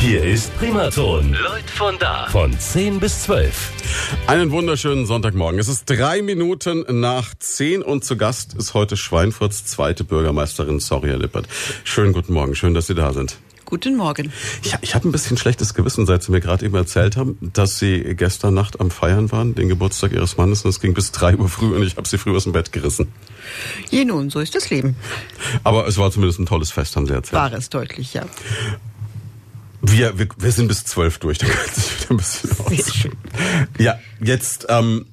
Hier ist Primaton. Leute von da. Von 10 bis 12. Einen wunderschönen Sonntagmorgen. Es ist drei Minuten nach zehn und zu Gast ist heute Schweinfurts zweite Bürgermeisterin Soria Lippert. Schönen guten Morgen. Schön, dass Sie da sind. Guten Morgen. Ja, ich habe ein bisschen schlechtes Gewissen, seit Sie mir gerade eben erzählt haben, dass Sie gestern Nacht am Feiern waren, den Geburtstag Ihres Mannes, und es ging bis drei Uhr früh und ich habe Sie früh aus dem Bett gerissen. Je nun, so ist das Leben. Aber es war zumindest ein tolles Fest, haben Sie erzählt. War es deutlich, ja. Wir, wir, wir sind bis zwölf durch, dann kann sich wieder ein bisschen aus. schön. Ja, jetzt ähm,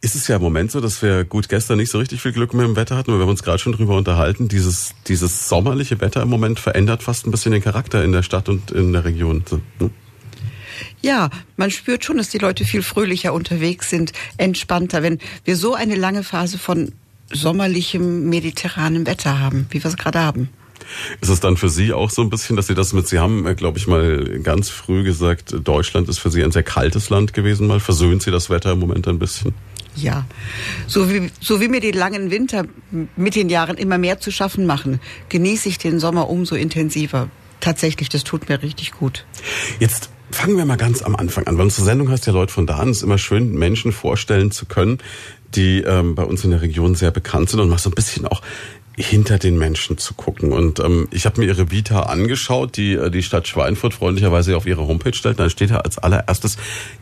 ist es ja im Moment so, dass wir gut gestern nicht so richtig viel Glück mit dem Wetter hatten, aber wir haben uns gerade schon drüber unterhalten. Dieses, dieses sommerliche Wetter im Moment verändert fast ein bisschen den Charakter in der Stadt und in der Region. Ne? Ja, man spürt schon, dass die Leute viel fröhlicher unterwegs sind, entspannter, wenn wir so eine lange Phase von sommerlichem, mediterranem Wetter haben, wie wir es gerade haben. Ist es dann für Sie auch so ein bisschen, dass Sie das mit, Sie haben, glaube ich, mal ganz früh gesagt, Deutschland ist für Sie ein sehr kaltes Land gewesen mal. Versöhnt Sie das Wetter im Moment ein bisschen? Ja, so wie, so wie mir die langen Winter mit den Jahren immer mehr zu schaffen machen, genieße ich den Sommer umso intensiver. Tatsächlich, das tut mir richtig gut. Jetzt fangen wir mal ganz am Anfang an, weil unsere Sendung heißt ja Leute von da an. Es ist immer schön, Menschen vorstellen zu können, die ähm, bei uns in der Region sehr bekannt sind und mal so ein bisschen auch hinter den Menschen zu gucken. Und ähm, ich habe mir ihre Vita angeschaut, die äh, die Stadt Schweinfurt freundlicherweise auf ihre Homepage stellt. Da steht da als allererstes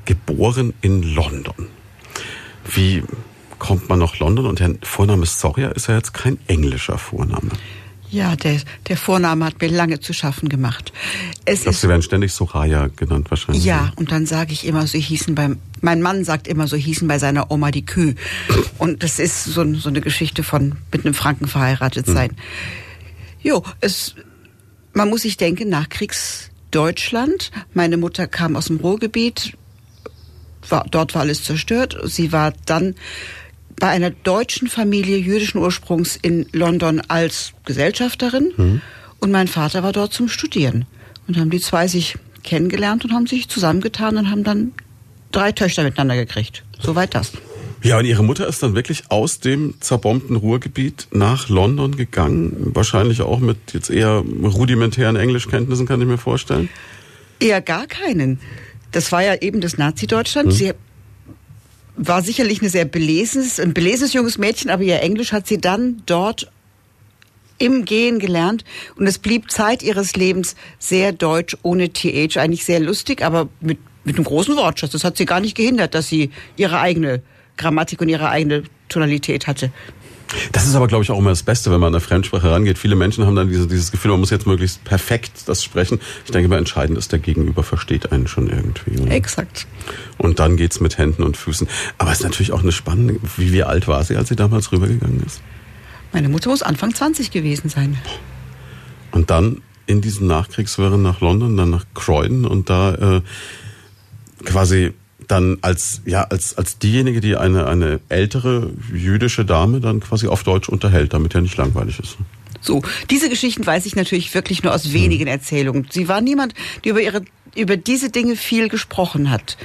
geboren in London. Wie kommt man nach London? Und der Vorname Soria ist ja jetzt kein englischer Vorname. Ja, der, der Vorname hat mir lange zu schaffen gemacht. Es Ich glaube, sie werden ständig Soraya genannt wahrscheinlich. Ja, und dann sage ich immer, so hießen beim, mein Mann sagt immer, so hießen bei seiner Oma die Kühe. Und das ist so, so eine Geschichte von mit einem Franken verheiratet sein. Jo, es, man muss sich denken, Nachkriegsdeutschland. Meine Mutter kam aus dem Ruhrgebiet, war, dort war alles zerstört. Sie war dann bei einer deutschen Familie jüdischen Ursprungs in London als Gesellschafterin und mein Vater war dort zum Studieren. Und haben die zwei sich kennengelernt und haben sich zusammengetan und haben dann drei Töchter miteinander gekriegt. Soweit das. Ja, und ihre Mutter ist dann wirklich aus dem zerbombten Ruhrgebiet nach London gegangen. Wahrscheinlich auch mit jetzt eher rudimentären Englischkenntnissen, kann ich mir vorstellen. Eher gar keinen. Das war ja eben das Nazi-Deutschland. Sie war sicherlich eine sehr belesenes, ein belesenes junges Mädchen, aber ihr Englisch hat sie dann dort im Gehen gelernt und es blieb Zeit ihres Lebens sehr deutsch, ohne TH, eigentlich sehr lustig, aber mit, mit einem großen Wortschatz. Das hat sie gar nicht gehindert, dass sie ihre eigene Grammatik und ihre eigene Tonalität hatte. Das ist aber, glaube ich, auch immer das Beste, wenn man an eine Fremdsprache rangeht. Viele Menschen haben dann diese, dieses Gefühl, man muss jetzt möglichst perfekt das sprechen. Ich denke mal, entscheidend ist, der Gegenüber versteht einen schon irgendwie. oder? Exakt. Und dann geht's mit Händen und Füßen. Aber es ist natürlich auch eine spannende, wie, wie alt war sie, als sie damals rübergegangen ist? Meine Mutter muss Anfang 20 gewesen sein. Und dann in diesen Nachkriegswirren nach London, dann nach Croydon und da äh, quasi dann als ja als als diejenige, die eine eine ältere jüdische Dame dann quasi auf Deutsch unterhält, damit ja nicht langweilig ist. So, diese Geschichten weiß ich natürlich wirklich nur aus wenigen Erzählungen. Sie war niemand, die über ihre über diese Dinge viel gesprochen hat.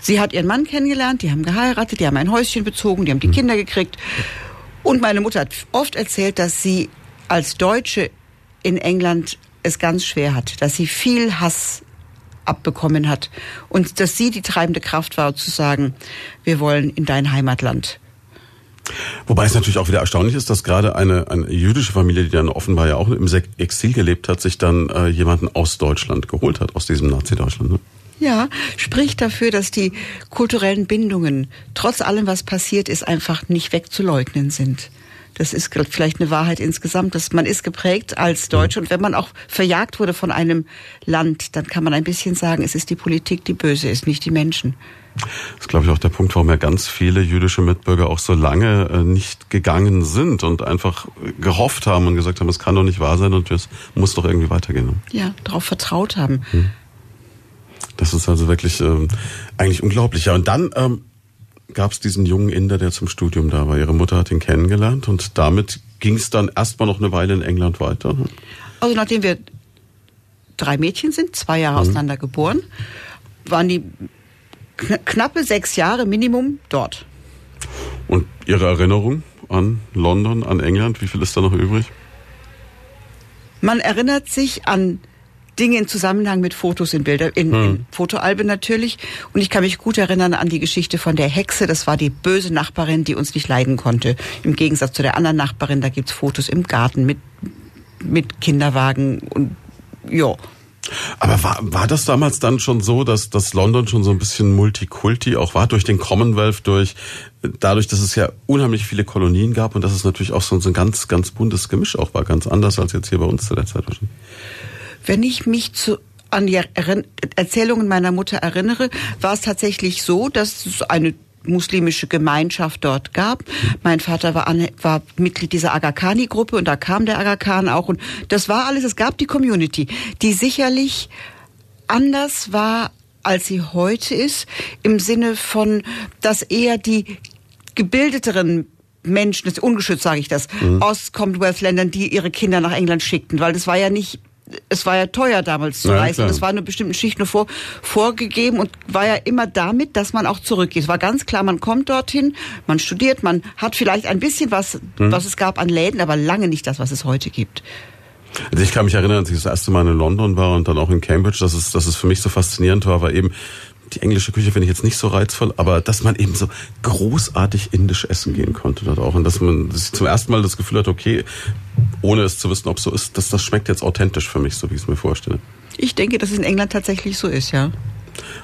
Sie hat ihren Mann kennengelernt, die haben geheiratet, die haben ein Häuschen bezogen, die haben die Kinder gekriegt. Und meine Mutter hat oft erzählt, dass sie als Deutsche in England es ganz schwer hat, dass sie viel Hass abbekommen hat und dass sie die treibende Kraft war, zu sagen, wir wollen in dein Heimatland. Wobei es natürlich auch wieder erstaunlich ist, dass gerade eine, eine jüdische Familie, die dann offenbar ja auch im Exil gelebt hat, sich dann äh, jemanden aus Deutschland geholt hat, aus diesem Nazi-Deutschland. Ne? Ja, spricht dafür, dass die kulturellen Bindungen trotz allem, was passiert ist, einfach nicht wegzuleugnen sind. Das ist vielleicht eine Wahrheit insgesamt, dass man ist geprägt als Deutsche und wenn man auch verjagt wurde von einem Land, dann kann man ein bisschen sagen, es ist die Politik, die böse ist, nicht die Menschen. Das ist, glaube ich, auch der Punkt, warum ja ganz viele jüdische Mitbürger auch so lange äh, nicht gegangen sind und einfach gehofft haben und gesagt haben, es kann doch nicht wahr sein und es muss doch irgendwie weitergehen. Ja, darauf vertraut haben. Das ist also wirklich ähm, eigentlich unglaublich. Ja, und dann ähm, gab es diesen jungen Inder, der zum Studium da war. Ihre Mutter hat ihn kennengelernt und damit ging es dann erstmal noch eine Weile in England weiter. Also nachdem wir drei Mädchen sind, zwei Jahre auseinander geboren, waren die kn knappe sechs Jahre Minimum dort. Und Ihre Erinnerung an London, an England, wie viel ist da noch übrig? Man erinnert sich an Dinge in Zusammenhang mit Fotos in Bilder, in, Hm. in Fotoalben natürlich. Und ich kann mich gut erinnern an die Geschichte von der Hexe. Das war die böse Nachbarin, die uns nicht leiden konnte. Im Gegensatz zu der anderen Nachbarin, da gibt's Fotos im Garten mit, mit Kinderwagen und ja. Aber war, war das damals dann schon so, dass, dass London schon so ein bisschen Multikulti auch war, durch den Commonwealth, durch dadurch, dass es ja unheimlich viele Kolonien gab und dass es natürlich auch so, so ein ganz, ganz buntes Gemisch auch war, ganz anders als jetzt hier bei uns zu der Zeit wahrscheinlich. Wenn ich mich zu, an die Erinn- Erzählungen meiner Mutter erinnere, war es tatsächlich so, dass es eine muslimische Gemeinschaft dort gab. Mein Vater war, an, war Mitglied dieser Aga Khani Gruppe und da kam der Aga Khan auch und das war alles, es gab die Community, die sicherlich anders war, als sie heute ist, im Sinne von, dass eher die gebildeteren Menschen, das ungeschützt sage ich das, aus Commonwealth-Ländern, die ihre Kinder nach England schickten, weil das war ja nicht es war ja teuer damals zu Ja, reisen. klar. Es war einer bestimmten Schicht nur vor, vorgegeben und war ja immer damit, dass man auch zurückgeht. Es war ganz klar, man kommt dorthin, man studiert, man hat vielleicht ein bisschen was, was es gab an Läden, aber lange nicht das, was es heute gibt. Also ich kann mich erinnern, als ich das erste Mal in London war und dann auch in Cambridge, dass es, dass es für mich so faszinierend war, war eben die englische Küche finde ich jetzt nicht so reizvoll, aber dass man eben so großartig indisch essen gehen konnte dort auch und dass man sich zum ersten Mal das Gefühl hat, okay, ohne es zu wissen, ob es so ist, dass das schmeckt jetzt authentisch für mich, so wie ich es mir vorstelle. Ich denke, dass es in England tatsächlich so ist, ja.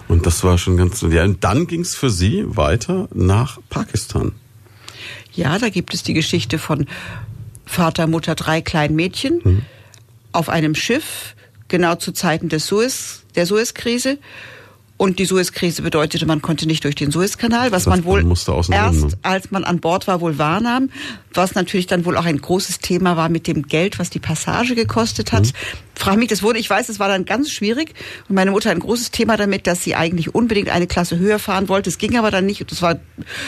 Und das war schon ganz, ja, und dann ging es für Sie weiter nach Pakistan. Ja, da gibt es die Geschichte von Vater, Mutter, drei kleinen Mädchen auf einem Schiff, genau zu Zeiten des Suez, der Suezkrise. Und die Suezkrise bedeutete, man konnte nicht durch den Suezkanal, was Das man wohl erst, ne? als man an Bord war, wohl wahrnahm, was natürlich dann wohl auch ein großes Thema war mit dem Geld, was die Passage gekostet hat. Frag mich, das wurde, ich weiß, es war dann ganz schwierig. Und meine Mutter ein großes Thema damit, dass sie eigentlich unbedingt eine Klasse höher fahren wollte. Es ging aber dann nicht. Und das war,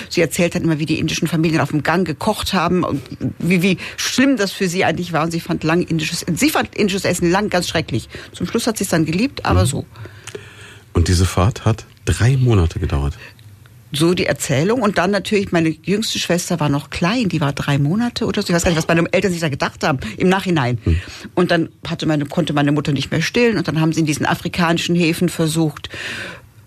sie erzählt dann immer, wie die indischen Familien auf dem Gang gekocht haben und wie, wie schlimm das für sie eigentlich war. Und sie fand lang indisches, sie fand indisches Essen lang ganz schrecklich. Zum Schluss hat sie es dann geliebt, aber so. Und diese Fahrt hat drei Monate gedauert. so die Erzählung. Und dann natürlich, meine jüngste Schwester war noch klein, die war drei Monate oder so. Ich weiß gar nicht, was meine Eltern sich da gedacht haben, im Nachhinein. Und dann hatte meine, konnte meine Mutter nicht mehr stillen und dann haben sie in diesen afrikanischen Häfen versucht,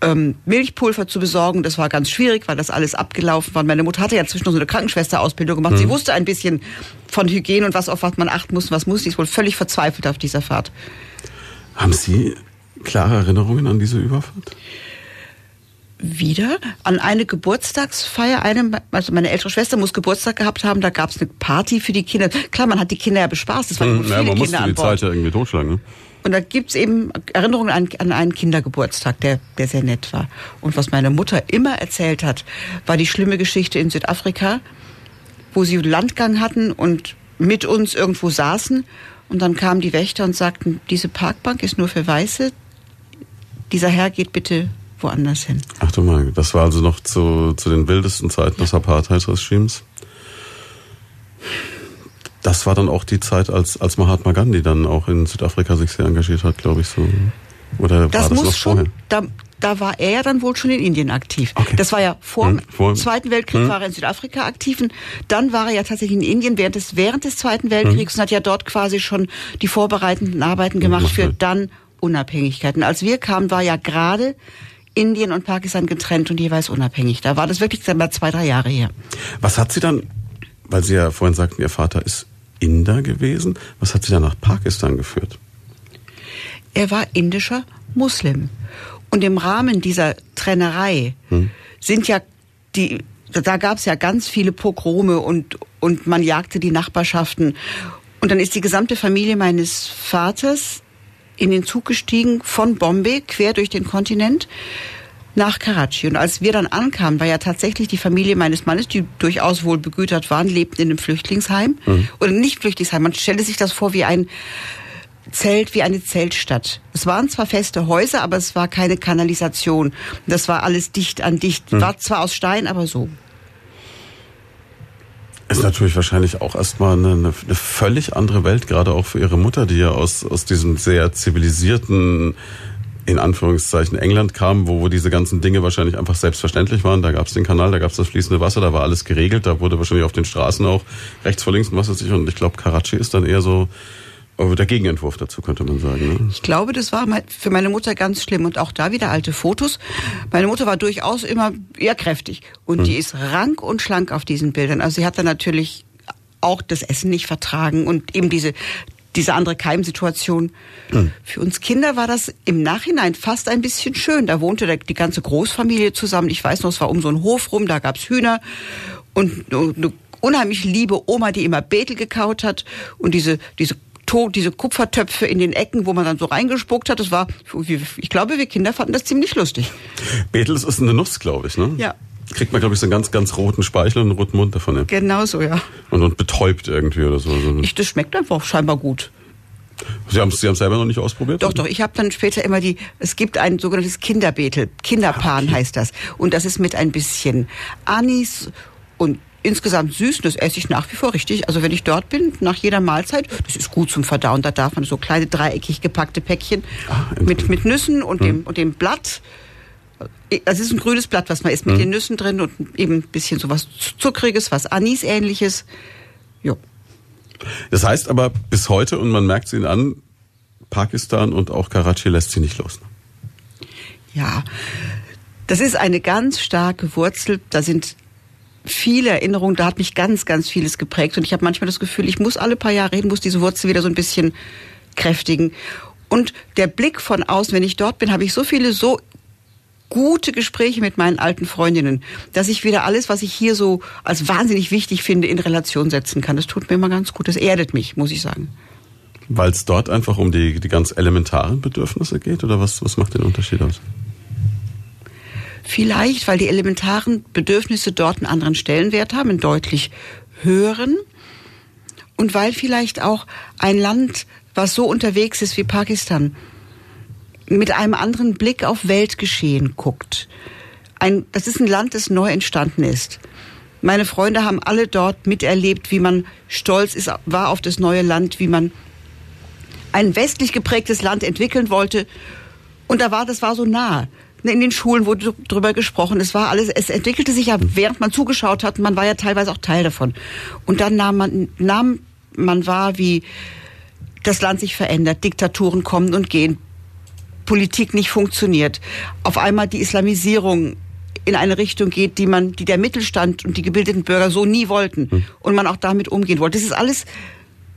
ähm, Milchpulver zu besorgen. Das war ganz schwierig, weil das alles abgelaufen war. Meine Mutter hatte ja zwischendurch so eine Krankenschwesterausbildung gemacht. Sie wusste ein bisschen von Hygiene und was auf was man achten muss und was muss. Sie ist wohl völlig verzweifelt auf dieser Fahrt. Haben Sie klare Erinnerungen an diese Überfahrt? wieder an eine Geburtstagsfeier. Eine, also meine ältere Schwester muss Geburtstag gehabt haben, da gab es eine Party für die Kinder. Klar, man hat die Kinder ja bespaßt, es waren Hm, viele ja, man Kinder musste die. Zeit ja irgendwie totschlagen. Ne? Und da gibt's eben Erinnerungen an, an einen Kindergeburtstag, der, der sehr nett war. Und was meine Mutter immer erzählt hat, war die schlimme Geschichte in Südafrika, wo sie Landgang hatten und mit uns irgendwo saßen. Und dann kamen die Wächter und sagten, diese Parkbank ist nur für Weiße. Dieser Herr geht bitte woanders hin. Ach du mal, das war also noch zu, zu den wildesten Zeiten des Apartheid-Regimes. Das war dann auch die Zeit, als, als Mahatma Gandhi dann auch in Südafrika sich sehr engagiert hat, glaube ich so. Oder Das war das muss noch schon, vorher? da, da war er ja dann wohl schon in Indien aktiv. Okay. Das war ja vor Hm, dem vor- Zweiten Weltkrieg Hm. war er in Südafrika aktiv und dann war er ja tatsächlich in Indien während des, während des Zweiten Weltkriegs Hm. und hat ja dort quasi schon die vorbereitenden Arbeiten gemacht für dann Unabhängigkeit. Und als wir kamen, war ja gerade Indien und Pakistan getrennt und jeweils unabhängig. Da war das wirklich mal zwei, drei Jahre her. Was hat sie dann, weil Sie ja vorhin sagten, Ihr Vater ist Inder gewesen, was hat sie dann nach Pakistan geführt? Er war indischer Muslim. Und im Rahmen dieser Trennerei sind ja die, da gab es ja ganz viele Pogrome und, und man jagte die Nachbarschaften. Und dann ist die gesamte Familie meines Vaters in den Zug gestiegen von Bombay quer durch den Kontinent nach Karachi. Und als wir dann ankamen, war ja tatsächlich die Familie meines Mannes, die durchaus wohl begütert waren, lebten in einem Flüchtlingsheim. Oder nicht Flüchtlingsheim, man stelle sich das vor wie ein Zelt, wie eine Zeltstadt. Es waren zwar feste Häuser, aber es war keine Kanalisation. Das war alles dicht an dicht. War zwar aus Stein, aber so. Ist natürlich wahrscheinlich auch erstmal eine, eine, eine völlig andere Welt, gerade auch für ihre Mutter, die ja aus, aus diesem sehr zivilisierten, in Anführungszeichen, England kam, wo, wo diese ganzen Dinge wahrscheinlich einfach selbstverständlich waren. Da gab es den Kanal, da gab es das fließende Wasser, da war alles geregelt, da wurde wahrscheinlich auf den Straßen auch rechts vor links und was weiß ich. Und ich glaube, Karachi ist dann eher so, Aber der Gegenentwurf dazu könnte man sagen. Ne? Ich glaube, das war für meine Mutter ganz schlimm. Und auch da wieder alte Fotos. Meine Mutter war durchaus immer eher kräftig. Und hm. die ist rank und schlank auf diesen Bildern. Also sie hat dann natürlich auch das Essen nicht vertragen und eben diese diese andere Keimsituation. Hm. Für uns Kinder war das im Nachhinein fast ein bisschen schön. Da wohnte die ganze Großfamilie zusammen. Ich weiß noch, es war um so einen Hof rum, da gab's Hühner und eine unheimlich liebe Oma, die immer Betel gekaut hat und diese diese diese Kupfertöpfe in den Ecken, wo man dann so reingespuckt hat. Das war, ich glaube, wir Kinder fanden das ziemlich lustig. Betel ist eine Nuss, glaube ich, ne? Ja. Kriegt man, glaube ich, so einen ganz, ganz roten Speichel und einen roten Mund davon. Ja. Genau so, ja. Und, und betäubt irgendwie oder so. Ich, das schmeckt einfach scheinbar gut. Sie haben es Sie selber noch nicht ausprobiert? Doch, doch. Ich habe dann später immer die, es gibt ein sogenanntes Kinderbetel. Kinderpan okay. heißt das. Und das ist mit ein bisschen Anis und insgesamt süß das esse ich nach wie vor richtig. Also wenn ich dort bin, nach jeder Mahlzeit, das ist gut zum Verdauen, da darf man so kleine dreieckig gepackte Päckchen ah, mit, mit Nüssen und, hm. dem, und dem Blatt. Das ist ein grünes Blatt, was man isst, mit hm. den Nüssen drin und eben ein bisschen so was Zuckriges, was Anis-ähnliches. Jo. Das heißt aber bis heute, und man merkt es ihnen an, Pakistan und auch Karachi lässt sie nicht los. Ne? Ja, das ist eine ganz starke Wurzel. Da sind viele Erinnerungen, da hat mich ganz, ganz vieles geprägt. Und ich habe manchmal das Gefühl, ich muss alle paar Jahre hin, muss diese Wurzel wieder so ein bisschen kräftigen. Und der Blick von außen, wenn ich dort bin, habe ich so viele so gute Gespräche mit meinen alten Freundinnen, dass ich wieder alles, was ich hier so als wahnsinnig wichtig finde, in Relation setzen kann. Das tut mir immer ganz gut. Das erdet mich, muss ich sagen. Weil es dort einfach um die, die ganz elementaren Bedürfnisse geht? Oder was, was macht den Unterschied aus? Vielleicht, weil die elementaren Bedürfnisse dort einen anderen Stellenwert haben, einen deutlich höheren. Und weil vielleicht auch ein Land, was so unterwegs ist wie Pakistan, mit einem anderen Blick auf Weltgeschehen guckt. Ein, das ist ein Land, das neu entstanden ist. Meine Freunde haben alle dort miterlebt, wie man stolz ist, war auf das neue Land, wie man ein westlich geprägtes Land entwickeln wollte. Und da war, das war so nah in den Schulen wurde drüber gesprochen. Es war alles, es entwickelte sich ja, während man zugeschaut hat. Man war ja teilweise auch Teil davon. Und dann nahm man, nahm man wahr, wie das Land sich verändert, Diktaturen kommen und gehen, Politik nicht funktioniert. Auf einmal die Islamisierung in eine Richtung geht, die man, die der Mittelstand und die gebildeten Bürger so nie wollten hm. und man auch damit umgehen wollte. Das ist alles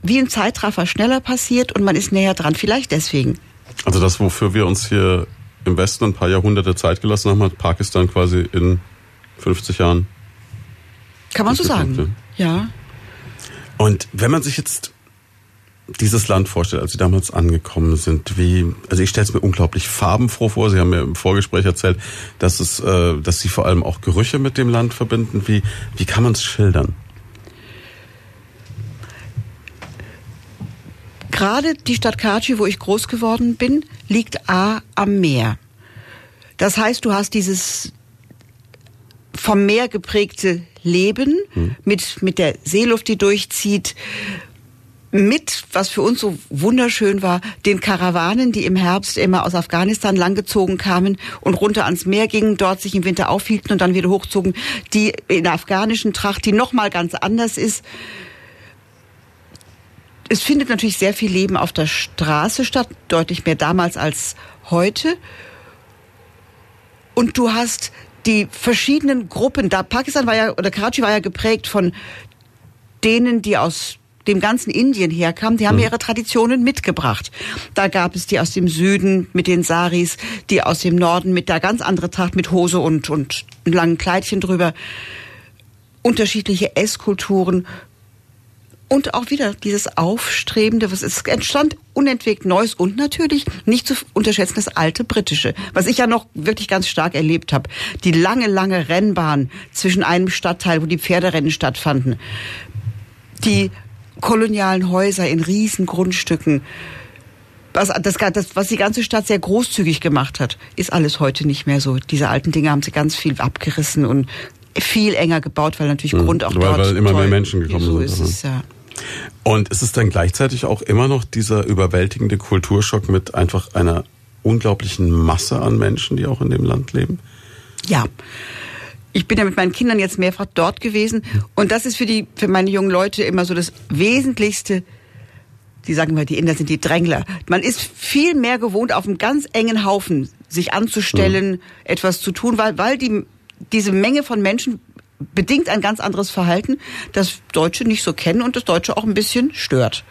wie ein Zeitraffer schneller passiert und man ist näher dran. Vielleicht deswegen. Also das, wofür wir uns hier im Westen ein paar Jahrhunderte Zeit gelassen haben, hat Pakistan quasi in 50 Jahren. Kann man so sagen. Ja. Und wenn man sich jetzt dieses Land vorstellt, als Sie damals angekommen sind, wie, also ich stelle es mir unglaublich farbenfroh vor. Sie haben mir im Vorgespräch erzählt, dass es, äh, dass Sie vor allem auch Gerüche mit dem Land verbinden. Wie, wie kann man es schildern? Gerade die Stadt Karachi, wo ich groß geworden bin, liegt A am Meer. Das heißt, du hast dieses vom Meer geprägte Leben hm. mit, mit der Seeluft, die durchzieht, mit, was für uns so wunderschön war, den Karawanen, die im Herbst immer aus Afghanistan langgezogen kamen und runter ans Meer gingen, dort sich im Winter aufhielten und dann wieder hochzogen, die in der afghanischen Tracht, die nochmal ganz anders ist es findet natürlich sehr viel Leben auf der Straße statt, deutlich mehr damals als heute. Und du hast die verschiedenen Gruppen, da Pakistan war ja, oder Karachi war ja geprägt von denen, die aus dem ganzen Indien herkamen, die haben mhm. ihre Traditionen mitgebracht. Da gab es die aus dem Süden mit den Saris, die aus dem Norden mit der ganz andere Tracht mit Hose und, und langen Kleidchen drüber. Unterschiedliche Esskulturen, und auch wieder dieses Aufstrebende, was es entstand, unentwegt Neues und natürlich nicht zu unterschätzen das alte Britische, was ich ja noch wirklich ganz stark erlebt habe. Die lange, lange Rennbahn zwischen einem Stadtteil, wo die Pferderennen stattfanden, die kolonialen Häuser in riesen Grundstücken, was, das, das, was die ganze Stadt sehr großzügig gemacht hat, ist alles heute nicht mehr so. Diese alten Dinge haben sie ganz viel abgerissen und viel enger gebaut, weil natürlich hm, Grund auch weil, dort weil immer mehr Menschen gekommen so sind. So ist es, ja. Und ist es dann gleichzeitig auch immer noch dieser überwältigende Kulturschock mit einfach einer unglaublichen Masse an Menschen, die auch in dem Land leben? Ja. Ich bin ja mit meinen Kindern jetzt mehrfach dort gewesen und das ist für die für meine jungen Leute immer so das wesentlichste die sagen immer, die Inder sind die Drängler. Man ist viel mehr gewohnt, auf einem ganz engen Haufen sich anzustellen, mhm. etwas zu tun, weil, weil die, diese Menge von Menschen bedingt ein ganz anderes Verhalten, das Deutsche nicht so kennen und das Deutsche auch ein bisschen stört.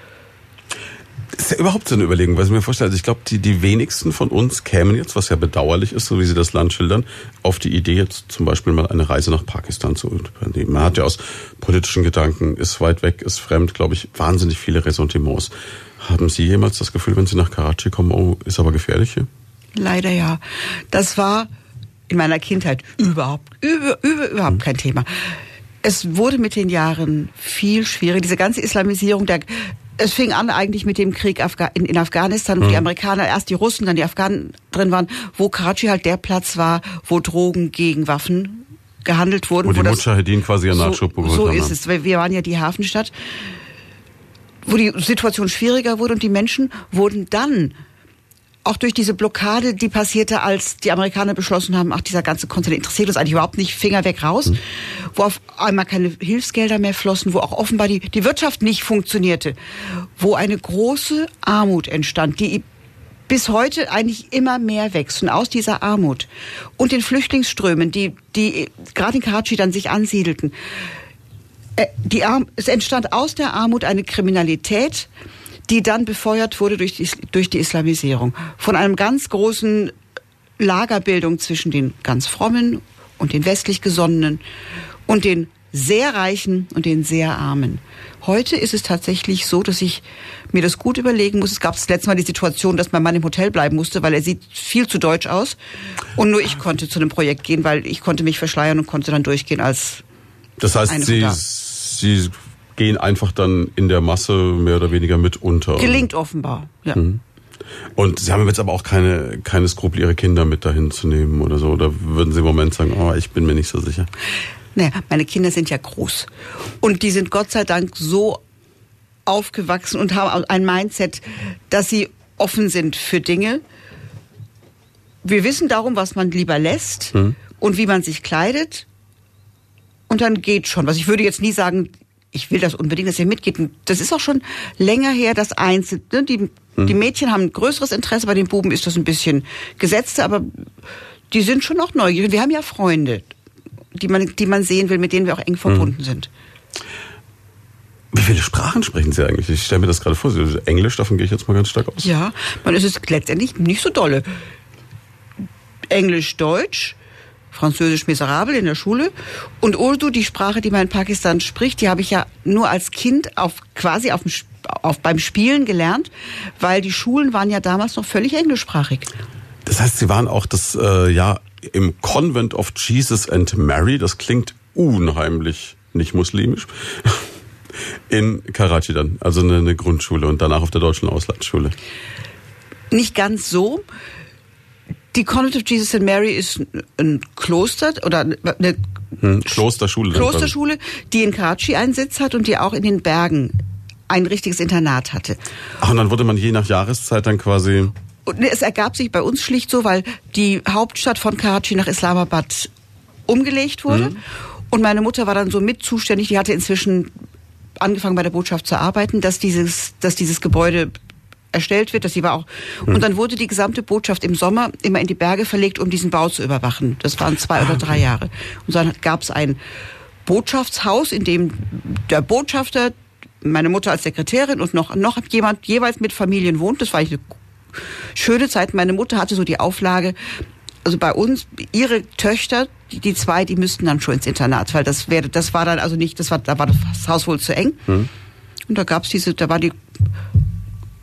Das ist ja überhaupt so eine Überlegung, was ich mir vorstelle. Also ich glaube, die, die wenigsten von uns kämen jetzt, was ja bedauerlich ist, so wie Sie das Land schildern, auf die Idee, jetzt zum Beispiel mal eine Reise nach Pakistan zu unternehmen. Man hat ja aus politischen Gedanken, ist weit weg, ist fremd, glaube ich, wahnsinnig viele Ressentiments. Haben Sie jemals das Gefühl, wenn Sie nach Karachi kommen, oh, ist aber gefährlich hier? Leider ja. Das war in meiner Kindheit überhaupt, über, über, überhaupt kein Thema. Es wurde mit den Jahren viel schwieriger. Diese ganze Islamisierung der es fing an eigentlich mit dem Krieg in, Afghanistan, wo mhm. die Amerikaner, erst die Russen, dann die Afghanen drin waren, wo Karachi halt der Platz war, wo Drogen gegen Waffen gehandelt wurden. Wo, wo die Mujahedin quasi ihren Nachschub bekommen So ist es. Wir waren ja die Hafenstadt, wo die Situation schwieriger wurde und die Menschen wurden dann auch durch diese Blockade, die passierte, als die Amerikaner beschlossen haben, ach, dieser ganze Kontinent interessiert uns eigentlich überhaupt nicht, Finger weg raus, mhm. wo auf einmal keine Hilfsgelder mehr flossen, wo auch offenbar die, die Wirtschaft nicht funktionierte, wo eine große Armut entstand, die bis heute eigentlich immer mehr wächst. Und aus dieser Armut und den Flüchtlingsströmen, die, die gerade in Karachi dann sich ansiedelten, äh, die Arm, es entstand aus der Armut eine Kriminalität, die dann befeuert wurde durch die, durch die Islamisierung. Von einem ganz großen Lagerbildung zwischen den ganz frommen und den westlich gesonnenen und den sehr Reichen und den sehr Armen. Heute ist es tatsächlich so, dass ich mir das gut überlegen muss. Es gab das letzte Mal die Situation, dass mein Mann im Hotel bleiben musste, weil er sieht viel zu deutsch aus. Und nur ich konnte zu einem Projekt gehen, weil ich konnte mich verschleiern und konnte dann durchgehen als Das heißt, Sie, Sie gehen einfach dann in der Masse mehr oder weniger mit unter. Gelingt offenbar, ja. Mhm. Und Sie haben jetzt aber auch keine, keine Skrupel, Ihre Kinder mit dahin zu nehmen oder so? Oder würden Sie im Moment sagen, oh, ich bin mir nicht so sicher? Naja, meine Kinder sind ja groß. Und die sind Gott sei Dank so aufgewachsen und haben ein Mindset, dass sie offen sind für Dinge. Wir wissen darum, was man lieber lässt hm. und wie man sich kleidet. Und dann geht schon. Was ich würde jetzt nie sagen, ich will das unbedingt, dass ihr mitgeht. Und das ist auch schon länger her, das Einzel. Ne? Die, hm. die Mädchen haben ein größeres Interesse, bei den Buben ist das ein bisschen gesetzter, aber die sind schon auch neugierig. Wir haben ja Freunde, die man, die man sehen will, mit denen wir auch eng verbunden hm. sind. Wie viele Sprachen sprechen Sie eigentlich? Ich stelle mir das gerade vor. Englisch, davon gehe ich jetzt mal ganz stark aus. Ja, man ist es letztendlich nicht so dolle. Englisch, Deutsch, Französisch miserabel in der Schule. Und Urdu, die Sprache, die man in Pakistan spricht, die habe ich ja nur als Kind auf quasi auf, auf beim Spielen gelernt, weil die Schulen waren ja damals noch völlig englischsprachig. Das heißt, Sie waren auch das äh, ja im Convent of Jesus and Mary. Das klingt unheimlich nicht muslimisch. In Karachi dann, also eine, eine Grundschule und danach auf der deutschen Auslandsschule. Nicht ganz so. Die Convent of Jesus and Mary ist ein Kloster oder eine hm, Klosterschule. Klosterschule, die in Karachi einen Sitz hat und die auch in den Bergen ein richtiges Internat hatte. Ach, und dann wurde man je nach Jahreszeit dann quasi. Und es ergab sich bei uns schlicht so, weil die Hauptstadt von Karachi nach Islamabad umgelegt wurde. Mhm. Und meine Mutter war dann so mit zuständig, die hatte inzwischen angefangen bei der Botschaft zu arbeiten, dass dieses, dass dieses Gebäude erstellt wird, dass sie war auch. Hm. Und dann wurde die gesamte Botschaft im Sommer immer in die Berge verlegt, um diesen Bau zu überwachen. Das waren zwei ah, oder drei Jahre. Und dann gab es ein Botschaftshaus, in dem der Botschafter, meine Mutter als Sekretärin und noch, noch jemand jeweils mit Familien wohnt. Das war eine schöne Zeit. Meine Mutter hatte so die Auflage, also bei uns, ihre Töchter, die, die zwei, die müssten dann schon ins Internat, weil das wäre, das war dann also nicht, das war, da war das Haus wohl zu eng. Hm. Und da gab es diese, da war die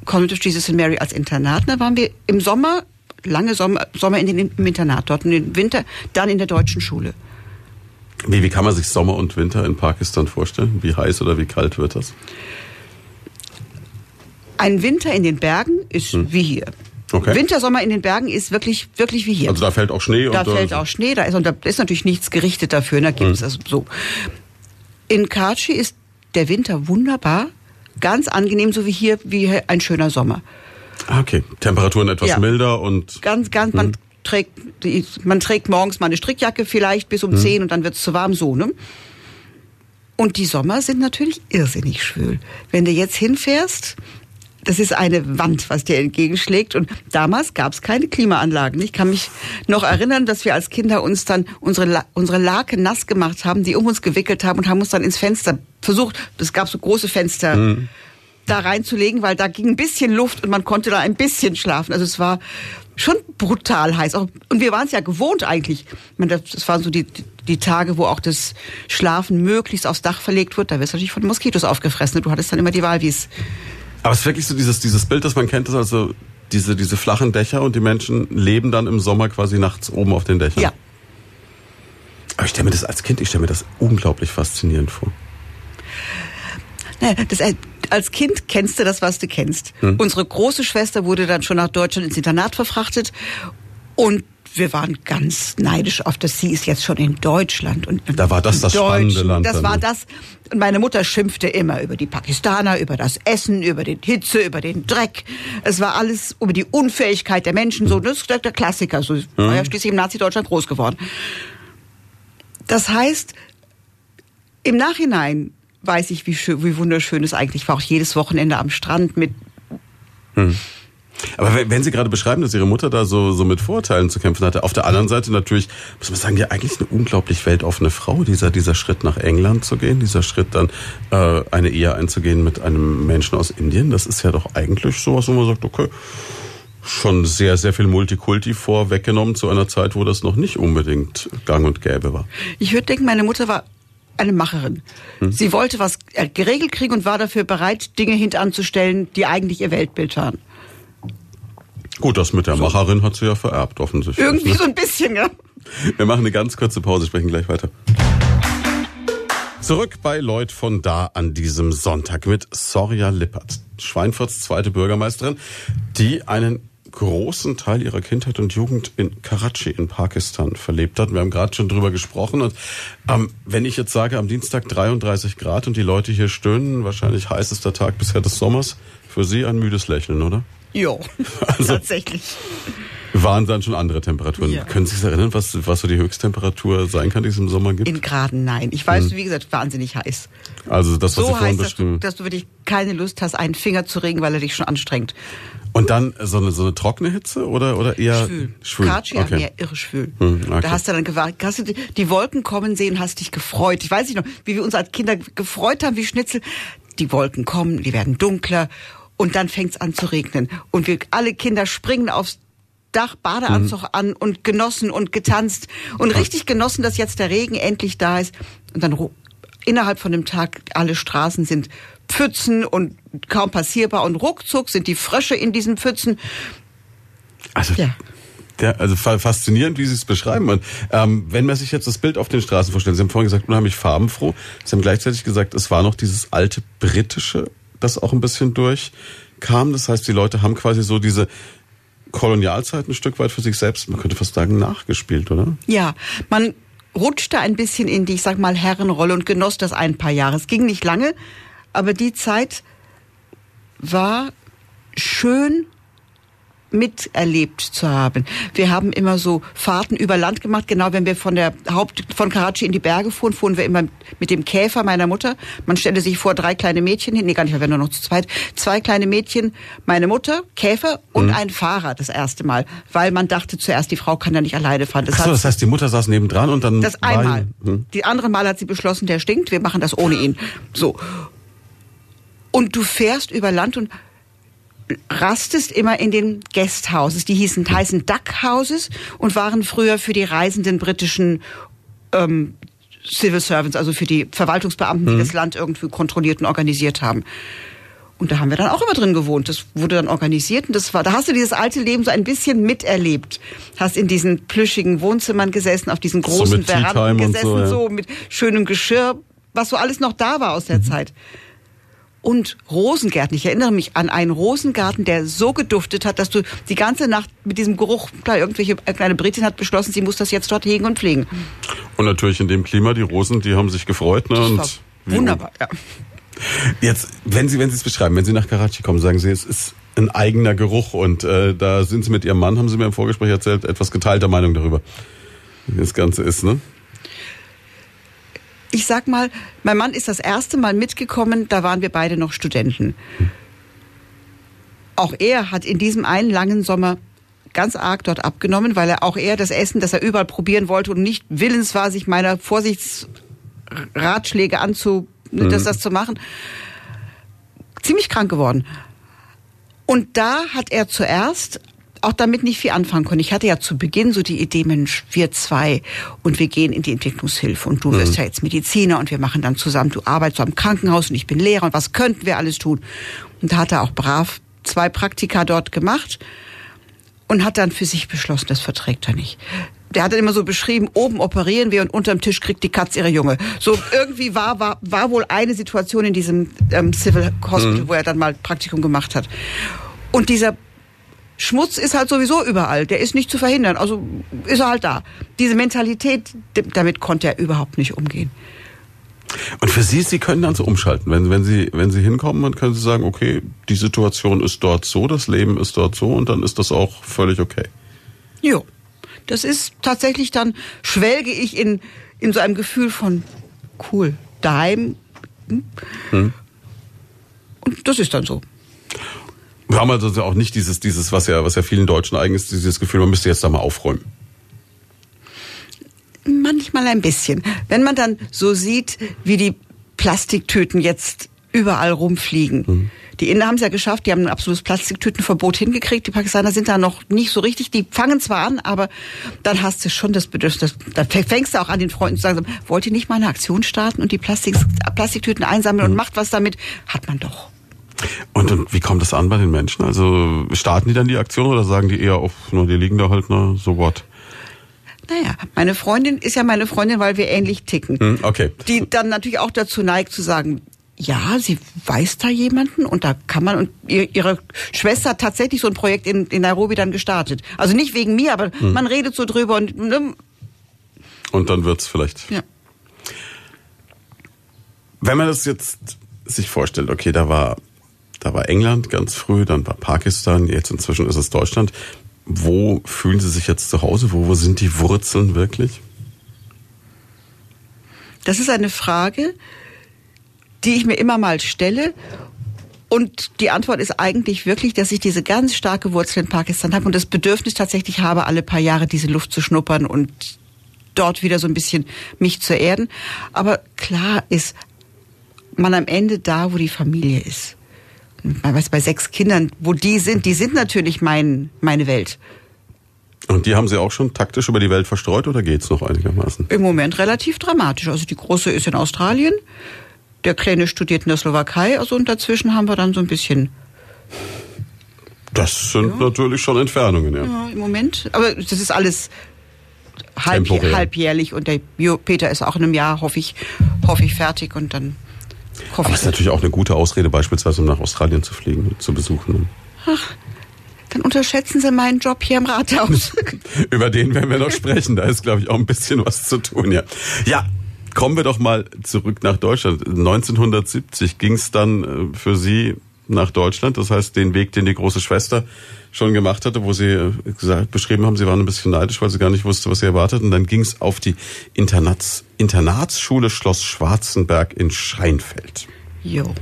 Convent of Jesus and Mary als Internat. Da waren wir im Sommer, lange Sommer, Sommer in den, im Internat dort und im Winter dann in der deutschen Schule. Wie, wie kann man sich Sommer und Winter in Pakistan vorstellen? Wie heiß oder wie kalt wird das? Ein Winter in den Bergen ist hm. wie hier. Okay. Wintersommer in den Bergen ist wirklich, wirklich wie hier. Also da fällt auch Schnee. Da fällt auch Schnee, da ist, und da ist natürlich nichts gerichtet dafür. Da gibt es hm. also so. In Karachi ist der Winter wunderbar ganz angenehm, so wie hier, wie ein schöner Sommer. Ah, okay. Temperaturen etwas ja. milder und. Ganz, ganz, man trägt, man trägt morgens mal eine Strickjacke vielleicht bis um hm. 10 und dann wird es zu warm, so, ne? Und die Sommer sind natürlich irrsinnig schwül. Wenn du jetzt hinfährst, das ist eine Wand, was dir entgegenschlägt. Und damals gab es keine Klimaanlagen. Ich kann mich noch erinnern, dass wir als Kinder uns dann unsere, unsere Lake nass gemacht haben, die um uns gewickelt haben und haben uns dann ins Fenster versucht, es gab so große Fenster, mhm. da reinzulegen, weil da ging ein bisschen Luft und man konnte da ein bisschen schlafen. Also es war schon brutal heiß. Und wir waren es ja gewohnt eigentlich. Das waren so die, die Tage, wo auch das Schlafen möglichst aufs Dach verlegt wird. Da wirst du natürlich von Moskitos aufgefressen. Du hattest dann immer die Wahl, wie es aber es ist wirklich so dieses, dieses Bild, das man kennt, ist also diese, diese flachen Dächer und die Menschen leben dann im Sommer quasi nachts oben auf den Dächern. Ja. Aber ich stelle mir das als Kind, ich stelle mir das unglaublich faszinierend vor. Naja, das, äh, als Kind kennst du das, was du kennst. Hm. Unsere große Schwester wurde dann schon nach Deutschland ins Internat verfrachtet und wir waren ganz neidisch auf das. Sie ist jetzt schon in Deutschland und da war das das spannende Land. Das war das. Und meine Mutter schimpfte immer über die Pakistaner, über das Essen, über den Hitze, über den Dreck. Es war alles über die Unfähigkeit der Menschen. So, das ist der Klassiker. So war ja schließlich im Nazi-Deutschland groß geworden. Das heißt, im Nachhinein weiß ich, wie, schön, wie wunderschön es eigentlich war. Auch jedes Wochenende am Strand mit. Hm. Aber wenn, Sie gerade beschreiben, dass Ihre Mutter da so, so mit Vorurteilen zu kämpfen hatte, auf der anderen Seite natürlich, muss man sagen, ja eigentlich eine unglaublich weltoffene Frau, dieser, dieser Schritt nach England zu gehen, dieser Schritt dann äh, eine Ehe einzugehen mit einem Menschen aus Indien, das ist ja doch eigentlich sowas, wo man sagt, okay, schon sehr, sehr viel Multikulti vorweggenommen zu einer Zeit, wo das noch nicht unbedingt gang und gäbe war. Ich würde denken, meine Mutter war eine Macherin. Hm. Sie wollte was äh, geregelt kriegen und war dafür bereit, Dinge hintanzustellen, die eigentlich ihr Weltbild waren. Gut, das mit der so. Macherin hat sie ja vererbt, offensichtlich. Irgendwie ne? so ein bisschen, ja. Wir machen eine ganz kurze Pause, sprechen gleich weiter. Zurück bei Lloyd von da an diesem Sonntag mit Sorja Lippert, Schweinfurts zweite Bürgermeisterin, die einen großen Teil ihrer Kindheit und Jugend in Karachi in Pakistan verlebt hat. Wir haben gerade schon drüber gesprochen. Und ähm, wenn ich jetzt sage, am Dienstag 33 Grad und die Leute hier stöhnen, wahrscheinlich heißester Tag bisher des Sommers, für Sie ein müdes Lächeln, oder? Jo, also tatsächlich. Waren dann schon andere Temperaturen. Ja. Können Sie sich erinnern, was, was so die Höchsttemperatur sein kann, die es im Sommer gibt? In Graden nein. Ich weiß, hm. wie gesagt, wahnsinnig heiß. Also das, was so Sie vorhin heiß, dass du, dass du wirklich keine Lust hast, einen Finger zu regen, weil er dich schon anstrengt. Und dann so eine, so eine trockene Hitze oder, oder eher schwül? Schwül. Katschi, okay. ja, irre schwül. Hm, okay. Da hast du dann gewartet, hast du die Wolken kommen sehen, hast dich gefreut. Ich weiß nicht noch, wie wir uns als Kinder gefreut haben, wie Schnitzel. Die Wolken kommen, die werden dunkler und dann fängt's an zu regnen. Und wir alle Kinder springen aufs Dach, Badeanzug mhm. an und genossen und getanzt und richtig genossen, dass jetzt der Regen endlich da ist. Und dann innerhalb von dem Tag alle Straßen sind Pfützen und kaum passierbar und ruckzuck sind die Frösche in diesen Pfützen. Also ja. Der, also faszinierend, wie Sie es beschreiben. Und, ähm, wenn man sich jetzt das Bild auf den Straßen vorstellt, Sie haben vorhin gesagt, unheimlich farbenfroh. Sie haben gleichzeitig gesagt, es war noch dieses alte britische das auch ein bisschen durchkam. Das heißt, die Leute haben quasi so diese Kolonialzeit ein Stück weit für sich selbst, man könnte fast sagen, nachgespielt, oder? Ja, man rutschte ein bisschen in die, ich sag mal, Herrenrolle und genoss das ein paar Jahre. Es ging nicht lange, aber die Zeit war schön miterlebt zu haben. Wir haben immer so Fahrten über Land gemacht. Genau, wenn wir von der Haupt von Karachi in die Berge fuhren, fuhren wir immer mit dem Käfer meiner Mutter. Man stelle sich vor, drei kleine Mädchen hin, nee, gar nicht, wir waren nur noch zu zweit. Zwei kleine Mädchen, meine Mutter, Käfer und mhm. ein Fahrer das erste Mal, weil man dachte zuerst, die Frau kann ja nicht alleine fahren. Das, Ach so, das heißt, die Mutter saß nebendran und dann das einmal. Hm. Die andere Mal hat sie beschlossen, der stinkt, wir machen das ohne ihn. So. Und du fährst über Land und rastest immer in den Guesthouses. Die hießen heißen Duck Houses und waren früher für die reisenden britischen ähm, Civil Servants, also für die Verwaltungsbeamten, die mhm. das Land irgendwie kontrolliert und organisiert haben. Und da haben wir dann auch immer drin gewohnt. Das wurde dann organisiert und das war, da hast du dieses alte Leben so ein bisschen miterlebt. Hast in diesen plüschigen Wohnzimmern gesessen, auf diesen großen so Veranden gesessen, so, ja. so, mit schönem Geschirr, was so alles noch da war aus der mhm. Zeit und Rosengärten. Ich erinnere mich an einen Rosengarten, der so geduftet hat, dass du die ganze Nacht mit diesem Geruch, klar, irgendwelche kleine Britin hat beschlossen, sie muss das jetzt dort hegen und pflegen. Und natürlich in dem Klima, die Rosen, die haben sich gefreut, ne? Und wunderbar, ja. Jetzt, wenn Sie, wenn Sie es beschreiben, wenn Sie nach Karachi kommen, sagen Sie, es ist ein eigener Geruch und äh, da sind Sie mit Ihrem Mann, haben Sie mir im Vorgespräch erzählt, etwas geteilter Meinung darüber, wie das Ganze ist, ne? Ich sag mal, mein Mann ist das erste Mal mitgekommen, da waren wir beide noch Studenten. auch er hat in diesem einen langen Sommer ganz arg dort abgenommen, weil er auch er das Essen, das er überall probieren wollte und nicht willens war, sich meiner Vorsichtsratschläge anzu, mhm. das, das zu machen, ziemlich krank geworden. Und da hat er zuerst auch damit nicht viel anfangen können. Ich hatte ja zu Beginn so die Idee, Mensch, wir zwei und wir gehen in die Entwicklungshilfe und du mhm. wirst ja jetzt Mediziner und wir machen dann zusammen, du arbeitest am Krankenhaus und ich bin Lehrer und was könnten wir alles tun? Und da hat er auch brav zwei Praktika dort gemacht und hat dann für sich beschlossen, das verträgt er nicht. Der hat dann immer so beschrieben, oben operieren wir und unterm Tisch kriegt die Katze ihre Junge. So irgendwie war, war, war wohl eine Situation in diesem ähm, Civil Hospital, mhm. wo er dann mal Praktikum gemacht hat. Und dieser Schmutz ist halt sowieso überall. Der ist nicht zu verhindern. Also ist er halt da. Diese Mentalität, damit konnte er überhaupt nicht umgehen. Und für Sie, Sie können dann so umschalten. Wenn, wenn, Sie, wenn Sie hinkommen, dann können Sie sagen, okay, die Situation ist dort so, das Leben ist dort so und dann ist das auch völlig okay. Jo. Das ist tatsächlich dann, schwelge ich in, in so einem Gefühl von cool, daheim. Hm? Hm. Und das ist dann so. Wir haben also auch nicht dieses, dieses, was ja, was ja vielen Deutschen eigen ist, dieses Gefühl, man müsste jetzt da mal aufräumen. Manchmal ein bisschen. Wenn man dann so sieht, wie die Plastiktüten jetzt überall rumfliegen. Mhm. Die Inder haben es ja geschafft, die haben ein absolutes Plastiktütenverbot hingekriegt. Die Pakistaner sind da noch nicht so richtig. Die fangen zwar an, aber dann hast du schon das Bedürfnis. Da fängst du auch an, den Freunden zu sagen, wollt ihr nicht mal eine Aktion starten und die Plastik, Plastiktüten einsammeln mhm. und macht was damit? Hat man doch. Und, und wie kommt das an bei den Menschen? Also starten die dann die Aktion oder sagen die eher auf, nur die liegen da halt, na, so what? Naja, meine Freundin ist ja meine Freundin, weil wir ähnlich ticken. Hm, okay. Die dann natürlich auch dazu neigt zu sagen, ja, sie weiß da jemanden und da kann man und ihre Schwester hat tatsächlich so ein Projekt in, in Nairobi dann gestartet. Also nicht wegen mir, aber hm. man redet so drüber und ne? und dann wird's vielleicht. Ja. Wenn man das jetzt sich vorstellt, okay, da war da war England ganz früh, dann war Pakistan, jetzt inzwischen ist es Deutschland. Wo fühlen Sie sich jetzt zu Hause? Wo, wo sind die Wurzeln wirklich? Das ist eine Frage, die ich mir immer mal stelle. Und die Antwort ist eigentlich wirklich, dass ich diese ganz starke Wurzel in Pakistan habe und das Bedürfnis tatsächlich habe, alle paar Jahre diese Luft zu schnuppern und dort wieder so ein bisschen mich zu erden. Aber klar ist man am Ende da, wo die Familie ist man weiß bei sechs Kindern, wo die sind, die sind natürlich mein, meine Welt. Und die haben Sie auch schon taktisch über die Welt verstreut oder geht's noch einigermaßen? Im Moment relativ dramatisch. Also die große ist in Australien, der kleine studiert in der Slowakei, also und dazwischen haben wir dann so ein bisschen. Das sind ja. natürlich schon Entfernungen, ja. Ja, im Moment. Aber das ist alles halb, halbjährlich und der Peter ist auch in einem Jahr, hoffe ich, hoffe ich, fertig und dann Hoffe Aber es ist natürlich auch eine gute Ausrede, beispielsweise um nach Australien zu fliegen zu besuchen. Ach, dann unterschätzen Sie meinen Job hier im Rathaus. Über den werden wir noch sprechen. Da ist, glaube ich, auch ein bisschen was zu tun, ja. Ja, kommen wir doch mal zurück nach Deutschland. 1970 ging es dann äh, für Sie nach Deutschland. Das heißt, den Weg, den die große Schwester schon gemacht hatte, wo sie äh, gesagt, beschrieben haben, sie waren ein bisschen neidisch, weil sie gar nicht wusste, was sie erwartet. Und dann ging es auf die Internats, Internatsschule Schloss Schwarzenberg in Scheinfeld. Jo.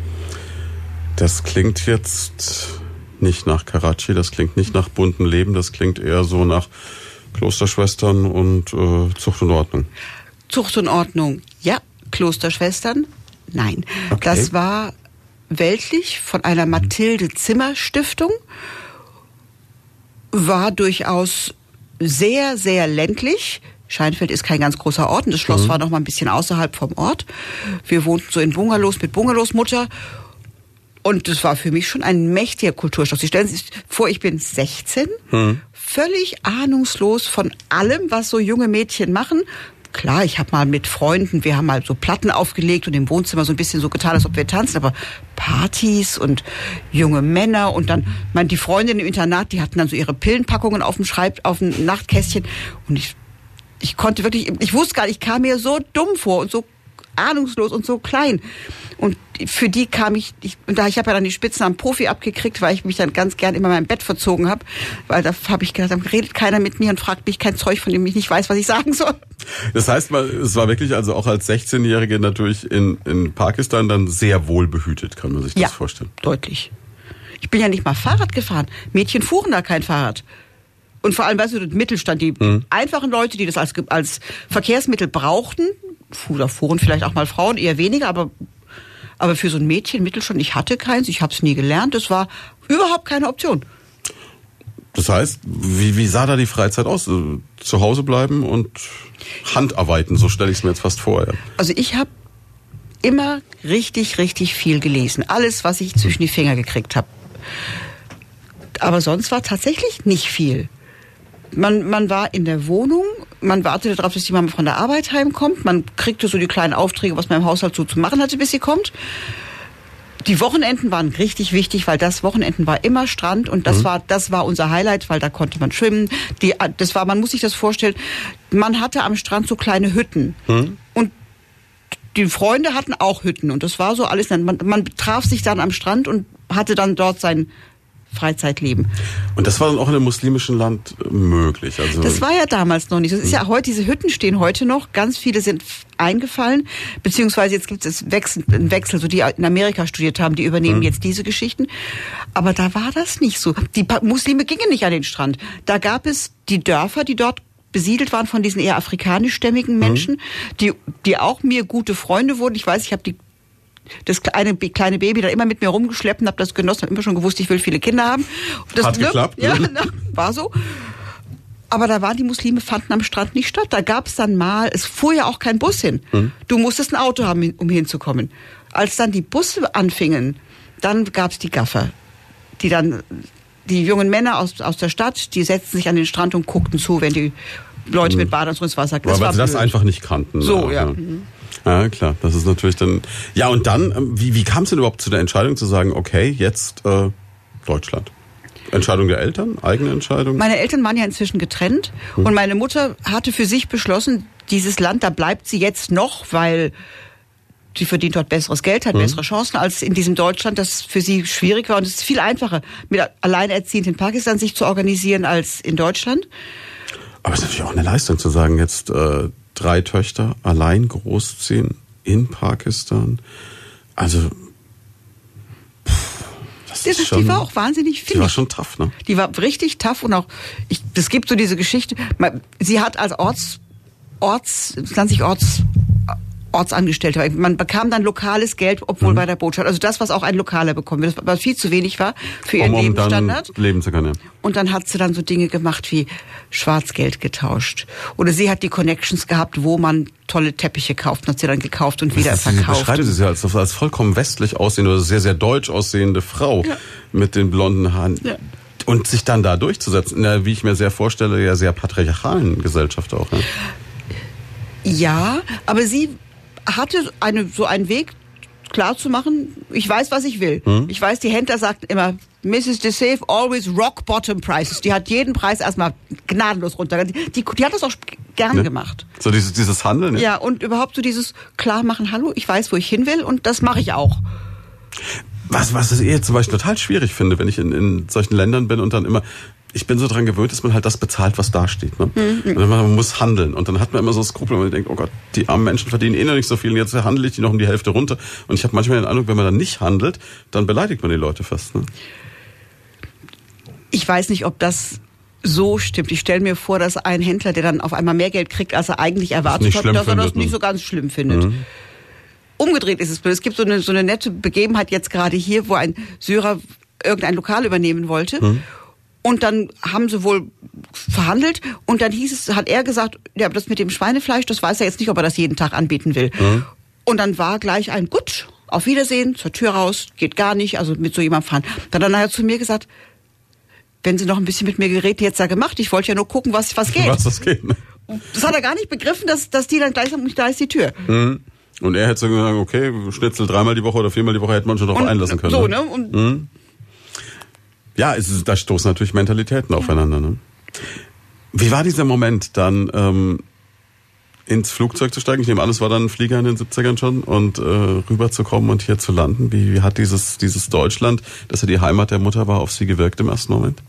Das klingt jetzt nicht nach Karachi, das klingt nicht nach buntem Leben, das klingt eher so nach Klosterschwestern und äh, Zucht und Ordnung. Zucht und Ordnung, ja. Klosterschwestern, nein. Okay. Das war weltlich von einer Mathilde Zimmer Stiftung war durchaus sehr, sehr ländlich. Scheinfeld ist kein ganz großer Ort und das Schloss mhm. war noch mal ein bisschen außerhalb vom Ort. Wir wohnten so in Bungalows mit Bungalowsmutter und das war für mich schon ein mächtiger Kulturstoff. Sie stellen sich vor, ich bin 16, mhm. völlig ahnungslos von allem, was so junge Mädchen machen, klar, ich habe mal mit Freunden, wir haben mal so Platten aufgelegt und im Wohnzimmer so ein bisschen so getan, als ob wir tanzen, aber Partys und junge Männer und dann, mein, die Freundinnen im Internat, die hatten dann so ihre Pillenpackungen auf dem Schreib, auf dem Nachtkästchen und ich, ich konnte wirklich, ich wusste gar nicht, ich kam mir so dumm vor und so ahnungslos und so klein. Und für die kam ich, ich und da ich habe ja dann die Spitzen am Profi abgekriegt, weil ich mich dann ganz gern immer in mein Bett verzogen habe, weil da habe ich gedacht, dann redet keiner mit mir und fragt mich kein Zeug, von dem ich nicht weiß, was ich sagen soll. Das heißt, es war wirklich also auch als 16-Jährige natürlich in, in Pakistan dann sehr wohl behütet, kann man sich das ja, vorstellen. Deutlich. Ich bin ja nicht mal Fahrrad gefahren. Mädchen fuhren da kein Fahrrad. Und vor allem, weißt du, der Mittelstand, die Mhm. einfachen Leute, die das als, als Verkehrsmittel brauchten, da fuhren vielleicht auch mal Frauen, eher weniger, aber, aber für so ein Mädchen Mittelstand, ich hatte keins, ich habe es nie gelernt, das war überhaupt keine Option. Das heißt, wie, wie sah da die Freizeit aus? Äh, Zu Hause bleiben und Handarbeiten, so stelle ich es mir jetzt fast vor. Ja. Also ich habe immer richtig, richtig viel gelesen. Alles, was ich zwischen die Finger gekriegt habe. Aber sonst war tatsächlich nicht viel. Man, man war in der Wohnung, man wartete darauf, dass die Mama von der Arbeit heimkommt. Man kriegte so die kleinen Aufträge, was man im Haushalt so zu machen hatte, bis sie kommt. Die Wochenenden waren richtig wichtig, weil das Wochenenden war immer Strand und das war das war unser Highlight, weil da konnte man schwimmen. Die das war man muss sich das vorstellen. Man hatte am Strand so kleine Hütten und die Freunde hatten auch Hütten und das war so alles. Man, man traf sich dann am Strand und hatte dann dort sein Freizeitleben. Und das war dann auch in einem muslimischen Land äh, möglich. Also Das war ja damals noch nicht. Das ist ja heute, diese Hütten stehen heute noch. Ganz viele sind eingefallen. Beziehungsweise jetzt gibt es Wechsel, einen Wechsel, so die in Amerika studiert haben, die übernehmen jetzt diese Geschichten. Aber da war das nicht so. Die Muslime gingen nicht an den Strand. Da gab es die Dörfer, die dort besiedelt waren von diesen eher afrikanischstämmigen Menschen, die, die auch mir gute Freunde wurden. Ich weiß, ich habe die das kleine, kleine Baby dann immer mit mir rumgeschleppt und habe das genossen, habe immer schon gewusst, ich will viele Kinder haben. Das, Hat geklappt, Ja, na, war so. Aber da waren die Muslime, fanden am Strand nicht statt. Da gab es dann mal, es fuhr ja auch kein Bus hin. Du musstest ein Auto haben, um hinzukommen. Als dann die Busse anfingen, dann gab es die Gaffer, die dann, die jungen Männer aus, aus der Stadt, die setzten sich an den Strand und guckten zu, wenn die Leute mit Badeanzug ins Wasser weil, weil sie das blöd. einfach nicht kannten. So, ja. Mhm. Ja, klar. Das ist natürlich dann. Ja, und dann, ähm, wie, wie kam es denn überhaupt zu der Entscheidung zu sagen, okay, jetzt äh, Deutschland? Entscheidung der Eltern? Eigene Entscheidung? Meine Eltern waren ja inzwischen getrennt und meine Mutter hatte für sich beschlossen, dieses Land, da bleibt sie jetzt noch, weil sie verdient dort besseres Geld, hat bessere Chancen als in diesem Deutschland, das für sie schwierig war. Und es ist viel einfacher, mit alleinerziehend in Pakistan sich zu organisieren als in Deutschland. Aber es ist natürlich auch eine Leistung zu sagen, jetzt äh, drei Töchter allein großziehen in Pakistan. Also, pff, das Die, ist die schon, war auch wahnsinnig die war schon tough, ne? Die war richtig tough und auch, ich, es gibt so diese Geschichte, sie hat als Orts, Orts, es nennt sich Orts, Ortsangestellte, man bekam dann lokales Geld, obwohl bei der Botschaft, also das, was auch ein Lokaler bekommen wird, was viel zu wenig war für ihren Um, um Lebensstandard. leben zu können. ja. Und dann hat sie dann so Dinge gemacht wie Schwarzgeld getauscht. Oder sie hat die Connections gehabt, wo man tolle Teppiche kauft, und hat sie dann gekauft und wieder ist- Sie verkauft. beschreibt sie ja als, als vollkommen westlich aussehende oder sehr, sehr deutsch aussehende Frau mit den blonden Haaren. Ja. Und sich dann da durchzusetzen, in der, wie ich mir sehr vorstelle, ja sehr patriarchalen Gesellschaft auch. Ne? Ja, aber sie hatte eine, so einen Weg klar zu machen, ich weiß, was ich will. Hm? Ich weiß, die Händler sagten immer, Mrs. DeSafe always rock bottom prices. Die hat jeden Preis erstmal gnadenlos runter. Die, die, die hat das auch gern Ne? gemacht. So dieses, dieses Handeln. Ja, und überhaupt so dieses klar machen, hallo, ich weiß, wo ich hin will und das mache ich auch. Was, was ich jetzt zum Beispiel total schwierig finde, wenn ich in, in solchen Ländern bin und dann immer, ich bin so dran gewöhnt, dass man halt das bezahlt, was da steht. Ne? Und dann man muss handeln. Und dann hat man immer so Skrupel, und man denkt, oh Gott, die armen Menschen verdienen eh noch nicht so viel und jetzt handle ich die noch um die Hälfte runter. Und ich habe manchmal den Eindruck, wenn man dann nicht handelt, dann beleidigt man die Leute fast. Ne? Ich weiß nicht, ob das so stimmt. Ich stelle mir vor, dass ein Händler, der dann auf einmal mehr Geld kriegt, als er eigentlich erwartet nicht hat, dass er das findet, ne? nicht so ganz schlimm findet. Umgedreht ist es blöd. Es gibt so eine, so eine nette Begebenheit jetzt gerade hier, wo ein Syrer irgendein Lokal übernehmen wollte. Und dann haben sie wohl verhandelt und dann hieß es, hat er gesagt, ja, das mit dem Schweinefleisch, das weiß er jetzt nicht, ob er das jeden Tag anbieten will. Und dann war gleich ein Gut, auf Wiedersehen, zur Tür raus, geht gar nicht, also mit so jemandem fahren. Dann hat er zu mir gesagt, wenn Sie noch ein bisschen mit mir geredet, jetzt ja gemacht, ich wollte ja nur gucken, was, was geht. Was das geht. Ne? Das hat er gar nicht begriffen, dass, dass die dann gleich sagen, da ist die Tür. Und er hätte so gesagt, okay, Schnitzel dreimal die Woche oder viermal die Woche hätte man schon drauf einlassen können. So, ne? ne? Und Ja, es ist, da stoßen natürlich Mentalitäten aufeinander. Ne? Wie war dieser Moment dann ähm, ins Flugzeug zu steigen? Ich nehme an, es war dann ein Flieger in den 70ern schon und äh, rüberzukommen und hier zu landen. Wie, wie hat dieses, dieses Deutschland, das ja die Heimat der Mutter war, auf Sie gewirkt im ersten Moment?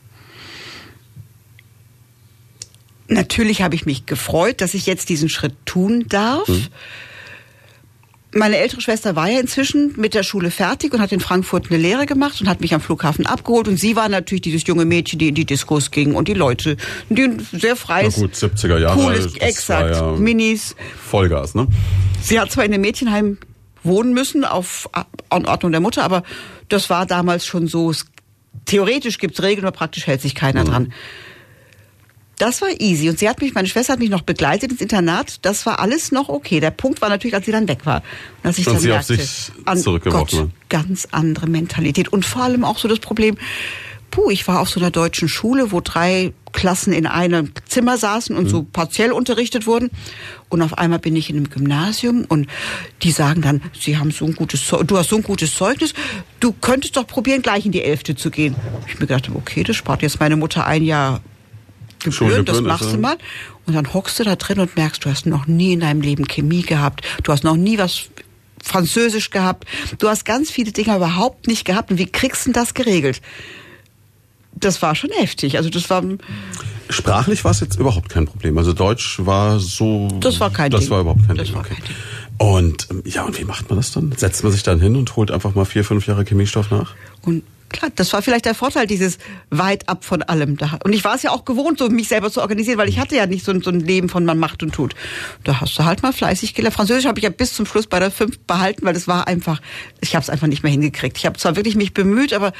natürlich habe ich mich gefreut, dass ich jetzt diesen Schritt tun darf. Meine ältere Schwester war ja inzwischen mit der Schule fertig und hat in Frankfurt eine Lehre gemacht und hat mich am Flughafen abgeholt. Und sie war natürlich dieses junge Mädchen, die in die Diskos ging und die Leute, die sehr freies, Na gut, 70er Jahre. cooles, exakt, ja Minis. Vollgas, ne? Sie hat zwar in einem Mädchenheim wohnen müssen, auf Anordnung der Mutter, aber das war damals schon so. Theoretisch gibt's Regeln, aber praktisch hält sich keiner dran. Das war easy. Und sie hat mich, meine Schwester hat mich noch begleitet ins Internat. Das war alles noch okay. Der Punkt war natürlich, als sie dann weg war. Und als ich Und dann sie auf merkte, sich an zurückgeworfen Gott, ganz andere Mentalität. Und vor allem auch so das Problem, puh, ich war auf so einer deutschen Schule, wo drei Klassen in einem Zimmer saßen und so partiell unterrichtet wurden. Und auf einmal bin ich in einem Gymnasium und die sagen dann, sie haben so ein gutes, du hast so ein gutes Zeugnis, du könntest doch probieren, gleich in die Elfte zu gehen. Ich mir gedacht, okay, das spart jetzt meine Mutter ein Jahr Gebühren, das Schulgebühren, machst du also. mal. Und dann hockst du da drin und merkst, du hast noch nie in deinem Leben Chemie gehabt. Du hast noch nie was Französisch gehabt. Du hast ganz viele Dinge überhaupt nicht gehabt. Und wie kriegst du das geregelt? Das war schon heftig. Also das war, Sprachlich war es jetzt überhaupt kein Problem. Also Deutsch war so. Das war kein Das Ding. war überhaupt kein Das Ding. war okay. kein Ding. Und ähm, ja, und wie macht man das dann? Setzt man sich dann hin und holt einfach mal vier, fünf Jahre Chemiestoff nach? und klar, das war vielleicht der Vorteil dieses weit ab von allem da. Und ich war es ja auch gewohnt, so mich selber zu organisieren, weil ich hatte ja nicht so, ein- so ein Leben von man macht und tut. Da hast du halt mal fleißig gelernt. Französisch habe ich ja bis zum Schluss bei der 5 behalten, weil das war einfach, ich habe es einfach nicht mehr hingekriegt. Ich habe zwar wirklich mich bemüht, aber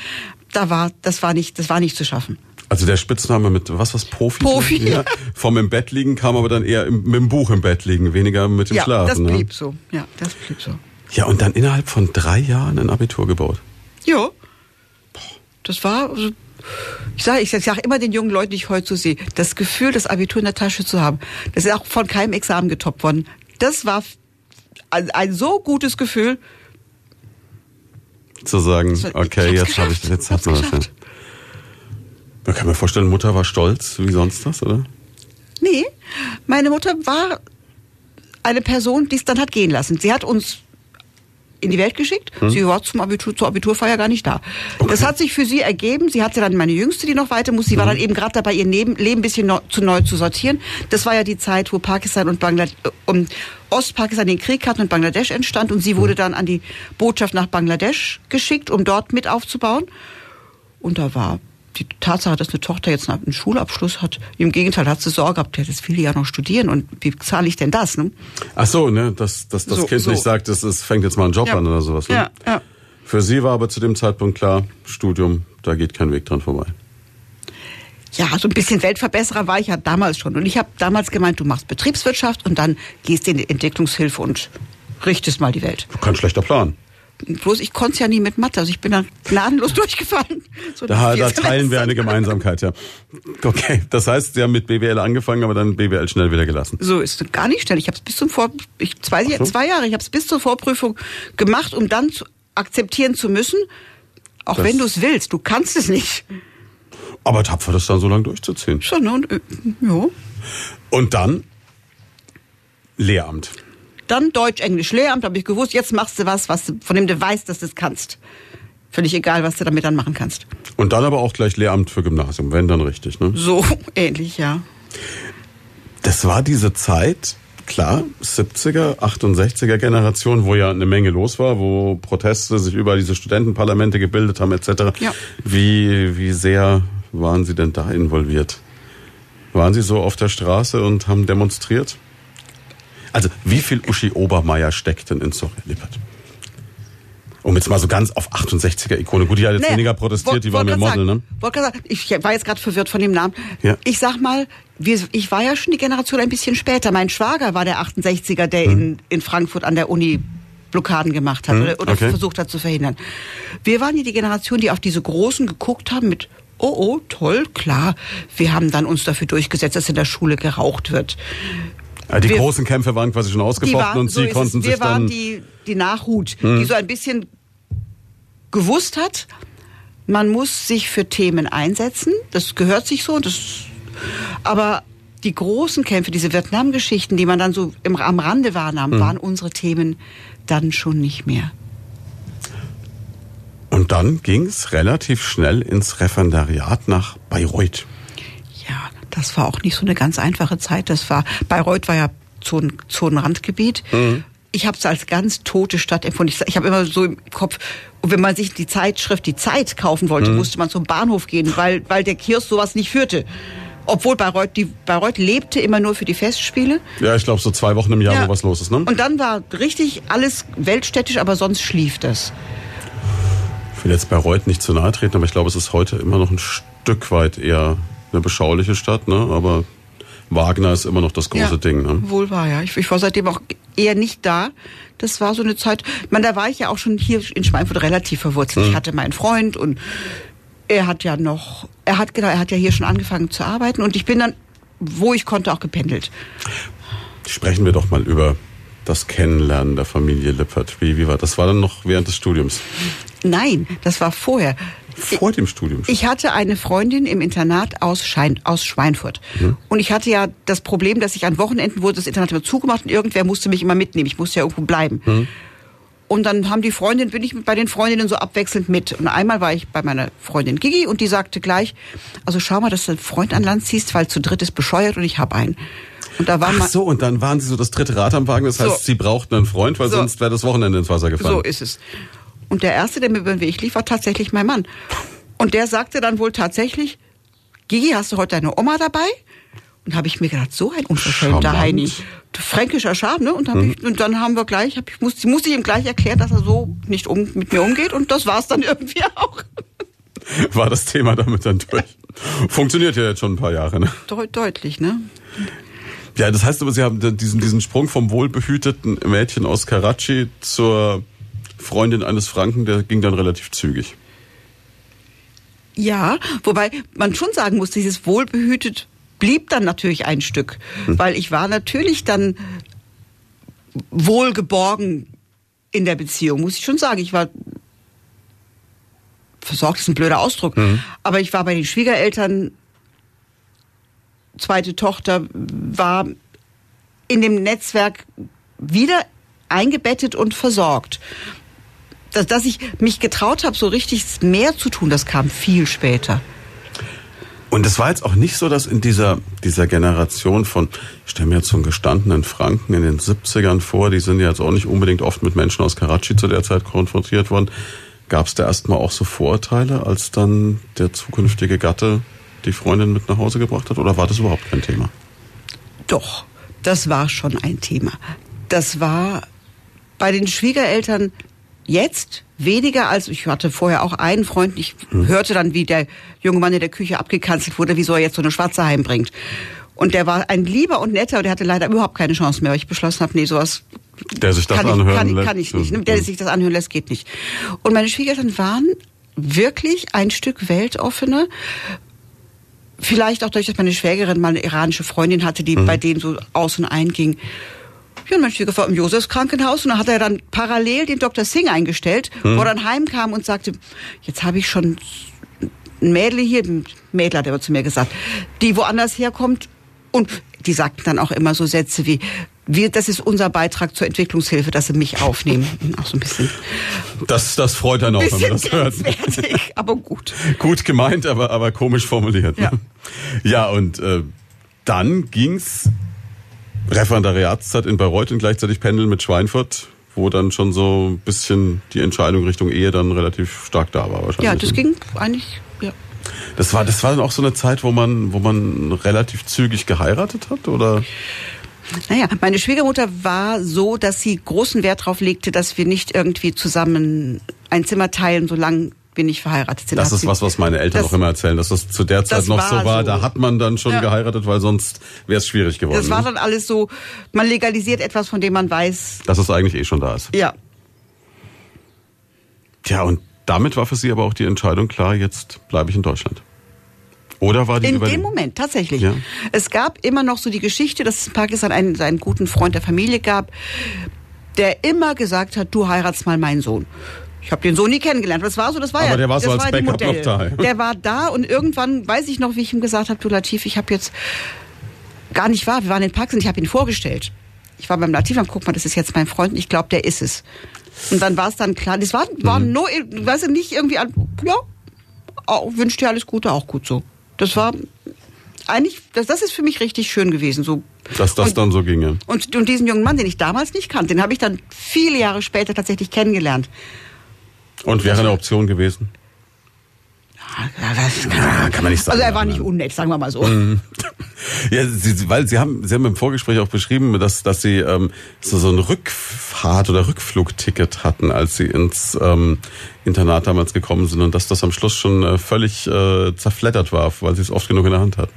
da war, das war nicht, das war nicht zu schaffen. Also der Spitzname mit, was was Profi? Profi, Ja. Vom im Bett liegen kam aber dann eher im, mit dem Buch im Bett liegen, weniger mit dem ja, Schlafen. das ne? blieb so. Ja, das blieb so. Ja, und dann innerhalb von drei Jahren ein Abitur gebaut. Ja. Das war, also, ich sage ich sag immer den jungen Leuten, die ich heute so sehe, das Gefühl, das Abitur in der Tasche zu haben, das ist auch von keinem Examen getoppt worden. Das war ein, ein so gutes Gefühl. Zu sagen, Das war- okay, jetzt habe ich geschafft. jetzt hat Ich man das ja. Man kann mir vorstellen, Mutter war stolz, wie sonst was, oder? Nee, meine Mutter war eine Person, die es dann hat gehen lassen. Sie hat uns in die Welt geschickt. Sie war zum Abitur, zur Abiturfeier gar nicht da. Das hat sich für sie ergeben. Sie hatte dann meine Jüngste, die noch weiter muss. Sie war dann eben gerade dabei, ihr Leben, ein bisschen neu, zu neu zu sortieren. Das war ja die Zeit, wo Pakistan und Bangladesch, um Ostpakistan den Krieg hatten und Bangladesch entstand. Und sie wurde dann an die Botschaft nach Bangladesch geschickt, um dort mit aufzubauen. Und da war die Tatsache, dass eine Tochter jetzt einen Schulabschluss hat, im Gegenteil, hat sie Sorge gehabt, ja, das will die ja noch studieren und wie zahle ich denn das? Ne? Ach so, ne, dass, dass das So, Kind so. nicht sagt, es, es fängt jetzt mal einen Job Ja. an oder sowas. Ne? Ja, ja. Für sie war aber zu dem Zeitpunkt klar, Studium, da geht kein Weg dran vorbei. Ja, so ein bisschen Weltverbesserer war ich ja damals schon. Und ich habe damals gemeint, du machst Betriebswirtschaft und dann gehst in die Entwicklungshilfe und richtest mal die Welt. Kein schlechter Plan. Bloß ich konnte es ja nie mit Mathe, also ich bin dann gnadenlos durchgefallen. So Da, da teilen wir eine Gemeinsamkeit, ja. Okay, das heißt, Sie haben mit BWL angefangen, aber dann BWL schnell wieder gelassen. So ist es gar nicht schnell. Ich habe es bis zum Vor ich, zwei, so. zwei Jahre, ich habe es bis zur Vorprüfung gemacht, um dann zu akzeptieren zu müssen, auch Das- wenn du es willst, du kannst es nicht. Aber tapfer, das dann so lange durchzuziehen. Schon, ne? Und, äh, ja. Und dann Lehramt. Dann Deutsch, Englisch, Lehramt, habe ich gewusst, jetzt machst du was, was du, von dem du weißt, dass du es kannst. Völlig egal, was du damit dann machen kannst. Und dann aber auch gleich Lehramt für Gymnasium, wenn dann richtig, ne? So ähnlich, ja. Das war diese Zeit, klar, 70er, 68er Generation, wo ja eine Menge los war, wo Proteste sich über diese Studentenparlamente gebildet haben, etc. Ja. Wie, wie sehr waren Sie denn da involviert? Waren Sie so auf der Straße und haben demonstriert? Also, wie viel Uschi Obermeier steckt denn in Sorel Lippert? Um jetzt mal so ganz auf 68er-Ikone. Gut, die hat jetzt Naja, weniger protestiert, die war mehr Model, sagen, ne? Wollte sagen, ich war jetzt gerade verwirrt von dem Namen. Ja. Ich sag mal, ich war ja schon die Generation ein bisschen später. Mein Schwager war der 68er, der Hm. in, in Frankfurt an der Uni Blockaden gemacht hat oder, oder okay. versucht hat zu verhindern. Wir waren ja die Generation, die auf diese Großen geguckt haben mit Oh, oh, toll, klar. Wir haben dann uns dafür durchgesetzt, dass in der Schule geraucht wird. Die Wir- großen Kämpfe waren quasi schon ausgefochten waren, und so Sie es. konnten Wir sich waren dann... Hm. die, die Nachhut, die so ein bisschen gewusst hat, man muss sich für Themen einsetzen. Das gehört sich so. Das, aber die großen Kämpfe, diese Vietnam-Geschichten, die man dann so im, am Rande wahrnahm, Hm. waren unsere Themen dann schon nicht mehr. Und dann ging's relativ schnell ins Referendariat nach Bayreuth. Ja, das war auch nicht so eine ganz einfache Zeit. Das war Bayreuth war ja Zonen, Zonenrandgebiet. ich habe es als ganz tote Stadt empfunden. Ich, ich habe immer so im Kopf, und wenn man sich die Zeitschrift Die Zeit kaufen wollte, Mhm. musste man zum Bahnhof gehen, weil, weil der Kiosk sowas nicht führte. Obwohl Bayreuth, die, Bayreuth lebte immer nur für die Festspiele. Ja, ich glaube, so zwei Wochen im Jahr, Ja. wo was los ist, ne? Und dann war richtig alles weltstädtisch, aber sonst schlief das. Ich will jetzt Bayreuth nicht zu nahe treten, aber ich glaube, es ist heute immer noch ein Stück weit eher eine beschauliche Stadt, ne? Aber Wagner ist immer noch das große ja, Ding, ne? Wohl war, ja. Ich, ich war seitdem auch eher nicht da. Das war so eine Zeit, man, da war ich ja auch schon hier in Schweinfurt relativ verwurzelt. Hm. Ich hatte meinen Freund und er hat ja noch, er hat genau, er hat ja hier schon angefangen zu arbeiten und ich bin dann, wo ich konnte, auch gependelt. Sprechen wir doch mal über das Kennenlernen der Familie Lippert. Wie, wie war das? War dann noch während des Studiums? Nein, das war vorher. Vor dem Studium schon? Ich hatte eine Freundin im Internat aus, Schein, aus Schweinfurt. Und ich hatte ja das Problem, dass ich an Wochenenden wurde das Internat immer zugemacht und irgendwer musste mich immer mitnehmen. Ich musste ja irgendwo bleiben. Und dann haben die Freundinnen, bin ich bei den Freundinnen so abwechselnd mit. Und einmal war ich bei meiner Freundin Gigi und die sagte gleich, also schau mal, dass du einen Freund an Land ziehst, weil zu dritt ist bescheuert und ich hab einen. Und da war Ach so, und dann waren Sie so das dritte Rad am Wagen. Das heißt, So. Sie brauchten einen Freund, weil So. sonst wäre das Wochenende ins Wasser gefallen. So ist es. Und der erste, der mir über den Weg lief, war tatsächlich mein Mann. Und der sagte dann wohl tatsächlich, Gigi, hast du heute deine Oma dabei? Und habe ich mir gedacht, so ein unverschämter. Heini. Fränkischer Charme, ne? Und, hab ich, und dann haben wir gleich, hab ich, musste, musste ich ihm gleich erklären, dass er so nicht um, mit mir umgeht. Und das war's dann irgendwie auch. War das Thema damit dann durch. Funktioniert ja jetzt schon ein paar Jahre, ne? Deut, deutlich, ne? Ja, das heißt aber, Sie haben diesen, diesen Sprung vom wohlbehüteten Mädchen aus Karachi zur Freundin eines Franken, der ging dann relativ zügig. Ja, wobei man schon sagen muss, dieses wohlbehütet blieb dann natürlich ein Stück, weil ich war natürlich dann wohlgeborgen in der Beziehung, muss ich schon sagen. Ich war versorgt ist ein blöder Ausdruck, aber ich war bei den Schwiegereltern, zweite Tochter, war in dem Netzwerk wieder eingebettet und versorgt. Dass, dass ich mich getraut habe, so richtig mehr zu tun, das kam viel später. Und es war jetzt auch nicht so, dass in dieser, dieser Generation von, ich stelle mir jetzt so einen gestandenen Franken in den 70ern vor, die sind ja jetzt auch nicht unbedingt oft mit Menschen aus Karachi zu der Zeit konfrontiert worden. Gab es da erstmal auch so Vorurteile, als dann der zukünftige Gatte die Freundin mit nach Hause gebracht hat? Oder war das überhaupt kein Thema? Doch, das war schon ein Thema. Das war bei den Schwiegereltern jetzt weniger als ich hatte vorher auch einen Freund. Ich hörte dann, wie der junge Mann in der Küche abgekanzelt wurde, wieso er jetzt so eine Schwarze heimbringt. Und der war ein lieber und netter und der hatte leider überhaupt keine Chance mehr, weil ich beschlossen habe, nee, sowas Der sich das kann, anhören ich, kann, lässt. kann ich nicht. Ne? Der sich das anhören lässt, geht nicht. Und meine Schwiegereltern waren wirklich ein Stück weltoffener. Vielleicht auch dadurch, dass meine Schwägerin mal eine iranische Freundin hatte, die bei denen so aus und ein ging. Ja, und mein Schwiegervater im Josefs Krankenhaus und da hat er dann parallel den Dr. Singh eingestellt, wo er dann heimkam und sagte, jetzt habe ich schon ein Mädel hier, ein Mädel hat er zu mir gesagt, die woanders herkommt und die sagten dann auch immer so Sätze wie, wir, das ist unser Beitrag zur Entwicklungshilfe, dass sie mich aufnehmen. Auch so ein bisschen, Das, das freut einen auch, wenn man das hört. aber gut. Gut gemeint, aber, aber komisch formuliert. Ne? Ja. ja, und äh, dann ging's Referendariatszeit in Bayreuth und gleichzeitig Pendeln mit Schweinfurt, wo dann schon so ein bisschen die Entscheidung Richtung Ehe dann relativ stark da war wahrscheinlich. Ja, das ging eigentlich, ja. Das war, das war dann auch so eine Zeit, wo man, wo man relativ zügig geheiratet hat, oder? Naja, meine Schwiegermutter war so, dass sie großen Wert darauf legte, dass wir nicht irgendwie zusammen ein Zimmer teilen, solange wir nicht verheiratet sind. Das ist was, was meine Eltern auch immer erzählen, dass das zu der Zeit noch war so war. so. Da hat man dann schon Ja. geheiratet, weil sonst wäre es schwierig geworden. Das war ne? dann alles so, man legalisiert etwas, von dem man weiß, dass es eigentlich eh schon da ist. ja, Tja, und damit war für Sie aber auch die Entscheidung klar, jetzt bleibe ich in Deutschland. Oder war die In dem Moment, tatsächlich. Ja. Es gab immer noch so die Geschichte, dass es in Pakistan einen, einen guten Freund der Familie gab, der immer gesagt hat, du heiratst mal meinen Sohn. Ich habe den Sohn nie kennengelernt. Das war so, das war Aber ja, der war so als Backup noch da. Der war da und irgendwann weiß ich noch, wie ich ihm gesagt habe, du Latif, ich habe jetzt gar nicht wahr. Wir waren in Pakistan, ich habe ihn vorgestellt. Ich war beim Latif, dann guck mal, das ist jetzt mein Freund. und Ich glaube, der ist es. Und dann war es dann klar. Das war, war Mhm. nur, weißt du, nicht irgendwie an, ja, auch, wünscht dir alles Gute, auch gut so. Das war eigentlich, das, das ist für mich richtig schön gewesen. So, Dass das und, dann so ginge. Und, und diesen jungen Mann, den ich damals nicht kannte, den habe ich dann viele Jahre später tatsächlich kennengelernt. Und wäre eine Option gewesen? Ja, das kann, Ja, kann man nicht sagen. Also er war nicht unnett, sagen wir mal so. Ja, sie, weil Sie haben, Sie haben im Vorgespräch auch beschrieben, dass, dass Sie ähm, so, so ein Rückfahrt- oder Rückflugticket hatten, als Sie ins ähm, Internat damals gekommen sind und dass das am Schluss schon äh, völlig äh, zerfleddert war, weil Sie es oft genug in der Hand hatten.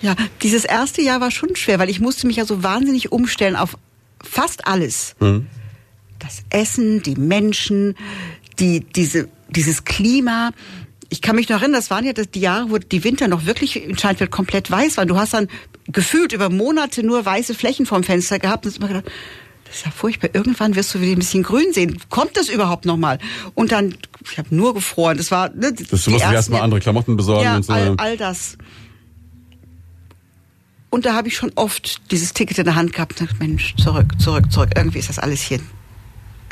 Ja, dieses erste Jahr war schon schwer, weil ich musste mich ja so wahnsinnig umstellen auf fast alles. Das Essen, die Menschen, die, diese, dieses Klima. Ich kann mich noch erinnern, das waren ja die Jahre, wo die Winter noch wirklich in Scheinfeld komplett weiß waren. Du hast dann gefühlt über Monate nur weiße Flächen vorm Fenster gehabt und hast immer gedacht, das ist ja furchtbar. Irgendwann wirst du wieder ein bisschen grün sehen. Kommt das überhaupt noch mal? Und dann, ich habe nur gefroren. Das war. Ne, Das, du musst dir erstmal andere Klamotten besorgen ja, und so. all, all das. Und da habe ich schon oft dieses Ticket in der Hand gehabt und dachte, Mensch, zurück, zurück, zurück. Irgendwie ist das alles hier.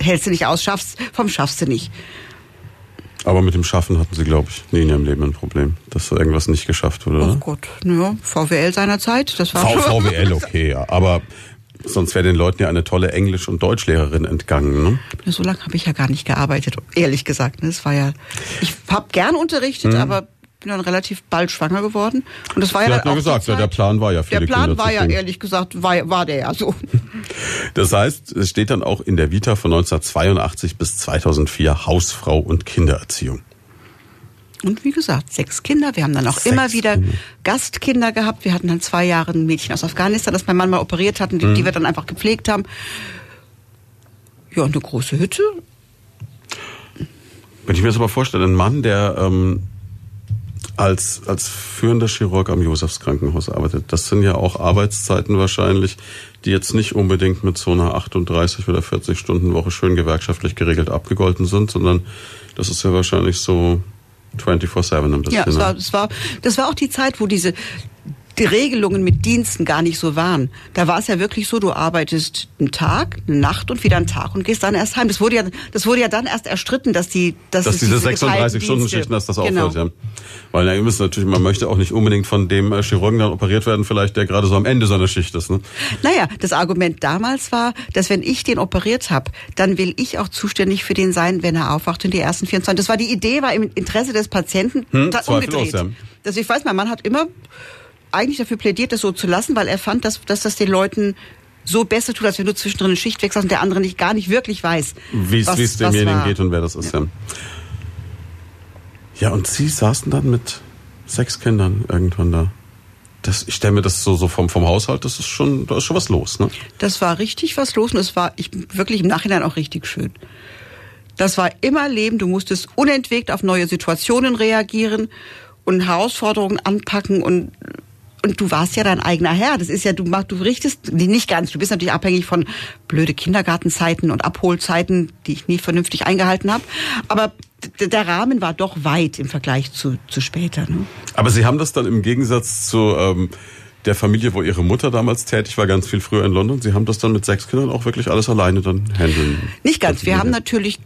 Hältst du nicht aus, schaffst, vom schaffst du nicht. Aber mit dem Schaffen hatten Sie, glaube ich, nie in Ihrem Leben ein Problem, dass irgendwas nicht geschafft wurde, Oh oder? Gott, ja, VWL seinerzeit, das war V schon. VWL, okay, ja. Aber sonst wäre den Leuten ja eine tolle Englisch- und Deutschlehrerin entgangen, ne? So lange habe ich ja gar nicht gearbeitet, ehrlich gesagt. ne. Das war ja, ich habe gern unterrichtet, Mhm. aber bin dann relativ bald schwanger geworden. Und das war Sie ja hat dann auch gesagt, ja, Zeit- der Plan war ja, viele Der Plan Kinder war ja ehrlich gesagt, war, war der ja so. Das heißt, es steht dann auch in der Vita von 1982 bis 2004 Hausfrau und Kindererziehung. Und wie gesagt, sechs Kinder. Wir haben dann auch Sechs immer wieder Kinder. Gastkinder gehabt. Wir hatten dann zwei Jahre ein Mädchen aus Afghanistan, das mein Mann mal operiert hat und die, Mhm. die wir dann einfach gepflegt haben. Ja, und eine große Hütte. Wenn ich mir das aber vorstelle, ein Mann, der ähm, als, als führender Chirurg am Josefs Krankenhaus arbeitet, das sind ja auch Arbeitszeiten wahrscheinlich, die jetzt nicht unbedingt mit so einer 38 oder 40 Stunden Woche schön gewerkschaftlich geregelt abgegolten sind, sondern das ist ja wahrscheinlich so 24-7 ein bisschen. Ja, das war, das war, das war auch die Zeit, wo diese die Regelungen mit Diensten gar nicht so waren. Da war es ja wirklich so, du arbeitest einen Tag, eine Nacht und wieder einen Tag und gehst dann erst heim. Das wurde ja, das wurde ja dann erst erstritten, dass die, dass, dass es diese geteilten 36 Stunden Dienste- Schichten, dass das genau. aufhört, ja. Weil ja, ihr müsst natürlich, man möchte auch nicht unbedingt von dem äh, Chirurgen dann operiert werden, vielleicht der gerade so am Ende seiner Schicht ist, ne? Naja, das Argument damals war, dass wenn ich den operiert habe, dann will ich auch zuständig für den sein, wenn er aufwacht in die ersten 24. Das war die Idee, war im Interesse des Patienten Hm, umgedreht. ja. Also ich weiß, mein Mann hat immer eigentlich dafür plädiert, das so zu lassen, weil er fand, dass, dass das den Leuten so besser tut, als wenn du zwischendrin eine Schicht wechselst und der andere nicht gar nicht wirklich weiß, Wie es demjenigen geht und wer das ist, ja. Ja, und Sie saßen dann mit sechs Kindern irgendwann da. Das, ich stelle mir das so, so vom, vom Haushalt, das ist schon, da ist schon was los, ne? Das war richtig was los und es war ich, wirklich im Nachhinein auch richtig schön. Das war immer Leben, du musstest unentwegt auf neue Situationen reagieren und Herausforderungen anpacken und und du warst ja dein eigener Herr. Das ist ja, du machst, du richtest, nicht ganz, du bist natürlich abhängig von blöde Kindergartenzeiten und Abholzeiten, die ich nie vernünftig eingehalten habe. Aber der Rahmen war doch weit im Vergleich zu, zu später. Ne? Aber Sie haben das dann im Gegensatz zu ähm, der Familie, wo Ihre Mutter damals tätig war, ganz viel früher in London, Sie haben das dann mit sechs Kindern auch wirklich alles alleine dann handeln. Nicht ganz. Wir haben natürlich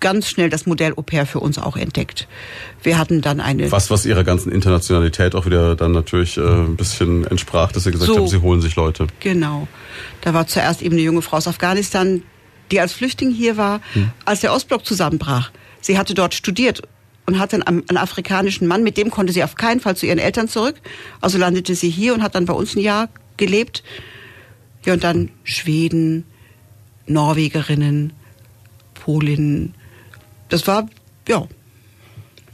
ganz schnell das Modell Au pair für uns auch entdeckt. Wir hatten dann eine Was, was ihrer ganzen Internationalität auch wieder dann natürlich äh, ein bisschen entsprach, dass sie gesagt So. haben, sie holen sich Leute. Genau. Da war zuerst eben eine junge Frau aus Afghanistan, die als Flüchtling hier war, als der Ostblock zusammenbrach. Sie hatte dort studiert und hatte einen, einen afrikanischen Mann, mit dem konnte sie auf keinen Fall zu ihren Eltern zurück. Also landete sie hier und hat dann bei uns ein Jahr gelebt. Ja, und dann Schweden, Norwegerinnen, Polinnen. Das war, ja,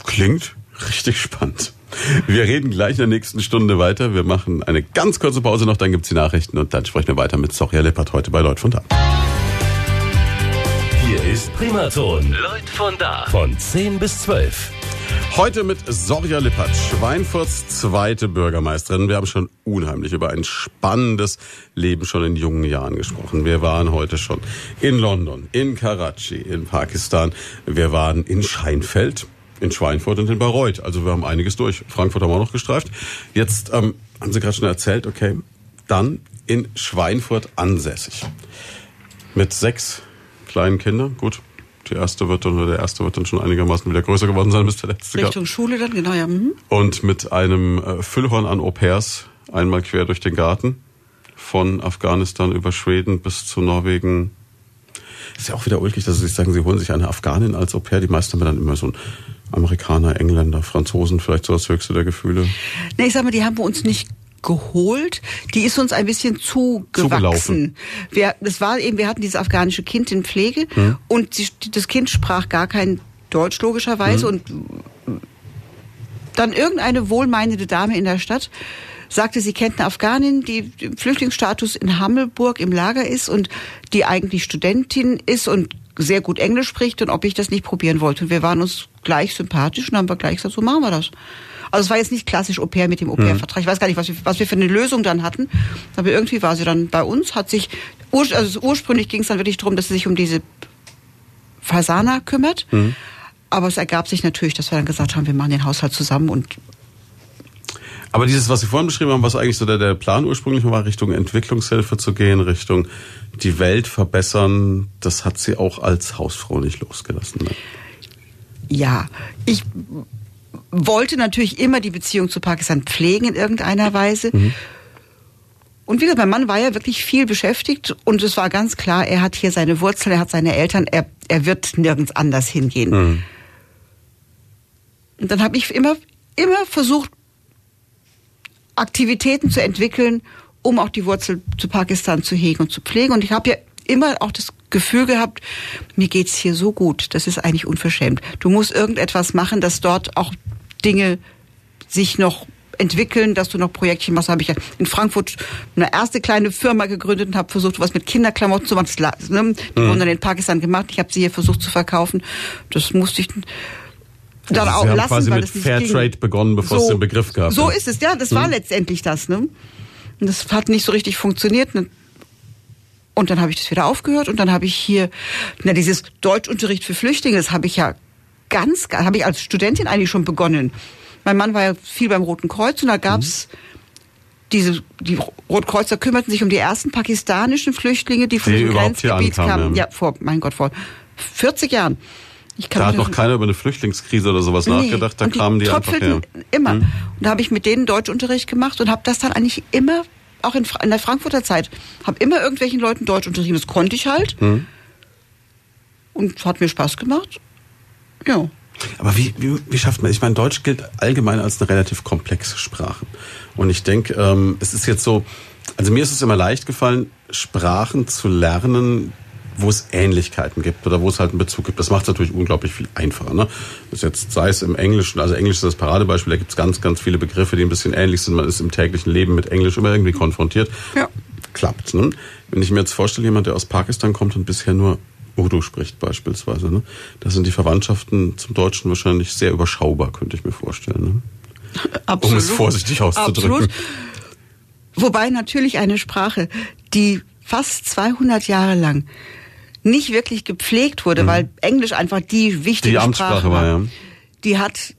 Klingt richtig spannend. Wir reden gleich in der nächsten Stunde weiter. Wir machen eine ganz kurze Pause noch, dann gibt's die Nachrichten und dann sprechen wir weiter mit Soria Lippert heute bei Leut von da. Hier ist Primaton. Leut von da. Von 10 bis 12. Heute mit Sorja Lippert, Schweinfurts zweite Bürgermeisterin. Wir haben schon unheimlich über ein spannendes Leben schon in jungen Jahren gesprochen. Wir waren heute schon in London, in Karachi, in Pakistan. Wir waren in Scheinfeld, in Schweinfurt und in Bayreuth. Also wir haben einiges durch. Frankfurt haben wir auch noch gestreift. Jetzt ähm, haben Sie gerade schon erzählt, okay, dann in Schweinfurt ansässig. Mit sechs kleinen Kindern, gut. Die erste wird dann, oder der erste wird dann schon einigermaßen wieder größer geworden sein, bis der letzte gab. Richtung Schule dann, genau, ja. Mhm. Und mit einem äh, Füllhorn an Au pairs einmal quer durch den Garten. von Afghanistan über Schweden bis zu Norwegen. Ist ja auch wieder ulkig, dass Sie sagen, Sie holen sich eine Afghanin als Au pair. Die meisten haben dann immer so ein Amerikaner, Engländer, Franzosen, vielleicht so das höchste der Gefühle. Nee, ich sag mal, die haben wir uns nicht geholt. Die ist uns ein bisschen zugewachsen. Wir, das war eben, wir hatten dieses afghanische Kind in Pflege und die, das Kind sprach gar kein Deutsch logischerweise und dann irgendeine wohlmeinende Dame in der Stadt sagte, sie kennt eine Afghanin, die im Flüchtlingsstatus in Hammelburg im Lager ist und die eigentlich Studentin ist und sehr gut Englisch spricht und ob ich das nicht probieren wollte. Und wir waren uns gleich sympathisch und haben wir gleich gesagt, so machen wir das. Also es war jetzt nicht klassisch Au pair mit dem Au pair-Vertrag. Ich weiß gar nicht, was wir, was wir für eine Lösung dann hatten. Aber irgendwie war sie dann bei uns, hat sich, also ursprünglich ging es dann wirklich darum, dass sie sich um diese Fasana kümmert. Aber es ergab sich natürlich, dass wir dann gesagt haben, wir machen den Haushalt zusammen und Aber dieses, was Sie vorhin beschrieben haben, was eigentlich so der, der Plan ursprünglich war, Richtung Entwicklungshilfe zu gehen, Richtung die Welt verbessern, das hat sie auch als Hausfrau nicht losgelassen. Ne? Ja, ich wollte natürlich immer die Beziehung zu Pakistan pflegen in irgendeiner Weise. Und wie gesagt, mein Mann war ja wirklich viel beschäftigt und es war ganz klar, er hat hier seine Wurzeln, er hat seine Eltern, er, er wird nirgends anders hingehen. Und dann habe ich immer, immer versucht, Aktivitäten zu entwickeln, um auch die Wurzel zu Pakistan zu hegen und zu pflegen. Und ich habe ja immer auch das Gefühl gehabt, mir geht's hier so gut, das ist eigentlich unverschämt. Du musst irgendetwas machen, dass dort auch Dinge sich noch entwickeln, dass du noch Projektchen machst. Habe ich ja in Frankfurt eine erste kleine Firma gegründet und habe versucht, was mit Kinderklamotten zu machen. Das, ne? Die wurden dann in Pakistan gemacht. Ich habe sie hier versucht zu verkaufen. Das musste ich dann Also auch lassen, quasi weil mit nicht Fairtrade begonnen, bevor es den Begriff gab, So ja. ist es, ja. Das war letztendlich das. Ne? Und das hat nicht so richtig funktioniert. Ne? Und dann habe ich das wieder aufgehört und dann habe ich hier, na dieses Deutschunterricht für Flüchtlinge, das habe ich ja ganz, habe ich als Studentin eigentlich schon begonnen. Mein Mann war ja viel beim Roten Kreuz und da gab's diese, die Rotkreuzer kümmerten sich um die ersten pakistanischen Flüchtlinge, die von Die hier Grenzgebiet kamen. ja. Ja, vor, mein Gott, vor 40 Jahren. Da hat noch keiner über eine Flüchtlingskrise oder sowas nachgedacht, da und kamen die einfach her. Hm. immer. Und da habe ich mit denen Deutschunterricht gemacht und habe das dann eigentlich immer, auch in, in der Frankfurter Zeit, habe immer irgendwelchen Leuten Deutsch unterrichtet. Das konnte ich halt. Hm. Und hat mir Spaß gemacht. Ja. Aber wie, wie, wie schafft man? Ich meine, Deutsch gilt allgemein als eine relativ komplexe Sprache. Und ich denke, ähm, es ist jetzt so, also mir ist es immer leicht gefallen, Sprachen zu lernen, wo es Ähnlichkeiten gibt oder wo es halt einen Bezug gibt. Das macht es natürlich unglaublich viel einfacher. Ne? Das jetzt, sei es im Englischen, also Englisch ist das Paradebeispiel, da gibt es ganz, ganz viele Begriffe, die ein bisschen ähnlich sind. Man ist im täglichen Leben mit Englisch immer irgendwie konfrontiert. Ja. Klappt. Ne? Wenn ich mir jetzt vorstelle, jemand, der aus Pakistan kommt und bisher nur Urdu spricht beispielsweise, ne? da sind die Verwandtschaften zum Deutschen wahrscheinlich sehr überschaubar, könnte ich mir vorstellen. Ne? Um es vorsichtig auszudrücken. Absolut. Wobei natürlich eine Sprache, die fast 200 Jahre lang nicht wirklich gepflegt wurde, weil Englisch einfach die wichtige Mhm. Die Amtssprache Sprache war, ja. Die hat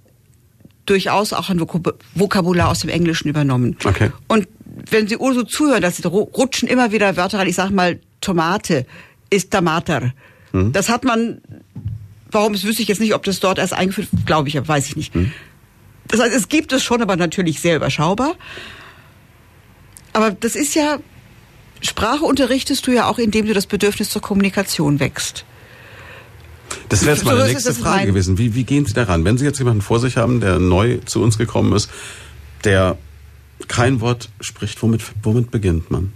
durchaus auch ein Vokab- Vokabular aus dem Englischen übernommen. Okay. Und wenn Sie Urso zuhören, dass Sie ru- rutschen immer wieder Wörter rein. Ich sag mal, Tomate ist Tomater. Mhm. Das hat man, warum, das wüsste ich jetzt nicht, ob das dort erst eingeführt, glaube ich, weiß ich nicht. Mhm. Das heißt, es gibt es schon, aber natürlich sehr überschaubar. Aber das ist ja, Sprache unterrichtest du ja auch, indem du das Bedürfnis zur Kommunikation wächst. Das wäre jetzt So meine es, nächste Frage mein- gewesen. Wie, wie gehen Sie daran? Wenn Sie jetzt jemanden vor sich haben, der neu zu uns gekommen ist, der kein Wort spricht, womit, womit beginnt man?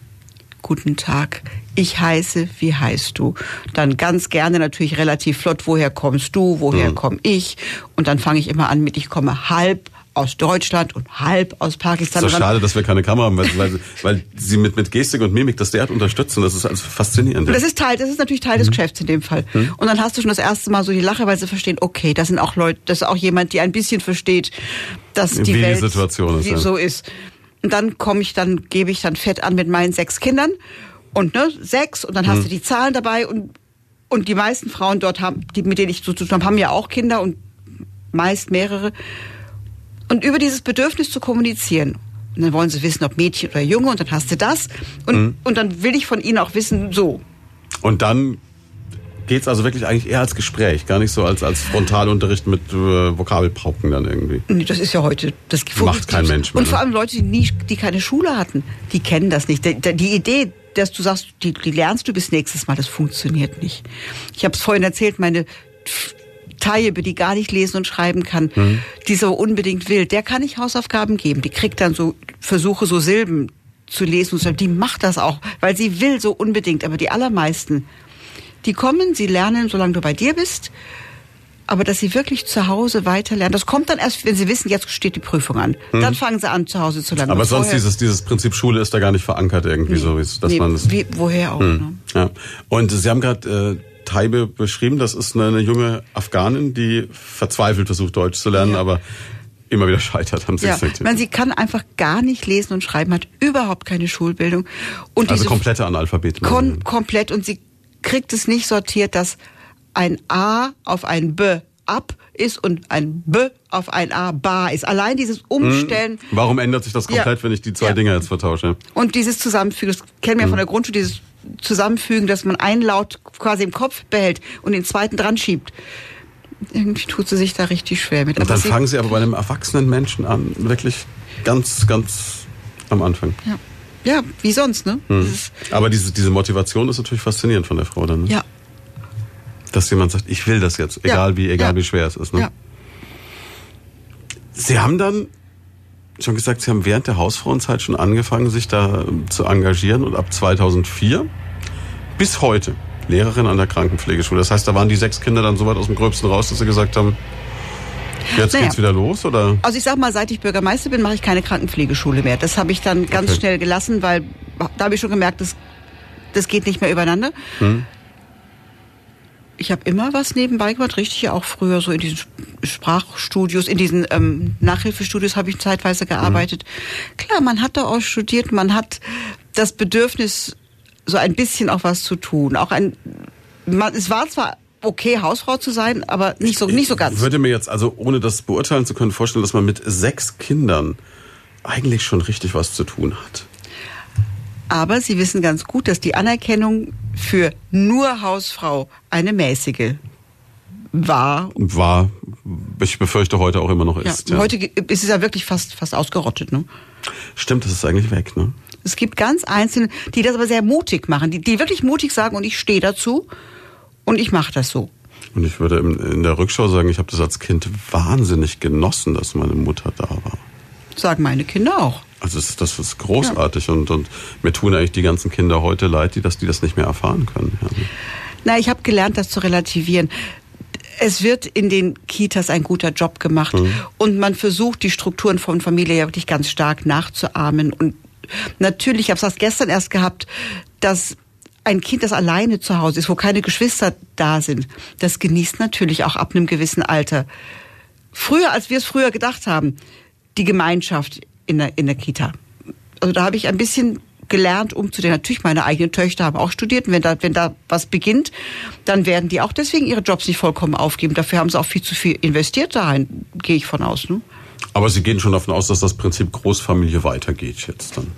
Guten Tag, ich heiße, wie heißt du? Dann ganz gerne natürlich relativ flott, woher kommst du, woher komme ich? Und dann fange ich immer an mit, ich komme halb aus Deutschland und halb aus Pakistan. ist so schade, dass wir keine Kamera haben, weil, weil, weil Sie mit, mit Gestik und Mimik das derart unterstützen. Das ist also faszinierend. Das ist Teil, das ist natürlich Teil Mhm. des Geschäfts in dem Fall. Und dann hast du schon das erste Mal so die Lache, weil sie verstehen, okay, das sind auch Leute, das ist auch jemand, die ein bisschen versteht, dass die Wie die Welt Situation ist, wie ja. so ist. Und dann komme ich, dann gebe ich dann fett an mit meinen sechs Kindern und ne sechs und dann Mhm. hast du die Zahlen dabei und und die meisten Frauen dort haben, die mit denen ich zu tun habe, haben ja auch Kinder und meist mehrere. Und über dieses Bedürfnis zu kommunizieren. Und dann wollen sie wissen, ob Mädchen oder Junge, und dann hast du das. Und, Mhm. und dann will ich von ihnen auch wissen, so, Und dann geht's also wirklich eigentlich eher als Gespräch, gar nicht so als, als Frontalunterricht mit äh, Vokabelpauken dann irgendwie. Nee, das ist ja heute, das Macht kein Mensch mehr, Und vor ne? allem Leute, die, nie, die keine Schule hatten, die kennen das nicht. Die, die Idee, dass du sagst, die, die lernst du bis nächstes Mal, das funktioniert nicht. Ich habe es vorhin erzählt, meine Tayyebe, die gar nicht lesen und schreiben kann, Mhm. die so unbedingt will, der kann ich Hausaufgaben geben. Die kriegt dann so Versuche, so Silben zu lesen und zu schreiben. Die macht das auch, weil sie will so unbedingt. Aber die allermeisten, die kommen, sie lernen, solange du bei dir bist. Aber dass sie wirklich zu Hause weiterlernen, das kommt dann erst, wenn sie wissen, jetzt steht die Prüfung an. Dann fangen sie an, zu Hause zu lernen. Mhm. Aber sonst vorher- dieses, dieses Prinzip Schule ist da gar nicht verankert irgendwie so, wie es- dass nee, man das. wie, woher auch. Ne? Ja. Und Sie haben gerade äh, Taibe beschrieben, das ist eine, eine junge Afghanin, die verzweifelt versucht, Deutsch zu lernen, Ja. aber immer wieder scheitert, haben Sie Ja, gesagt. man, sie kann einfach gar nicht lesen und schreiben, hat überhaupt keine Schulbildung. Und also komplette Analphabeten. kon komplett und sie kriegt es nicht sortiert, dass ein A auf ein B ab ist und ein B auf ein A bar ist. Allein dieses Umstellen Warum ändert sich das komplett, Ja. wenn ich die zwei Ja. Dinge jetzt vertausche? und dieses Zusammenfügen, das kennen wir Mhm. ja von der Grundschule, dieses Zusammenfügen, dass man einen Laut quasi im Kopf behält und den zweiten dran schiebt. Irgendwie tut sie sich da richtig schwer mit. Und Aber dann fangen Sie aber bei einem erwachsenen Menschen an, wirklich ganz, ganz am Anfang. ja. Ja, wie sonst, ne? Mhm. Aber diese, diese Motivation ist natürlich faszinierend von der Frau dann. Ne? ja, Dass jemand sagt, ich will das jetzt, Ja. egal wie, egal Ja. wie schwer es ist. Ne? ja. Sie haben dann schon gesagt, Sie haben während der Hausfrauenzeit schon angefangen, sich da ähm, zu engagieren und ab 2004 bis heute Lehrerin an der Krankenpflegeschule. Das heißt, da waren die sechs Kinder dann so weit aus dem Gröbsten raus, dass Sie gesagt haben, jetzt Naja. geht's wieder los, oder? Also ich sag mal, seit ich Bürgermeister bin, mache ich keine Krankenpflegeschule mehr. Das habe ich dann ganz Okay. schnell gelassen, weil da habe ich schon gemerkt, das, das geht nicht mehr übereinander. Hm. Ich habe immer was nebenbei gemacht, richtig ja auch früher so in diesen Sprachstudios, in diesen ähm, Nachhilfestudios habe ich zeitweise gearbeitet. Klar, man hat da auch studiert, man hat das Bedürfnis, so ein bisschen auch was zu tun. Auch ein, man, es war zwar okay, Hausfrau zu sein, aber nicht so, nicht so ganz. Ich würde mir jetzt, also ohne das beurteilen zu können, vorstellen, dass man mit sechs Kindern eigentlich schon richtig was zu tun hat. Aber Sie wissen ganz gut, dass die Anerkennung für nur Hausfrau eine mäßige war. War, ich befürchte, heute auch immer noch Ja, ist. Ja. Heute ge- ist es ja wirklich fast, fast ausgerottet. Ne? Stimmt, das ist eigentlich weg, ne? Es gibt ganz Einzelne, die das aber sehr mutig machen, die, die wirklich mutig sagen und ich stehe dazu und ich mache das so. Und ich würde in, der Rückschau sagen, ich habe das als Kind wahnsinnig genossen, dass meine Mutter da war. Sagen meine Kinder auch. Also das, das ist großartig und, und mir tun eigentlich die ganzen Kinder heute leid, die das, die das nicht mehr erfahren können. Ja. Na, ich habe gelernt, das zu relativieren. Es wird in den Kitas ein guter Job gemacht und man versucht, die Strukturen von Familie ja wirklich ganz stark nachzuahmen. Und natürlich, ich habe es erst gestern erst gehabt, dass ein Kind, das alleine zu Hause ist, wo keine Geschwister da sind, das genießt natürlich auch ab einem gewissen Alter. Früher, als wir es früher gedacht haben, die Gemeinschaft in der, in der Kita. Also da habe ich ein bisschen gelernt, umzudrehen. Natürlich, meine eigenen Töchter haben auch studiert. Und wenn da, wenn da was beginnt, dann werden die auch deswegen ihre Jobs nicht vollkommen aufgeben. Dafür haben sie auch viel zu viel investiert dahin, gehe ich von aus. Ne? Aber Sie gehen schon davon aus, dass das Prinzip Großfamilie weitergeht jetzt dann.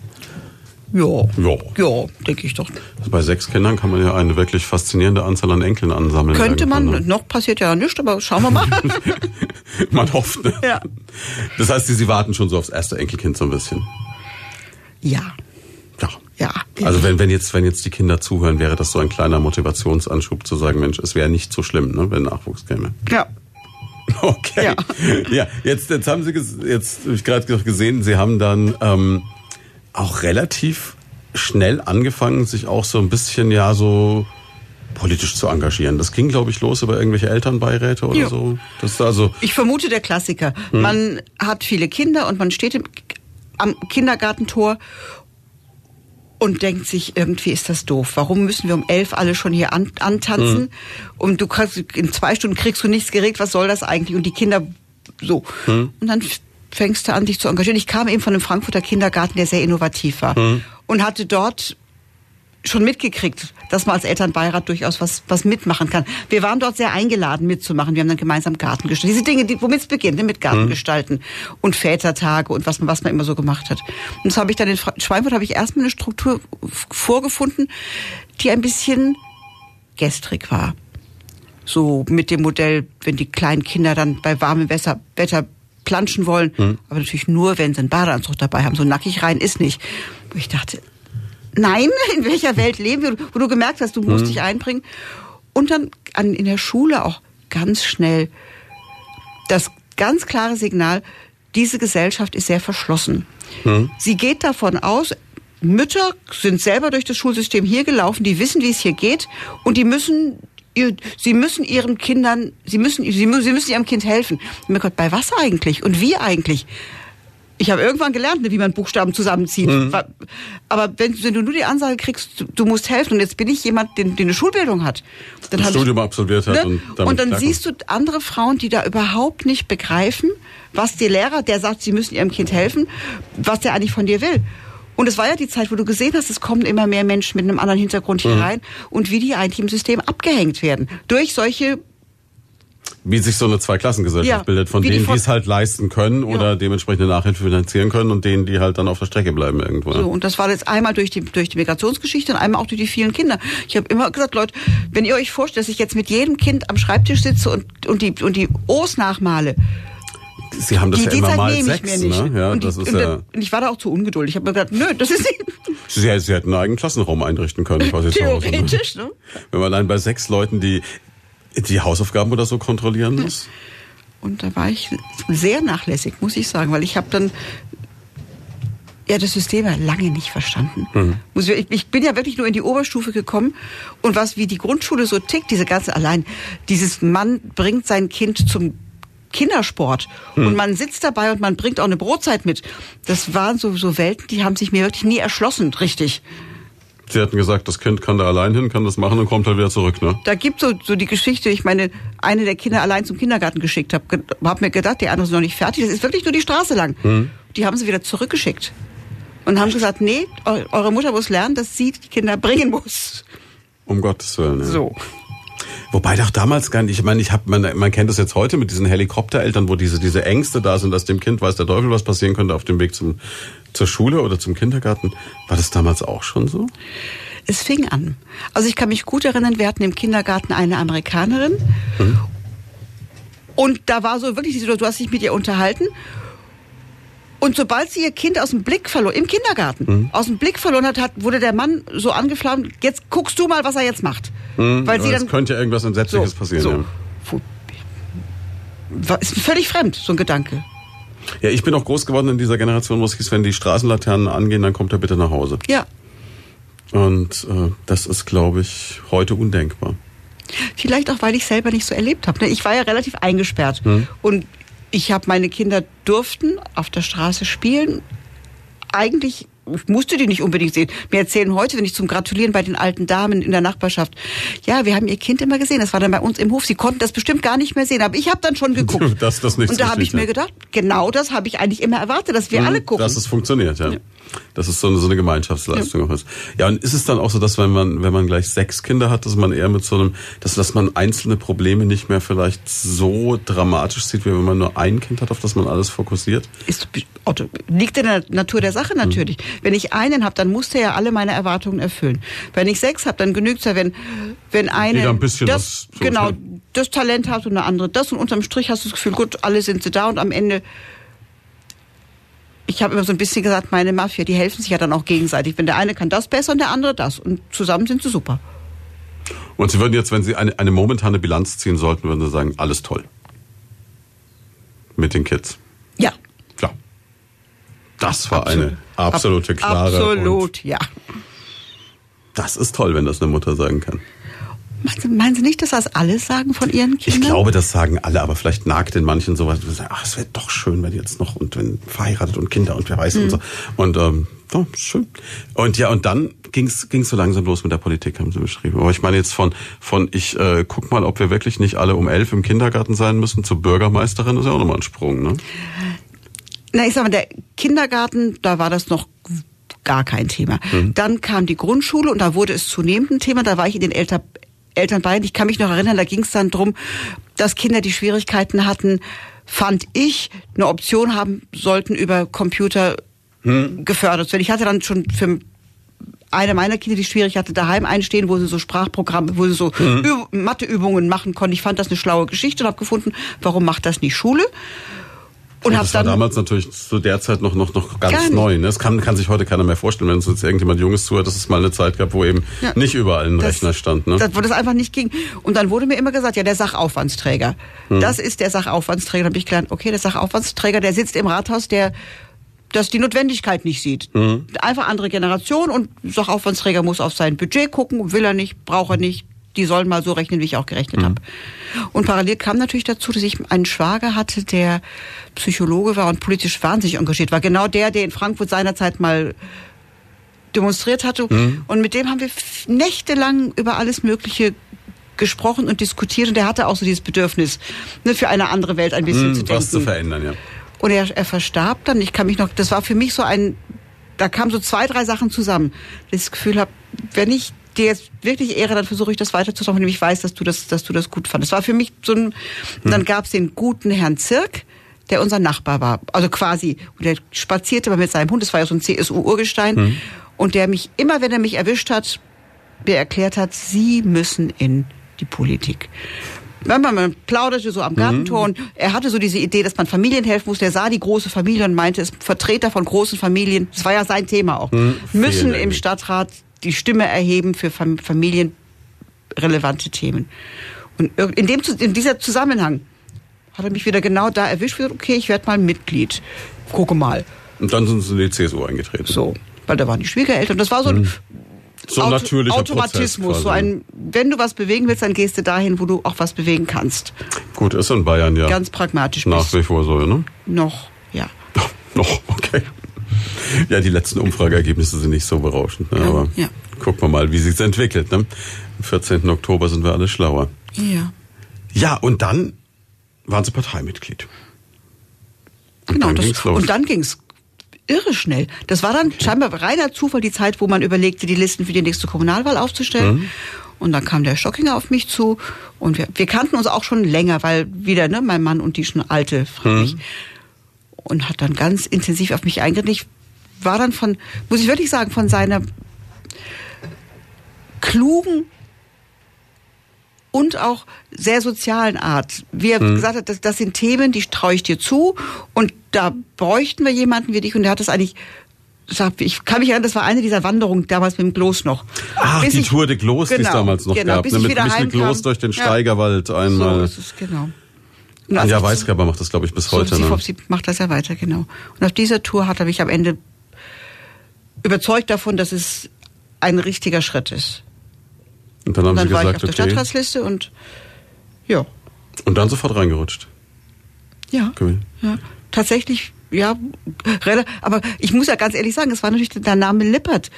Ja. Ja. Ja, denke ich doch. Also bei sechs Kindern kann man ja eine wirklich faszinierende Anzahl an Enkeln ansammeln. Könnte man, ne? noch passiert ja nichts, aber schauen wir mal. Man hofft, ne? Ja. Das heißt, Sie, Sie warten schon so aufs erste Enkelkind so ein bisschen. ja, Ja. ja. Also wenn, wenn jetzt, wenn jetzt die Kinder zuhören, wäre das so ein kleiner Motivationsanschub zu sagen, Mensch, es wäre nicht so schlimm, ne, wenn Nachwuchs käme. ja. Okay. Ja. ja jetzt, jetzt haben Sie, jetzt habe ich gerade gesehen, Sie haben dann ähm, auch relativ schnell angefangen, sich auch so ein bisschen ja so politisch zu engagieren. Das ging, glaube ich, los über irgendwelche Elternbeiräte oder Ja. so. Das ist also Ich vermute der Klassiker. Man hat viele Kinder und man steht im, am Kindergartentor und denkt sich, irgendwie ist das doof. Warum müssen wir um elf alle schon hier an, antanzen? Und du kannst, in zwei Stunden kriegst du nichts geregelt, was soll das eigentlich? Und die Kinder so. Und dann fängst du an, dich zu engagieren. Ich kam eben von einem Frankfurter Kindergarten, der sehr innovativ war. Und hatte dort schon mitgekriegt, dass man als Elternbeirat durchaus was, was mitmachen kann. Wir waren dort sehr eingeladen mitzumachen. Wir haben dann gemeinsam Garten gestaltet. Diese Dinge, die, womit es beginnt, ne, mit Garten gestalten und Vätertage und was man, was man immer so gemacht hat. Und das habe ich dann in Schweinfurt habe ich erstmal eine Struktur vorgefunden, die ein bisschen gestrig war. so mit dem Modell, wenn die kleinen Kinder dann bei warmem Wetter, Wetter planschen wollen, Hm. aber natürlich nur, wenn sie einen Badeanzug dabei haben. So nackig rein ist nicht. Wo ich dachte, nein, in welcher Welt leben wir, wo du gemerkt hast, du musst dich einbringen. Und dann an, in der Schule auch ganz schnell das ganz klare Signal, diese Gesellschaft ist sehr verschlossen. Sie geht davon aus, Mütter sind selber durch das Schulsystem hier gelaufen, die wissen, wie es hier geht und die müssen ihr- Sie müssen ihren Kindern, sie müssen, sie sie müssen ihrem Kind helfen. Mein Gott, bei was eigentlich? Und wie eigentlich? Ich habe irgendwann gelernt, wie man Buchstaben zusammenzieht. Wa- Aber wenn, wenn du nur die Ansage kriegst, du, musst helfen, und jetzt bin ich jemand, der eine Schulbildung hat, dann Das hab ich- Studium absolviert hat Ne? und Und dann siehst du andere Frauen, die da überhaupt nicht begreifen, was der Lehrer, der sagt, sie müssen ihrem Kind helfen, was der eigentlich von dir will. Und es war ja die Zeit, wo du gesehen hast, es kommen immer mehr Menschen mit einem anderen Hintergrund Mhm. hier rein und wie die eigentlich im System abgehängt werden. Durch solche, Wie sich so eine Zweiklassengesellschaft Ja, bildet, von denen, die es halt leisten können oder dementsprechend eine Nachhilfe finanzieren können und denen, die halt dann auf der Strecke bleiben irgendwo. so, und das war jetzt einmal durch die, durch die Migrationsgeschichte und einmal auch durch die vielen Kinder. Ich habe immer gesagt, Leute, wenn ihr euch vorstellt, dass ich jetzt mit jedem Kind am Schreibtisch sitze und, und die, und die O's nachmale, Sie haben das die, ja die immer Zeit mal sechs, ne? Ja, und, das die, ist und, ja. und ich war da auch zu ungeduldig. Ich habe mir gedacht, nö, das ist nicht Sie, Sie hätten einen eigenen Klassenraum einrichten können, quasi zu Hause. Ne? theoretisch. Ne? Wenn man allein bei sechs Leuten die die Hausaufgaben oder so kontrollieren muss. Und da war ich sehr nachlässig, muss ich sagen, weil ich habe dann ja das System ja lange nicht verstanden. Ich, ich bin ja wirklich nur in die Oberstufe gekommen und was wie die Grundschule so tickt, diese ganze allein dieses Mann bringt sein Kind zum Kindersport und man sitzt dabei und man bringt auch eine Brotzeit mit. Das waren so so Welten, die haben sich mir wirklich nie erschlossen, richtig. Sie hatten gesagt, das Kind kann da allein hin, kann das machen und kommt halt wieder zurück, ne? Da gibt so so die Geschichte, ich meine, eine der Kinder allein zum Kindergarten geschickt habe, hab mir gedacht, die anderen sind noch nicht fertig, das ist wirklich nur die Straße lang. Die haben sie wieder zurückgeschickt und haben gesagt, nee, eu- eure Mutter muss lernen, dass sie die Kinder bringen muss. Um Gottes Willen. Ja. So. Wobei doch damals gar nicht, ich meine, ich hab, man, man kennt das jetzt heute mit diesen Helikoptereltern, wo diese, diese Ängste da sind, dass dem Kind weiß der Teufel, was passieren könnte auf dem Weg zum, zur Schule oder zum Kindergarten. War das damals auch schon so? Es fing an. Also ich kann mich gut erinnern, wir hatten im Kindergarten eine Amerikanerin und da war so wirklich die Situation, du hast dich mit ihr unterhalten und sobald sie ihr Kind aus dem Blick verlor, im Kindergarten, aus dem Blick verloren hat, hat, wurde der Mann so angeflammt, jetzt guckst du mal, was er jetzt macht. Weil Aber sie dann könnte ja irgendwas Entsetzliches passieren. so. Ja. Ist völlig fremd, so ein Gedanke. ja, ich bin auch groß geworden in dieser Generation, wo es hieß, wenn die Straßenlaternen angehen, dann kommt er bitte nach Hause. Ja. Und äh, das ist, glaube ich, heute undenkbar. Vielleicht auch, weil ich selber nicht so erlebt habe. ne? Ich war ja relativ eingesperrt. Und ich habe meine Kinder durften auf der Straße spielen. Eigentlich ich musste die nicht unbedingt sehen. Mir erzählen heute, wenn ich zum Gratulieren bei den alten Damen in der Nachbarschaft, ja, wir haben ihr Kind immer gesehen. Das war dann bei uns im Hof. Sie konnten das bestimmt gar nicht mehr sehen, aber ich habe dann schon geguckt. Das- das nicht Und da habe ich mir ja. gedacht, genau das habe ich eigentlich immer erwartet, dass wir alle gucken. Dass es funktioniert, ja. Dass es so eine, so eine Gemeinschaftsleistung auch ist. Ja, und ist es dann auch so, dass wenn man, wenn man gleich sechs Kinder hat, dass man eher mit so einem, dass, dass man einzelne Probleme nicht mehr vielleicht so dramatisch sieht, wie wenn man nur ein Kind hat, auf das man alles fokussiert? ist, Otto, liegt in der Natur der Sache natürlich. Wenn ich einen habe, dann muss der ja alle meine Erwartungen erfüllen. Wenn ich sechs habe, dann genügt's ja, wenn, wenn eine Jeder ein bisschen das, was so genau, das Talent hat und eine andere das und unterm Strich hast du das Gefühl, gut, alle sind sie da und am Ende ich habe immer so ein bisschen gesagt, meine Mafia, die helfen sich ja dann auch gegenseitig. Wenn der eine kann das besser und der andere das. Und zusammen sind sie super. Und Sie würden jetzt, wenn Sie eine, eine momentane Bilanz ziehen sollten, würden Sie sagen, alles toll. Mit den Kids. Ja. Klar. Das war Absolut. eine absolute Ab- klare. Absolut, ja. das ist toll, wenn das eine Mutter sagen kann. Meinen Sie, meinen Sie nicht, dass das alles sagen von Ihren Kindern? Ich glaube, das sagen alle, aber vielleicht nagt in manchen sowas, sagen, ach, es wäre doch schön, wenn jetzt noch und wenn verheiratet und Kinder und wer weiß und so. Und ähm, ja, schön. Und ja, und dann ging's ging's so langsam los mit der Politik, haben sie beschrieben. Aber ich meine jetzt von von ich äh, guck mal, ob wir wirklich nicht alle um elf im Kindergarten sein müssen zur Bürgermeisterin, ist ja auch nochmal ein Sprung, ne? Na, ich sag mal, der Kindergarten, da war das noch gar kein Thema. Dann kam die Grundschule und da wurde es zunehmend ein Thema. Da war ich in den Eltern, Eltern bei. Ich kann mich noch erinnern, da ging es dann drum, dass Kinder, die Schwierigkeiten hatten, fand ich, eine Option haben sollten, über Computer gefördert zu werden. Ich hatte dann schon für eine meiner Kinder, die schwierig hatte, daheim einstehen, wo sie so Sprachprogramme, wo sie so mhm. Matheübungen machen konnten. Ich fand das eine schlaue Geschichte und habe gefunden, warum macht das nicht Schule? Und ja, das war damals natürlich zu der Zeit noch noch noch ganz neu. Ne? Das kann, kann sich heute keiner mehr vorstellen, wenn es jetzt irgendjemand Junges zuhört, dass es mal eine Zeit gab, wo eben ja, nicht überall ein das, Rechner stand. Ne? Das, wo das einfach nicht ging. Und dann wurde mir immer gesagt, ja, der Sachaufwandsträger. Hm. Das ist der Sachaufwandsträger. Da habe ich gelernt, okay, der Sachaufwandsträger, der sitzt im Rathaus, der das die Notwendigkeit nicht sieht. Mhm. Einfach andere Generation und Sachaufwandsträger muss auf sein Budget gucken, will er nicht, braucht er nicht, die sollen mal so rechnen, wie ich auch gerechnet mhm. habe. Und parallel kam natürlich dazu, dass ich einen Schwager hatte, der Psychologe war und politisch wahnsinnig engagiert war. Genau der, der in Frankfurt seinerzeit mal demonstriert hatte. Mhm. Und mit dem haben wir nächtelang über alles Mögliche gesprochen und diskutiert. Und er hatte auch so dieses Bedürfnis, ne, für eine andere Welt ein bisschen mhm, zu denken. Was zu verändern, ja. Und er, er verstarb dann. Ich kann mich noch, das war für mich so ein, da kamen so zwei, drei Sachen zusammen. Das Gefühl habe, wenn ich dir jetzt wirklich ehre, dann versuche ich das weiterzutragen, wenn ich weiß, dass du das, dass du das gut fandest. Das war für mich so ein, hm. dann gab es den guten Herrn Zirk, der unser Nachbar war. Also quasi, und der spazierte mal mit seinem Hund, das war ja so ein CSU-Urgestein, hm. und der mich, immer wenn er mich erwischt hat, mir erklärt hat, Sie müssen in die Politik. Man, man plauderte so am Gartentor mhm. und er hatte so diese Idee, dass man Familien helfen muss. Der sah die große Familie und meinte, es Vertreter von großen Familien, das war ja sein Thema auch, mhm. müssen im Stadtrat die Stimme erheben für familienrelevante Themen. Und in, dem, in dieser Zusammenhang hat er mich wieder genau da erwischt. Gesagt, okay, ich werde mal Mitglied. Gucke mal. Und dann sind sie in die CSU eingetreten. So, weil da waren die Schwiegereltern. Das war so ein mhm. so ein natürlicher Automatismus. So ein, wenn du was bewegen willst, dann gehst du dahin, wo du auch was bewegen kannst. Gut, ist in Bayern ja. Ganz pragmatisch. Nach wie vor so, ne? Noch, ja. noch, okay. Ja, die letzten Umfrageergebnisse sind nicht so berauschend. Ne? Aber ja. gucken wir mal, wie sich entwickelt. Ne? Am 14. Oktober sind wir alle schlauer. Ja. Ja, und dann waren Sie Parteimitglied. Und genau, dann das, und dann ging's irre schnell. Das war dann okay. scheinbar reiner Zufall die Zeit, wo man überlegte, die Listen für die nächste Kommunalwahl aufzustellen. Mhm. Und dann kam der Stockinger auf mich zu und wir, wir kannten uns auch schon länger, weil wieder, ne, mein Mann und die schon alte, mhm und hat dann ganz intensiv auf mich eingeredet. Ich war dann von, muss ich wirklich sagen, von seiner klugen und auch sehr sozialen Art. Wie er mhm. gesagt hat, das, das sind Themen, die traue ich dir zu und da bräuchten wir jemanden wie dich und der hat das eigentlich ich kann mich erinnern, das war eine dieser Wanderungen damals mit dem Gloss noch. Ach, bis die ich, Tour de Gloss, genau, die es genau, damals noch genau, gab. Bis ne? Mit, mit Gloss durch den Steigerwald ja, einmal. So ist es, genau. Anja also Weisgerber macht das, glaube ich, bis so, heute. Sie, ne? sie macht das ja weiter, genau. Und auf dieser Tour hat er mich am Ende überzeugt davon, dass es ein richtiger Schritt ist. Und dann haben und dann Sie war gesagt, ich auf okay. der Stadtratsliste und ja. Und dann sofort reingerutscht. Ja. Cool. ja. Tatsächlich, ja, aber ich muss ja ganz ehrlich sagen, es war natürlich der Name Lippert.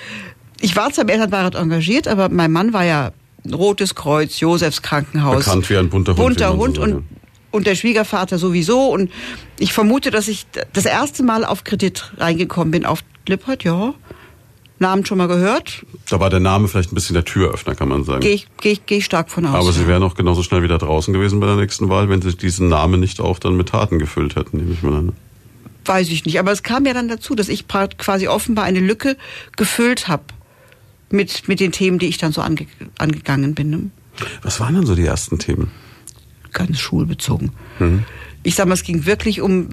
Ich war zwar im Elternbeirat engagiert, aber mein Mann war ja Rotes Kreuz, Josefs Krankenhaus. Bekannt wie ein bunter Hund. Bunter Hund so und und der Schwiegervater sowieso. Und ich vermute, dass ich das erste Mal auf Kredit reingekommen bin auf Lippert, ja. Namen schon mal gehört. Da war der Name vielleicht ein bisschen der Türöffner, kann man sagen. Gehe ich, geh ich, geh ich stark von aus. Aber Sie wären auch genauso schnell wieder draußen gewesen bei der nächsten Wahl, wenn Sie diesen Namen nicht auch dann mit Taten gefüllt hätten, nehme ich mal an. Weiß ich nicht. Aber es kam ja dann dazu, dass ich quasi offenbar eine Lücke gefüllt habe mit, mit den Themen, die ich dann so ange, angegangen bin. Ne? Was waren denn so die ersten Themen? Ganz schulbezogen. Mhm. Ich sag mal, es ging wirklich um,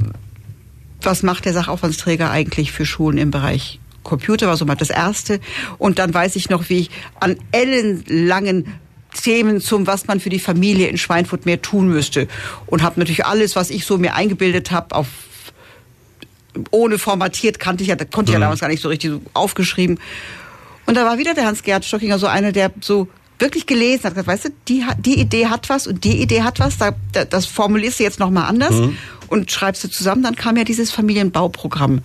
was macht der Sachaufwandsträger eigentlich für Schulen im Bereich Computer, war so mal das erste. Und dann weiß ich noch, wie ich an ellenlangen Themen zum, was man für die Familie in Schweinfurt mehr tun müsste. Und habe natürlich alles, was ich so mir eingebildet habe, auf ohne formatiert kannte ich ja, konnte ich ja mhm. damals gar nicht so richtig so aufgeschrieben. Und da war wieder der Hans-Gerd Stockinger so einer, der so wirklich gelesen hat, weißt du, die, die Idee hat was und die Idee hat was, da, das formulierst du jetzt nochmal anders mhm. und schreibst du zusammen, dann kam ja dieses Familienbauprogramm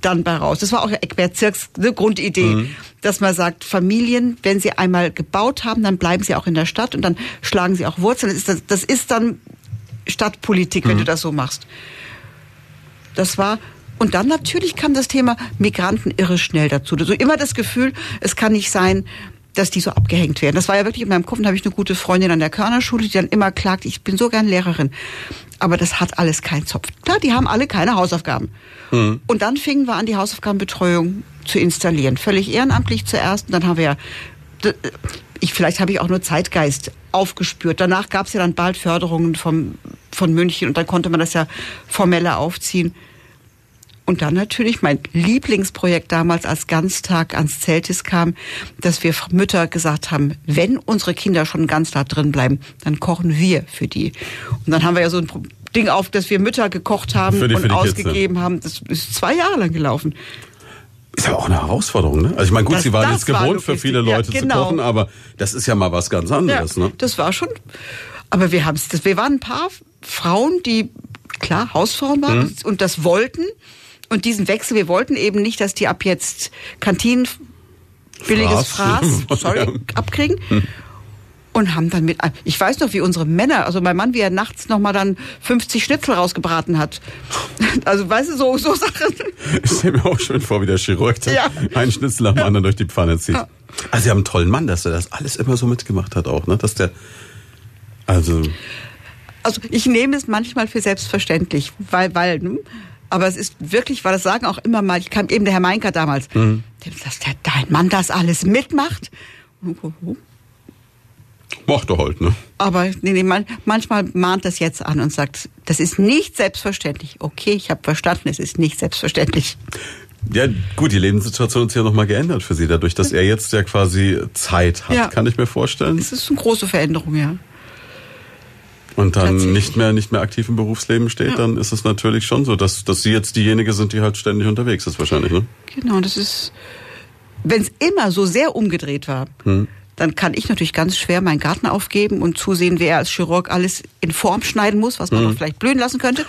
dann bei raus. Das war auch Eckbert Zirks eine Grundidee, mhm. dass man sagt, Familien, wenn sie einmal gebaut haben, dann bleiben sie auch in der Stadt und dann schlagen sie auch Wurzeln. Das ist, das, das ist dann Stadtpolitik, wenn mhm. du das so machst. Das war und dann natürlich kam das Thema Migranten irre schnell dazu. Also immer das Gefühl, es kann nicht sein, dass die so abgehängt werden. Das war ja wirklich in meinem Kopf, da habe ich eine gute Freundin an der Körnerschule, die dann immer klagt, ich bin so gern Lehrerin. Aber das hat alles keinen Zopf. Klar, die haben alle keine Hausaufgaben. Mhm. Und dann fingen wir an, die Hausaufgabenbetreuung zu installieren. Völlig ehrenamtlich zuerst. Und dann haben wir ja, ich, vielleicht habe ich auch nur Zeitgeist aufgespürt. Danach gab es ja dann bald Förderungen vom, von München und dann konnte man das ja formeller aufziehen. Und dann natürlich mein Lieblingsprojekt damals, als Ganztag ans Zeltis kam, dass wir Mütter gesagt haben, wenn unsere Kinder schon ganz da drin bleiben, dann kochen wir für die. Und dann haben wir ja so ein Ding auf, dass wir Mütter gekocht haben die, und ausgegeben Kids, haben. Das ist zwei Jahre lang gelaufen. Ist aber auch eine Herausforderung, ne? Also ich meine, gut, das, sie waren jetzt gewohnt für viele Leute ja, genau. zu kochen, aber das ist ja mal was ganz anderes, ja, ne? Das war schon. Aber wir haben es, wir waren ein paar Frauen, die klar Hausfrauen waren mhm. und das wollten und diesen Wechsel, wir wollten eben nicht, dass die ab jetzt Kantinen billiges Fraß, Fraß sorry, abkriegen. Hm. Und haben dann mit, ich weiß noch, wie unsere Männer, also mein Mann, wie er nachts nochmal dann 50 Schnitzel rausgebraten hat. Also, weißt du, so, so Sachen. Ich stelle mir auch schön vor, wie der Chirurg ja. einen Schnitzel am anderen durch die Pfanne zieht. Ja. Also, Sie haben einen tollen Mann, dass er das alles immer so mitgemacht hat auch, ne? Dass der, also. Also, ich nehme es manchmal für selbstverständlich, weil, weil, hm, aber es ist wirklich, weil das sagen auch immer mal, ich kam eben der Herr Meinker damals, mhm. dass der, dein Mann das alles mitmacht. Macht er halt, ne? Aber nee, nee, man, manchmal mahnt das jetzt an und sagt, das ist nicht selbstverständlich. Okay, ich habe verstanden, es ist nicht selbstverständlich. Ja, gut, die Lebenssituation sich ja nochmal geändert für Sie, dadurch, dass er jetzt ja quasi Zeit hat, ja. kann ich mir vorstellen. Das ist eine große Veränderung, ja und dann nicht mehr nicht mehr aktiv im Berufsleben steht, ja. dann ist es natürlich schon so, dass dass sie jetzt diejenige sind, die halt ständig unterwegs ist wahrscheinlich, ne? Genau, das ist wenn es immer so sehr umgedreht war. Hm. Dann kann ich natürlich ganz schwer meinen Garten aufgeben und zusehen, wer als Chirurg alles in Form schneiden muss, was man hm. vielleicht blühen lassen könnte.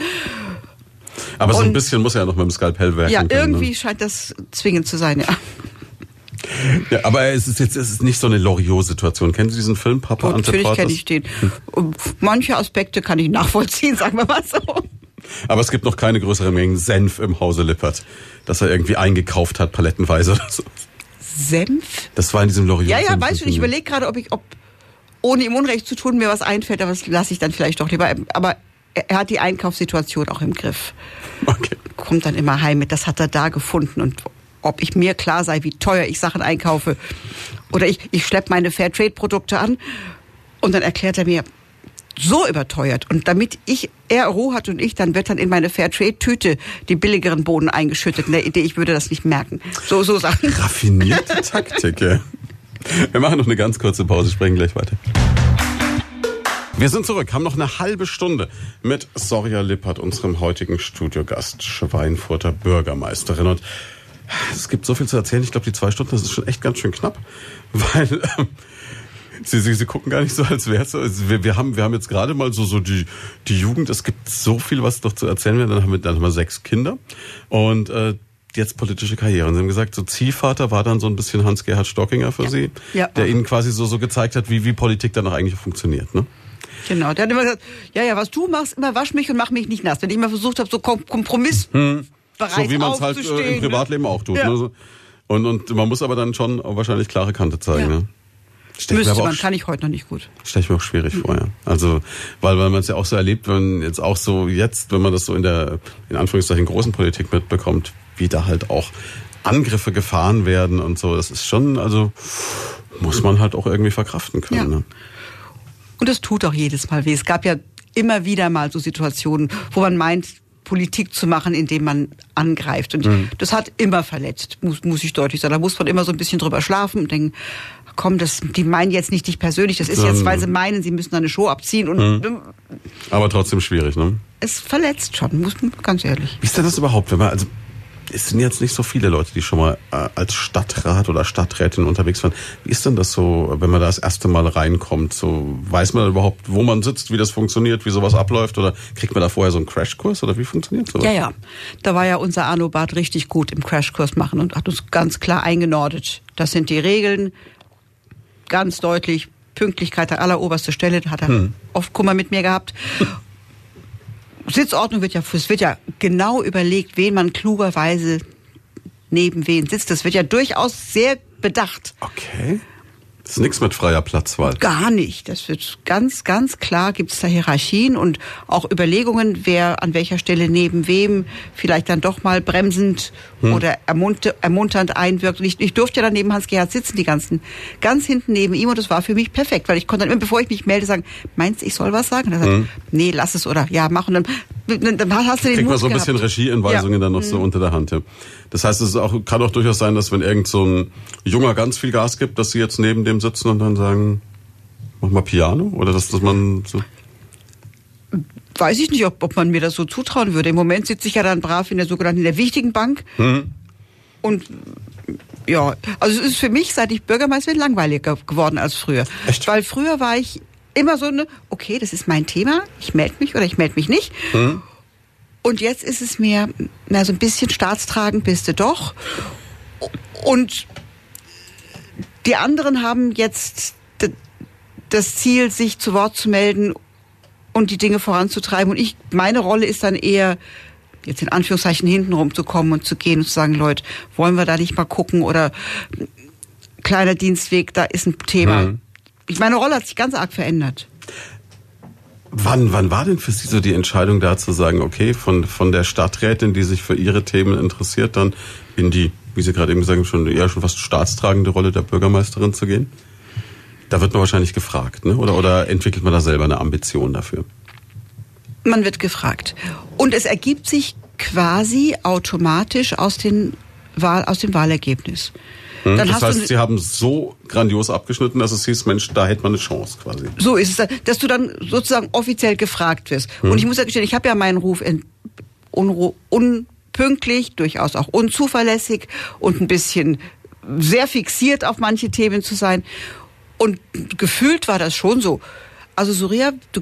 Aber und, so ein bisschen muss er ja noch mit dem Skalpell werken. Ja, können, irgendwie ne? scheint das zwingend zu sein, ja. Ja, aber es ist jetzt es ist nicht so eine Loriot-Situation. Kennen Sie diesen Film, Papa oh, Natürlich kenne ich den. Manche Aspekte kann ich nachvollziehen, sagen wir mal so. Aber es gibt noch keine größeren Mengen Senf im Hause Lippert, dass er irgendwie eingekauft hat, palettenweise oder so. Senf? Das war in diesem Loriot. Ja, ja, weißt du, ich überlege gerade, ob ich, ob ohne ihm Unrecht zu tun mir was einfällt, aber das lasse ich dann vielleicht doch lieber. Aber er hat die Einkaufssituation auch im Griff. Okay. Kommt dann immer heim mit, das hat er da gefunden und ob ich mir klar sei, wie teuer ich Sachen einkaufe. Oder ich, ich schleppe meine Fairtrade-Produkte an und dann erklärt er mir, so überteuert. Und damit ich, er Ruhe hat und ich, dann wird dann in meine Fairtrade-Tüte die billigeren Bohnen eingeschüttet. In der Idee, ich würde das nicht merken. So, so Sachen. Raffinierte Taktik, ja. Wir machen noch eine ganz kurze Pause, sprechen gleich weiter. Wir sind zurück, haben noch eine halbe Stunde mit Sorja Lippert, unserem heutigen Studiogast, Schweinfurter Bürgermeisterin. Und es gibt so viel zu erzählen. Ich glaube, die zwei Stunden, das ist schon echt ganz schön knapp, weil ähm, Sie, Sie, Sie gucken gar nicht so, als wäre es so. Also wir, wir, haben, wir haben jetzt gerade mal so, so die, die Jugend. Es gibt so viel, was noch zu erzählen wäre. Dann haben wir, dann haben wir sechs Kinder und äh, jetzt politische Karriere. Und Sie haben gesagt, so Ziehvater war dann so ein bisschen Hans-Gerhard Stockinger für ja. Sie, ja. der Ihnen quasi so, so gezeigt hat, wie, wie Politik dann auch eigentlich funktioniert. Ne? Genau, der hat immer gesagt, ja, ja, was du machst, immer wasch mich und mach mich nicht nass. Wenn ich immer versucht habe, so Kompromiss hm bereit So wie man es halt äh, im Privatleben auch tut. Ja. Ne? Und, und man muss aber dann schon wahrscheinlich klare Kante zeigen. Ja. Ne? Müsste man, kann ich heute noch nicht gut. Stelle ich mir auch schwierig mhm. vor, ja. Also, weil, weil man es ja auch so erlebt, wenn jetzt auch so jetzt, wenn man das so in der, in Anführungszeichen, großen Politik mitbekommt, wie da halt auch Angriffe gefahren werden und so. Das ist schon, also, muss man halt auch irgendwie verkraften können. Ja. Ne? Und es tut auch jedes Mal weh. Es gab ja immer wieder mal so Situationen, wo man meint, Politik zu machen, indem man angreift. Und mhm. das hat immer verletzt, muss, muss ich deutlich sagen. Da muss man immer so ein bisschen drüber schlafen und denken, komm, das, die meinen jetzt nicht dich persönlich, das ist jetzt, weil sie meinen, sie müssen eine Show abziehen. Und, mhm. Aber trotzdem schwierig, ne? Es verletzt schon, muss man ganz ehrlich. Wie ist denn das überhaupt, wenn man, also es sind jetzt nicht so viele Leute, die schon mal äh, als Stadtrat oder Stadträtin unterwegs waren. Wie ist denn das so, wenn man da das erste Mal reinkommt? So weiß man überhaupt, wo man sitzt, wie das funktioniert, wie sowas abläuft? Oder kriegt man da vorher so einen Crashkurs oder wie funktioniert sowas? Ja, ja. Da war ja unser Arno Barth richtig gut im Crashkurs machen und hat uns ganz klar eingenordet. Das sind die Regeln, ganz deutlich. Pünktlichkeit an alleroberster Stelle, da hat er hm. oft Kummer mit mir gehabt. Sitzordnung wird ja, es wird ja genau überlegt, wen man klugerweise neben wen sitzt. Das wird ja durchaus sehr bedacht. Okay. Das ist nichts mit freier Platzwahl. Gar nicht. Das wird ganz, ganz klar, gibt es da Hierarchien und auch Überlegungen, wer an welcher Stelle neben wem vielleicht dann doch mal bremsend hm. oder ermunter, ermunternd einwirkt. Und ich, ich durfte ja dann neben Hans-Gerhard sitzen, die ganzen, ganz hinten neben ihm und das war für mich perfekt, weil ich konnte dann immer, bevor ich mich melde, sagen, meinst du, ich soll was sagen? Und er sagt, hm. nee, lass es oder ja, mach und dann, dann hast du den Kriegt man so ein bisschen Regieanweisungen ja. dann noch hm. so unter der Hand. Ja. Das heißt, es auch, kann auch durchaus sein, dass wenn irgend so ein Junger ganz viel Gas gibt, dass sie jetzt neben dem sitzen und dann sagen, mach mal Piano? Oder dass, dass man so weiß ich nicht, ob, ob man mir das so zutrauen würde. Im Moment sitze ich ja dann brav in der sogenannten in der wichtigen Bank. Mhm. Und ja, also es ist für mich, seit ich Bürgermeister bin, langweiliger geworden als früher. Echt? Weil früher war ich immer so eine, okay, das ist mein Thema, ich melde mich oder ich melde mich nicht. Mhm. Und jetzt ist es mir, na, so ein bisschen staatstragend bist du doch. Und die anderen haben jetzt das Ziel, sich zu Wort zu melden und die Dinge voranzutreiben. Und ich, meine Rolle ist dann eher, jetzt in Anführungszeichen hintenrum zu kommen und zu gehen und zu sagen, Leute, wollen wir da nicht mal gucken oder kleiner Dienstweg, da ist ein Thema. Mhm. Ich, meine Rolle hat sich ganz arg verändert. Wann, wann war denn für Sie so die Entscheidung da zu sagen, okay, von, von der Stadträtin, die sich für ihre Themen interessiert, dann in die, wie Sie gerade eben gesagt haben, schon eher schon fast staatstragende Rolle der Bürgermeisterin zu gehen? Da wird man wahrscheinlich gefragt, ne? Oder, oder entwickelt man da selber eine Ambition dafür? Man wird gefragt. Und es ergibt sich quasi automatisch aus, den Wahl, aus dem Wahlergebnis. Hm, das heißt, Sie haben so grandios abgeschnitten, dass es hieß, Mensch, da hätte man eine Chance quasi. So ist es, dass du dann sozusagen offiziell gefragt wirst. Hm. Und ich muss ja gestehen, ich habe ja meinen Ruf in Unruhe, unpünktlich, durchaus auch unzuverlässig und ein bisschen sehr fixiert auf manche Themen zu sein. Und gefühlt war das schon so. Also Surya, du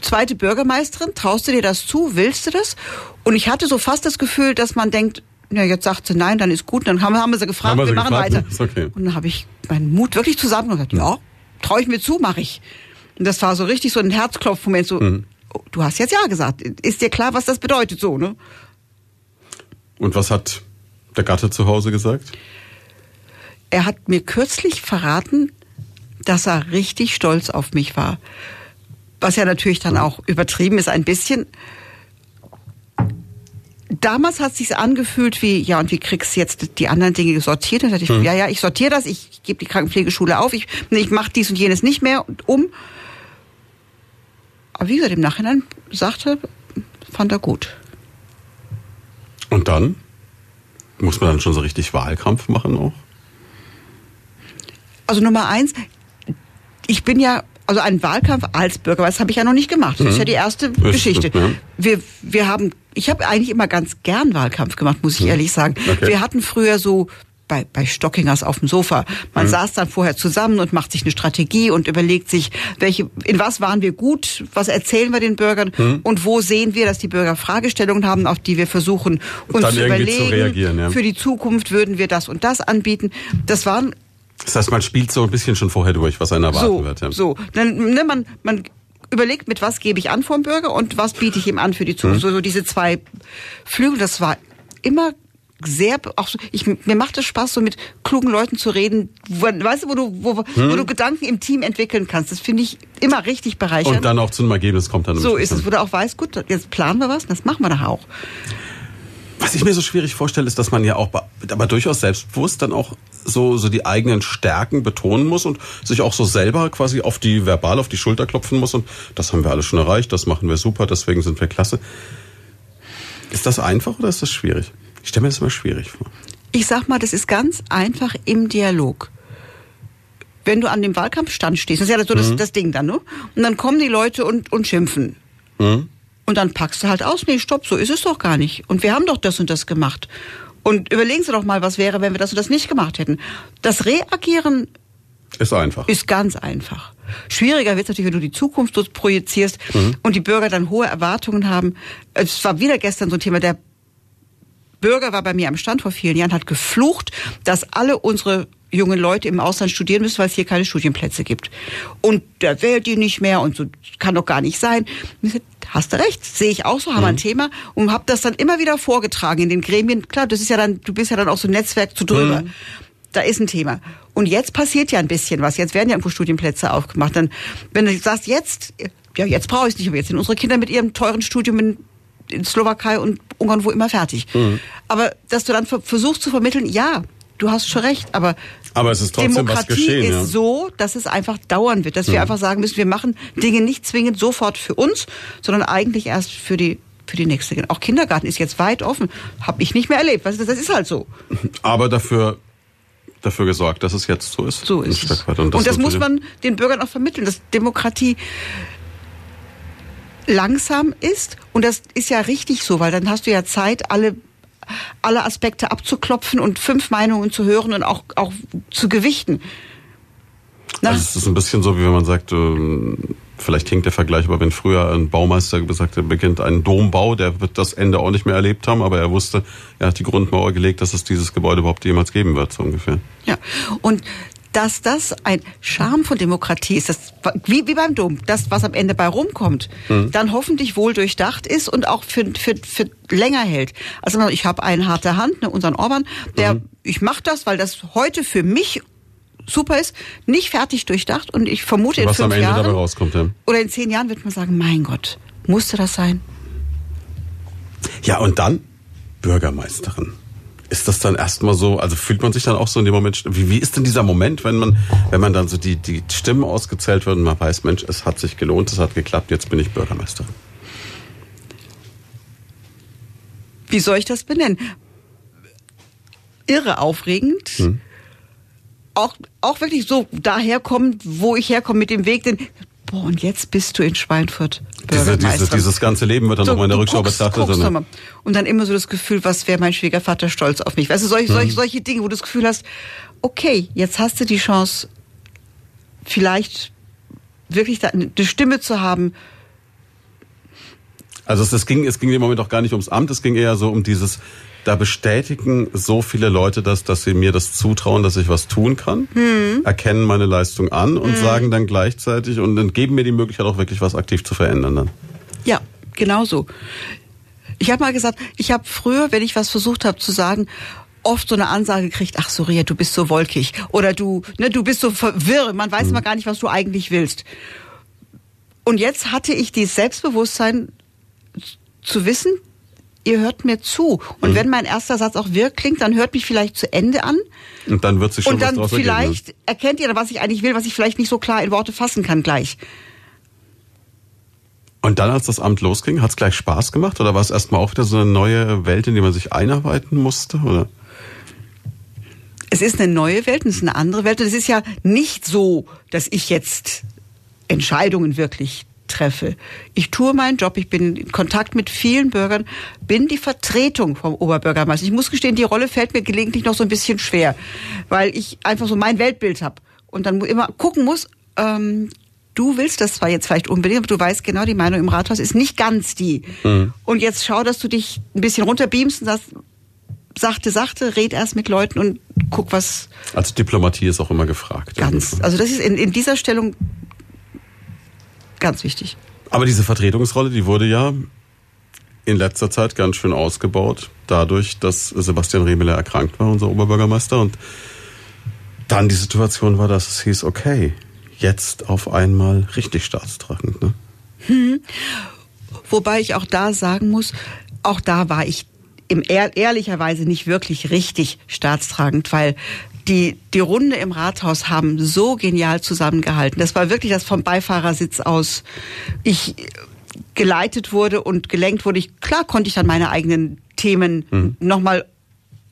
zweite Bürgermeisterin, traust du dir das zu, willst du das? Und ich hatte so fast das Gefühl, dass man denkt, ja, jetzt sagt sie nein, dann ist gut. Dann haben, haben wir sie gefragt, wir, wir machen gefragt, weiter. Ist okay. Und dann habe ich meinen Mut wirklich zusammen und gesagt, ja, traue ich mir zu, mache ich. Und das war so richtig so ein Herzklopfmoment, so, mhm. oh, du hast jetzt ja gesagt. Ist dir klar, was das bedeutet, so, ne? Und was hat der Gatte zu Hause gesagt? Er hat mir kürzlich verraten, dass er richtig stolz auf mich war. Was ja natürlich dann auch übertrieben ist ein bisschen damals hat es sich angefühlt wie, ja, und wie kriegst du jetzt die anderen Dinge sortiert? Dann dachte ich, hm. ja, ja, ich sortiere das, ich, ich gebe die Krankenpflegeschule auf, ich, ich mache dies und jenes nicht mehr um. Aber wie gesagt, im Nachhinein sagte, fand er gut. Und dann? Muss man dann schon so richtig Wahlkampf machen auch? Also Nummer eins, ich bin ja also einen Wahlkampf als Bürgermeister habe ich ja noch nicht gemacht. Das ist ja die erste Geschichte. Wir, wir haben, ich habe eigentlich immer ganz gern Wahlkampf gemacht, muss ich mhm. ehrlich sagen. Okay. Wir hatten früher so bei, bei Stockingers auf dem Sofa. Man mhm. saß dann vorher zusammen und macht sich eine Strategie und überlegt sich, welche, in was waren wir gut, was erzählen wir den Bürgern mhm. und wo sehen wir, dass die Bürger Fragestellungen haben, auf die wir versuchen, uns zu überlegen. Zu reagieren, ja. Für die Zukunft würden wir das und das anbieten. Das waren das heißt, man spielt so ein bisschen schon vorher durch, was einen erwarten so, wird. Ja. So, dann, ne, man, man überlegt, mit was gebe ich an vom Bürger und was biete ich ihm an für die Zukunft. Mhm. So, so diese zwei Flügel, das war immer sehr, auch so, ich, mir macht es Spaß, so mit klugen Leuten zu reden, wo, weißt du, wo du, wo, hm. wo du Gedanken im Team entwickeln kannst. Das finde ich immer richtig bereichernd. Und dann auch zu einem Ergebnis kommt dann. So ist es, wo du auch weißt, gut, jetzt planen wir was, das machen wir doch auch. Was ich mir so schwierig vorstelle, ist, dass man ja auch, aber durchaus selbstbewusst dann auch so, so die eigenen Stärken betonen muss und sich auch so selber quasi auf die, verbal auf die Schulter klopfen muss und das haben wir alles schon erreicht, das machen wir super, deswegen sind wir klasse. Ist das einfach oder ist das schwierig? Ich stelle mir das immer schwierig vor. Ich sag mal, das ist ganz einfach im Dialog. Wenn du an dem Wahlkampfstand stehst, das ist ja so das, mhm. das Ding dann, ne? Und dann kommen die Leute und, und schimpfen. Mhm. Und dann packst du halt aus, nee, stopp, so ist es doch gar nicht. Und wir haben doch das und das gemacht. Und überlegen Sie doch mal, was wäre, wenn wir das und das nicht gemacht hätten. Das Reagieren ist einfach. Ist ganz einfach. Schwieriger wird es natürlich, wenn du die Zukunft projizierst mhm. und die Bürger dann hohe Erwartungen haben. Es war wieder gestern so ein Thema, der Bürger war bei mir am Stand vor vielen Jahren, hat geflucht, dass alle unsere jungen Leute im Ausland studieren müssen, weil es hier keine Studienplätze gibt. Und der wählt die nicht mehr und so kann doch gar nicht sein. Hast du recht, sehe ich auch so, haben mhm. ein Thema und habe das dann immer wieder vorgetragen in den Gremien. Klar, das ist ja dann, du bist ja dann auch so ein Netzwerk zu drüber. Mhm. da ist ein Thema. Und jetzt passiert ja ein bisschen was. Jetzt werden ja irgendwo Studienplätze aufgemacht. Dann, wenn du sagst, jetzt, ja, jetzt brauche ich es nicht, aber jetzt sind unsere Kinder mit ihrem teuren Studium in, in Slowakei und Ungarn wo immer fertig. Mhm. Aber dass du dann ver- versuchst zu vermitteln, ja, du hast schon recht, aber Aber es ist trotzdem Demokratie was geschehen. ist ja. so, dass es einfach dauern wird, dass wir einfach sagen müssen, wir machen Dinge nicht zwingend sofort für uns, sondern eigentlich erst für die für die nächste. Auch Kindergarten ist jetzt weit offen, habe ich nicht mehr erlebt. Was ist das? Das ist halt so. Aber dafür, dafür gesorgt, dass es jetzt so ist. So ist es. Und das, wird muss wieder- man den Bürgern auch vermitteln, dass Demokratie langsam ist. Und das ist ja richtig so, weil dann hast du ja Zeit, alle, alle Aspekte abzuklopfen und fünf Meinungen zu hören und auch, auch zu gewichten. Na, Also es ist ein bisschen so, wie wenn man sagt, ähm, vielleicht hinkt der Vergleich, aber wenn früher ein Baumeister gesagt hat, er beginnt einen Dombau, der wird das Ende auch nicht mehr erlebt haben, aber er wusste, er hat die Grundmauer gelegt, dass es dieses Gebäude überhaupt jemals geben wird, so ungefähr. Ja, und dass das ein Charme von Demokratie ist, das, wie, wie beim Dom, das, was am Ende bei rumkommt, dann hoffentlich wohl durchdacht ist und auch für, für, für länger hält. Also ich habe eine harte Hand, ne, unseren Orban, der, ich mache das, weil das heute für mich super ist, nicht fertig durchdacht und ich vermute in Was fünf am Ende Jahren dabei rauskommt, ja. oder in zehn Jahren wird man sagen, mein Gott, musste das sein? Ja, und dann Bürgermeisterin. Ist das dann erstmal so, also fühlt man sich dann auch so in dem Moment, wie, wie ist denn dieser Moment, wenn man, wenn man dann so die, die Stimmen ausgezählt wird und man weiß, Mensch, es hat sich gelohnt, es hat geklappt, jetzt bin ich Bürgermeisterin. Wie soll ich das benennen? Irre aufregend. Hm. Auch, auch wirklich so daherkommt, wo ich herkomme mit dem Weg, denn, boah, und jetzt bist du in Schweinfurt. Diese, diese, dieses ganze Leben wird dann So, nochmal in der Rückschau betrachtet. guckst und- dann immer so das Gefühl, was wäre mein Schwiegervater stolz auf mich. Weißt du, solche, Mhm. solche, solche Dinge, wo du das Gefühl hast, okay, jetzt hast du die Chance, vielleicht wirklich eine Stimme zu haben. Also es, es ging, es ging im Moment auch gar nicht ums Amt, es ging eher so um dieses, da bestätigen so viele Leute das, dass sie mir das zutrauen, dass ich was tun kann, Hm. erkennen meine Leistung an und sagen dann gleichzeitig und dann geben mir die Möglichkeit auch wirklich was aktiv zu verändern dann. Ja, genau so. Ich habe mal gesagt, ich habe früher, wenn ich was versucht habe zu sagen, oft so eine Ansage gekriegt, ach Soria, du bist so wolkig oder du, ne, du bist so verwirrt, man weiß immer gar nicht, was du eigentlich willst. Und jetzt hatte ich dieses Selbstbewusstsein zu wissen, ihr hört mir zu. Und wenn mein erster Satz auch wirr klingt, dann hört mich vielleicht zu Ende an. Und dann wird sich schon Und was dann ergeben. ne? vielleicht erkennt ihr, was ich eigentlich will, was ich vielleicht nicht so klar in Worte fassen kann gleich. Und dann, als das Amt losging, hat es gleich Spaß gemacht oder war es erstmal auch wieder so eine neue Welt, in die man sich einarbeiten musste? Oder? es ist eine neue Welt und es ist eine andere Welt. Und es ist ja nicht so, dass ich jetzt Entscheidungen wirklich treffe. Ich tue meinen Job, ich bin in Kontakt mit vielen Bürgern, bin die Vertretung vom Oberbürgermeister. Ich muss gestehen, die Rolle fällt mir gelegentlich noch so ein bisschen schwer, weil ich einfach so mein Weltbild habe und dann immer gucken muss, ähm, du willst das zwar jetzt vielleicht unbedingt, aber du weißt genau, die Meinung im Rathaus ist nicht ganz die. Und jetzt schau, dass du dich ein bisschen runterbeamst und sagst, sachte, sachte, red erst mit Leuten und guck, was Also Diplomatie ist auch immer gefragt. ganz. Also das ist in, in dieser Stellung ganz wichtig. Aber diese Vertretungsrolle, die wurde ja in letzter Zeit ganz schön ausgebaut, dadurch, dass Sebastian Remeler erkrankt war, unser Oberbürgermeister. Und dann die Situation war, dass es hieß, okay, jetzt auf einmal richtig staatstragend. Ne? Wobei ich auch da sagen muss, auch da war ich im ehr ehrlicherweise nicht wirklich richtig staatstragend, weil die, die Runde im Rathaus haben so genial zusammengehalten. Das war wirklich das vom Beifahrersitz aus. Ich geleitet wurde und gelenkt wurde. Ich, klar konnte ich dann meine eigenen Themen mhm. nochmal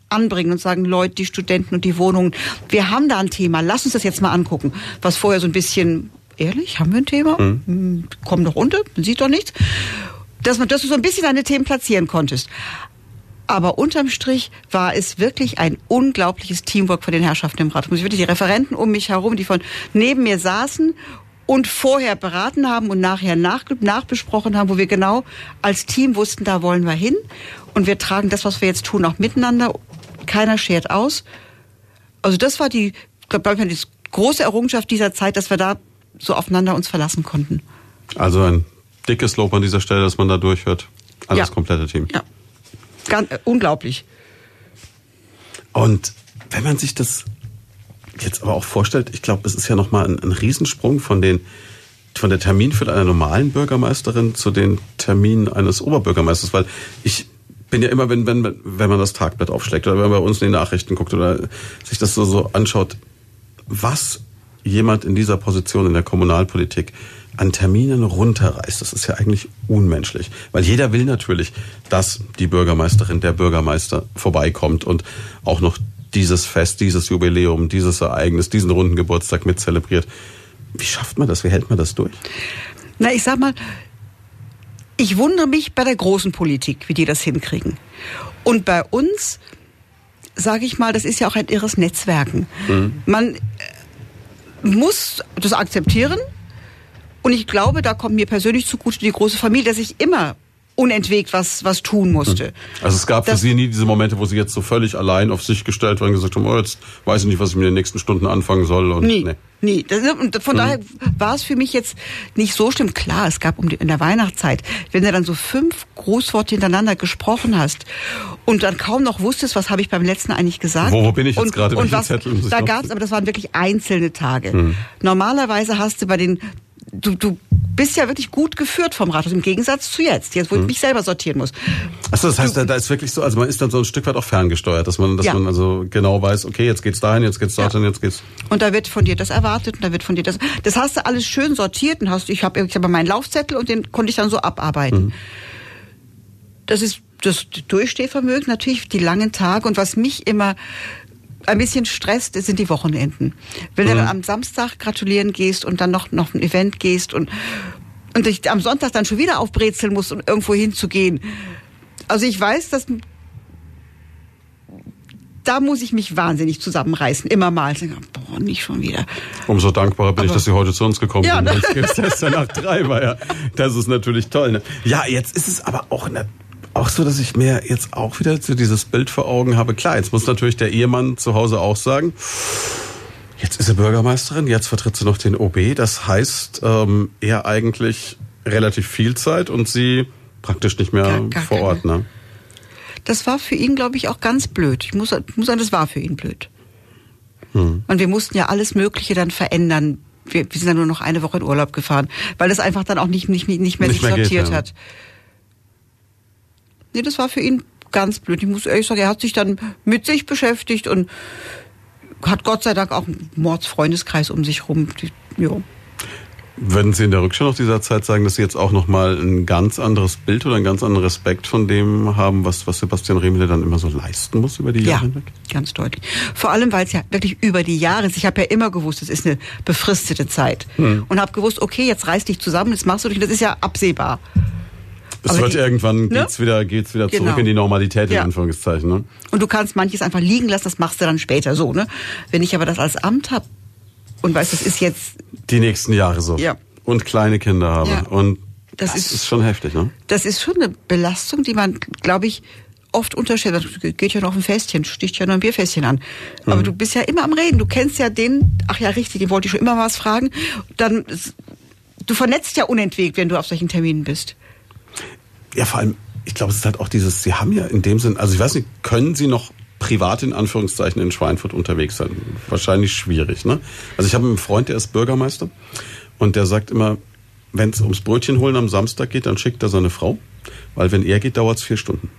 anbringen und sagen, Leute, die Studenten und die Wohnungen, wir haben da ein Thema, lass uns das jetzt mal angucken. Was vorher so ein bisschen, ehrlich, haben wir ein Thema? Mhm. Komm doch runter, man sieht doch nichts. Dass, man, dass du so ein bisschen deine Themen platzieren konntest. Aber unterm Strich war es wirklich ein unglaubliches Teamwork von den Herrschaften im Rat. Muss ich wirklich die Referenten um mich herum, die von neben mir saßen und vorher beraten haben und nachher nach, nachbesprochen haben, wo wir genau als Team wussten, da wollen wir hin. Und wir tragen das, was wir jetzt tun, auch miteinander. Keiner schert aus. Also das war die, glaube ich, die große Errungenschaft dieser Zeit, dass wir da so aufeinander uns verlassen konnten. Also ein dickes Lob an dieser Stelle, dass man da durchhört. An ja. das komplette Team. Ja. Ganz, äh, unglaublich. Und wenn man sich das jetzt aber auch vorstellt, ich glaube, es ist ja nochmal ein, ein Riesensprung von den von der Terminfülle einer normalen Bürgermeisterin zu den Terminen eines Oberbürgermeisters, weil ich bin ja immer, wenn, wenn, wenn man das Tagblatt aufschlägt oder wenn man bei uns in die Nachrichten guckt oder sich das so, so anschaut, was jemand in dieser Position in der Kommunalpolitik an Terminen runterreißt, das ist ja eigentlich unmenschlich. Weil jeder will natürlich, dass die Bürgermeisterin, der Bürgermeister vorbeikommt und auch noch dieses Fest, dieses Jubiläum, dieses Ereignis, diesen runden Geburtstag mit zelebriert. Wie schafft man das? Wie hält man das durch? Na, ich sag mal, ich wundere mich bei der großen Politik, wie die das hinkriegen. Und bei uns, sage ich mal, das ist ja auch ein irres Netzwerken. Mhm. Man äh, muss das akzeptieren. Und ich glaube, da kommt mir persönlich zugute die große Familie, dass ich immer unentwegt was, was tun musste. Hm. Also es gab das, für Sie nie diese Momente, wo Sie jetzt so völlig allein auf sich gestellt waren und gesagt haben, oh, jetzt weiß ich nicht, was ich mit den nächsten Stunden anfangen soll. Und, nie, nee. nie. Das, von mhm. daher war es für mich jetzt nicht so schlimm. Klar, es gab um die, in der Weihnachtszeit, wenn du dann so fünf Großworte hintereinander gesprochen hast und dann kaum noch wusstest, was habe ich beim letzten eigentlich gesagt. Wo, wo bin ich jetzt gerade? Und was, Zettel, da gab es, aber das waren wirklich einzelne Tage. Mhm. Normalerweise hast du bei den du, du bist ja wirklich gut geführt vom Rathaus, im Gegensatz zu jetzt, jetzt wo ich mich selber sortieren muss. Achso, das heißt, du, da ist wirklich so, also man ist dann so ein Stück weit auch ferngesteuert, dass man, dass ja. man also genau weiß, okay, jetzt geht's dahin, jetzt geht's dorthin, ja. jetzt geht's. Und da wird von dir das erwartet und da wird von dir das. Das hast du alles schön sortiert und hast, ich habe ich hab meinen Laufzettel und den konnte ich dann so abarbeiten. Hm. Das ist das Durchstehvermögen, natürlich die langen Tage und was mich immer ein bisschen stresst, sind die Wochenenden. Wenn mhm. du dann am Samstag gratulieren gehst und dann noch, noch ein Event gehst und, und dich am Sonntag dann schon wieder aufbrezeln musst, um irgendwo hinzugehen. Also ich weiß, dass da muss ich mich wahnsinnig zusammenreißen, immer mal. Boah, nicht schon wieder. Umso dankbarer bin Aber, ich, dass Sie heute zu uns gekommen ja, sind. Ne? Sonst gibt's ja nach drei, war ja. Das ist natürlich toll. Ne? Ja, jetzt ist es aber auch eine auch so, dass ich mir jetzt auch wieder so dieses Bild vor Augen habe. Klar, jetzt muss natürlich der Ehemann zu Hause auch sagen, jetzt ist er Bürgermeisterin, jetzt vertritt sie noch den OB. Das heißt, ähm, er eigentlich relativ viel Zeit und sie praktisch nicht mehr gar, gar vor Ort. Ne? Das war für ihn, glaube ich, auch ganz blöd. Ich muss, muss sagen, das war für ihn blöd. Hm. Und wir mussten ja alles Mögliche dann verändern. Wir, wir sind dann nur noch eine Woche in Urlaub gefahren, weil das einfach dann auch nicht, nicht, nicht mehr nicht sich mehr sortiert geht, ja. hat. Nee, das war für ihn ganz blöd. Ich muss ehrlich sagen, er hat sich dann mit sich beschäftigt und hat Gott sei Dank auch einen Mordsfreundeskreis um sich rum. Ja. Würden Sie in der Rückschau noch dieser Zeit sagen, dass Sie jetzt auch nochmal ein ganz anderes Bild oder einen ganz anderen Respekt von dem haben, was, was Sebastian Remele dann immer so leisten muss über die Jahre ja, hinweg? ganz deutlich. Vor allem, weil es ja wirklich über die Jahre ist. Ich habe ja immer gewusst, es ist eine befristete Zeit. Hm. Und habe gewusst, okay, jetzt reiß dich zusammen, jetzt machst du dich, das ist ja absehbar. Es wird die, irgendwann ne? geht's wieder, geht's wieder genau. zurück in die Normalität, in ja. Anführungszeichen. Ne? Und du kannst manches einfach liegen lassen, das machst du dann später so. Ne? Wenn ich aber das als Amt habe und weiß, das ist jetzt... Die nächsten Jahre so. Ja. Und kleine Kinder habe. Ja. Und das, das ist, ist, schon heftig, ne? Das ist schon eine Belastung, die man, glaube ich, oft unterstellt. Geht ja noch ein Festchen, sticht ja noch ein Bierfässchen an. Aber mhm. du bist ja immer am Reden. Du kennst ja den, ach ja, richtig, den wollte ich schon immer was fragen. Dann, du vernetzt ja unentwegt, wenn du auf solchen Terminen bist. Ja, vor allem, ich glaube, es ist halt auch dieses, Sie haben ja in dem Sinn, also ich weiß nicht, können Sie noch privat in Anführungszeichen in Schweinfurt unterwegs sein? Wahrscheinlich schwierig, ne? Also ich habe einen Freund, der ist Bürgermeister und der sagt immer, wenn es ums Brötchen holen am Samstag geht, dann schickt er seine Frau, weil wenn er geht, dauert es vier Stunden.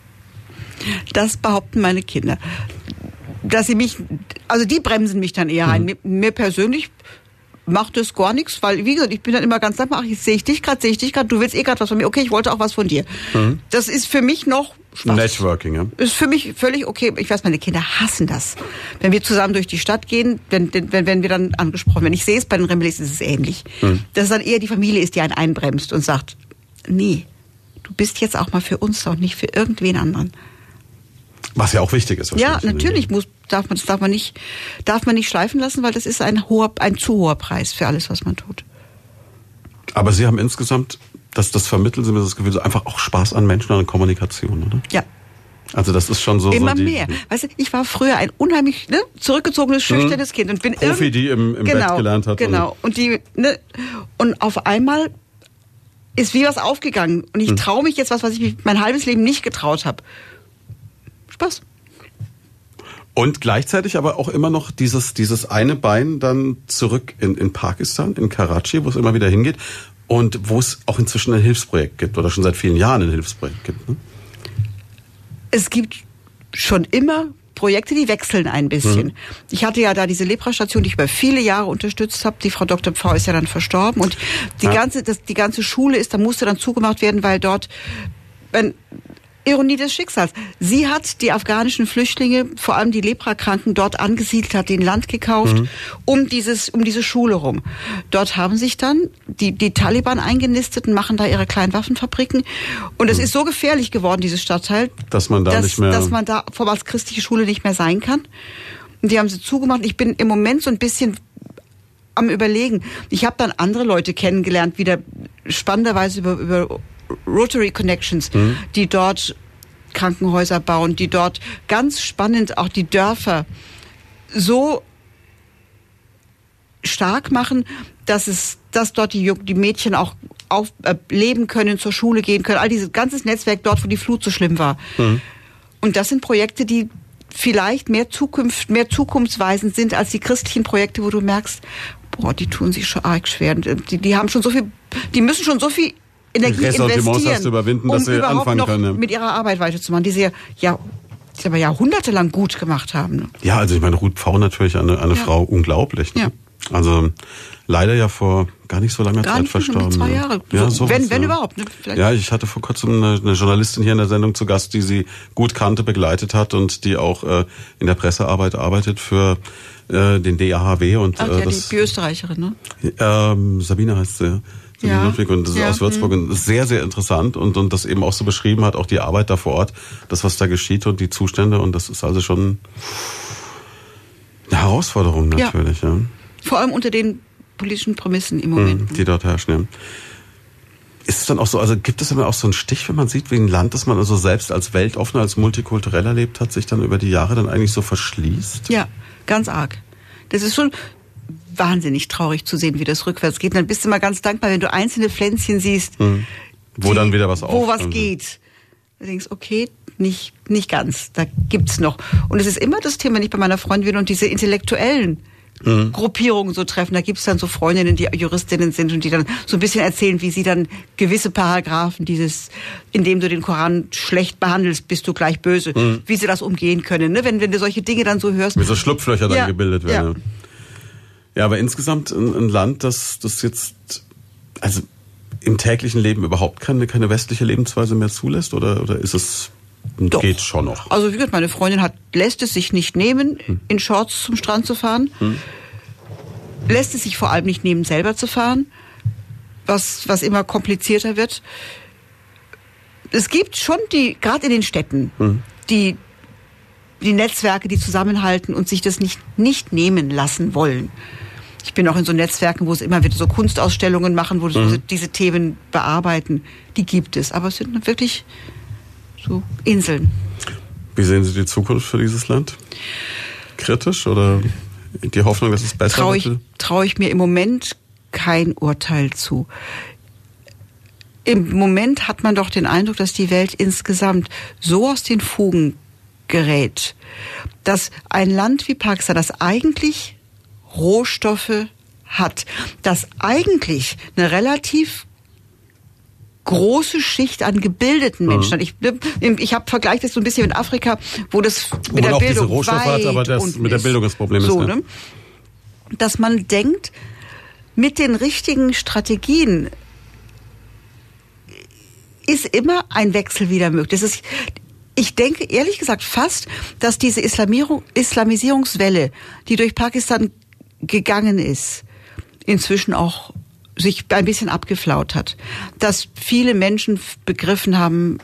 Das behaupten meine Kinder. Dass sie mich, also die bremsen mich dann eher mhm. ein. Mir, mir persönlich macht es gar nichts, weil, wie gesagt, ich bin dann immer ganz dankbar, ach, jetzt sehe ich dich gerade, sehe ich dich gerade, du willst eh gerade was von mir, okay, ich wollte auch was von dir. Mhm. Das ist für mich noch Spaß. Networking, ja. Ist für mich völlig okay. Ich weiß, meine Kinder hassen das. Wenn wir zusammen durch die Stadt gehen, wenn, wenn, wenn wir dann angesprochen, wenn ich sehe es bei den Rebellis, ist es ähnlich. Mhm. Dass es dann eher die Familie ist, die einen einbremst und sagt, nee, du bist jetzt auch mal für uns da und nicht für irgendwen anderen. Was ja auch wichtig ist. Ja, natürlich muss, darf man, das darf man nicht, darf man nicht schleifen lassen, weil das ist ein hoher, ein zu hoher Preis für alles, was man tut. Aber Sie haben insgesamt, dass das vermitteln Sie mir das Gefühl, so einfach auch Spaß an Menschen, an Kommunikation, oder? Ja. Also das ist schon so. Immer so die, mehr. Weißt du, ich war früher ein unheimlich ne, zurückgezogenes, mhm. schüchternes. Kind und bin Profi, die im, im genau, Bett gelernt hat. Genau. Und die ne, und auf einmal ist wie was aufgegangen und ich mhm. traue mich jetzt was, was ich mein halbes Leben nicht getraut habe. Spaß. Und gleichzeitig aber auch immer noch dieses, dieses eine Bein dann zurück in, in Pakistan, in Karachi, wo es immer wieder hingeht und wo es auch inzwischen ein Hilfsprojekt gibt oder schon seit vielen Jahren ein Hilfsprojekt gibt. Ne? Es gibt schon immer Projekte, die wechseln ein bisschen. Mhm. Ich hatte ja da diese Lepra-Station, die ich über viele Jahre unterstützt habe. Die Frau Dr. Pfau ist ja dann verstorben und die ja. ganze, das, die ganze Schule ist, da musste dann zugemacht werden, weil dort, wenn Ironie des Schicksals. Sie hat die afghanischen Flüchtlinge, vor allem die Leprakranken, dort angesiedelt, hat den Land gekauft, mhm. um dieses, um diese Schule rum. Dort haben sich dann die, die Taliban eingenistet und machen da ihre kleinen Waffenfabriken. Und es mhm. ist so gefährlich geworden, dieses Stadtteil, dass man da dass, nicht mehr, dass man da vor als christliche Schule nicht mehr sein kann. Und die haben sie zugemacht. Ich bin im Moment so ein bisschen am überlegen. Ich habe dann andere Leute kennengelernt, wieder spannenderweise über, über Rotary Connections, mhm. die dort Krankenhäuser bauen, die dort ganz spannend auch die Dörfer so stark machen, dass es, dass dort die, die Mädchen auch auf, äh, leben können, zur Schule gehen können. All dieses ganzes Netzwerk dort, wo die Flut so schlimm war. Mhm. Und das sind Projekte, die vielleicht mehr Zukunft, mehr zukunftsweisend sind als die christlichen Projekte, wo du merkst, boah, die tun sich schon arg schwer. Die, die haben schon so viel, die müssen schon so viel Energie investieren, du überwinden, dass um sie überhaupt anfangen noch können. mit ihrer Arbeit weiterzumachen, die sie ja, ja die sie aber jahrhundertelang gut gemacht haben. Ne? Ja, also ich meine, Ruth Pfau natürlich eine, eine ja. Frau unglaublich. Ne? Ja. Also leider ja vor gar nicht so langer gar Zeit verstorben. Zwei Jahre. Ja, so, wenn, wenn ja. überhaupt. Ne? Ja, ich hatte vor kurzem eine, eine, Journalistin hier in der Sendung zu Gast, die sie gut kannte, begleitet hat und die auch äh, in der Pressearbeit arbeitet für äh, den DAHW und Ach, äh, ja, das, die Österreicherin, ne? Ähm, Sabine heißt sie ja. Ludwig und das ist ja. aus Würzburg und sehr, sehr interessant und, und das eben auch so beschrieben hat, auch die Arbeit da vor Ort, das, was da geschieht und die Zustände und das ist also schon eine Herausforderung natürlich. Ja. ja. Vor allem unter den politischen Prämissen im Moment. Mhm, die dort herrschen, ja. Ist es dann auch so, also gibt es immer auch so einen Stich, wenn man sieht, wie ein Land, das man also selbst als weltoffener, als multikulturell erlebt hat, sich dann über die Jahre dann eigentlich so verschließt? Ja, ganz arg. Das ist schon, wahnsinnig traurig zu sehen, wie das rückwärts geht. Und dann bist du mal ganz dankbar, wenn du einzelne Pflänzchen siehst, mhm. wo die, dann wieder was Wo was geht. Du denkst, okay, nicht, nicht ganz. Da gibt's noch. Und es ist immer das Thema, wenn ich bei meiner Freundin bin und diese intellektuellen mhm. Gruppierungen so treffen. Da gibt's dann so Freundinnen, die Juristinnen sind und die dann so ein bisschen erzählen, wie sie dann gewisse Paragraphen, dieses, indem du den Koran schlecht behandelst, bist du gleich böse, mhm. wie sie das umgehen können. Ne? Wenn, wenn du solche Dinge dann so hörst. Wie so Schlupflöcher dann gebildet werden. Ja. Ja, aber insgesamt ein, ein Land, das, das jetzt, also im täglichen Leben überhaupt keine, keine westliche Lebensweise mehr zulässt? Oder, oder ist es Doch. geht schon noch? Also wie gesagt, meine Freundin hat, lässt es sich nicht nehmen, hm. in Shorts zum Strand zu fahren. Hm. Lässt es sich vor allem nicht nehmen, selber zu fahren, was, was immer komplizierter wird. Es gibt schon die, gerade in den Städten, hm. die, die Netzwerke, die zusammenhalten und sich das nicht, nicht nehmen lassen wollen. Ich bin auch in so Netzwerken, wo es immer wieder so Kunstausstellungen machen, wo mhm. diese Themen bearbeiten. Die gibt es. Aber es sind wirklich so Inseln. Wie sehen Sie die Zukunft für dieses Land? Kritisch oder die Hoffnung, dass es besser trau wird? Traue ich mir im Moment kein Urteil zu. Im Moment hat man doch den Eindruck, dass die Welt insgesamt so aus den Fugen gerät, dass ein Land wie Pakistan, das eigentlich Rohstoffe hat, das eigentlich eine relativ große Schicht an gebildeten mhm. Menschen hat. Ich, ich habe vergleicht das so ein bisschen mit Afrika, wo das mit wo der Bildung Rohstoffe hat, aber das mit der Bildung das Problem so, ist. Ne? Dass man denkt, mit den richtigen Strategien ist immer ein Wechsel wieder möglich. Das ist, ich denke ehrlich gesagt fast, dass diese Islamisierungswelle, die durch Pakistan gegangen ist, inzwischen auch sich ein bisschen abgeflaut hat. Dass viele Menschen begriffen haben,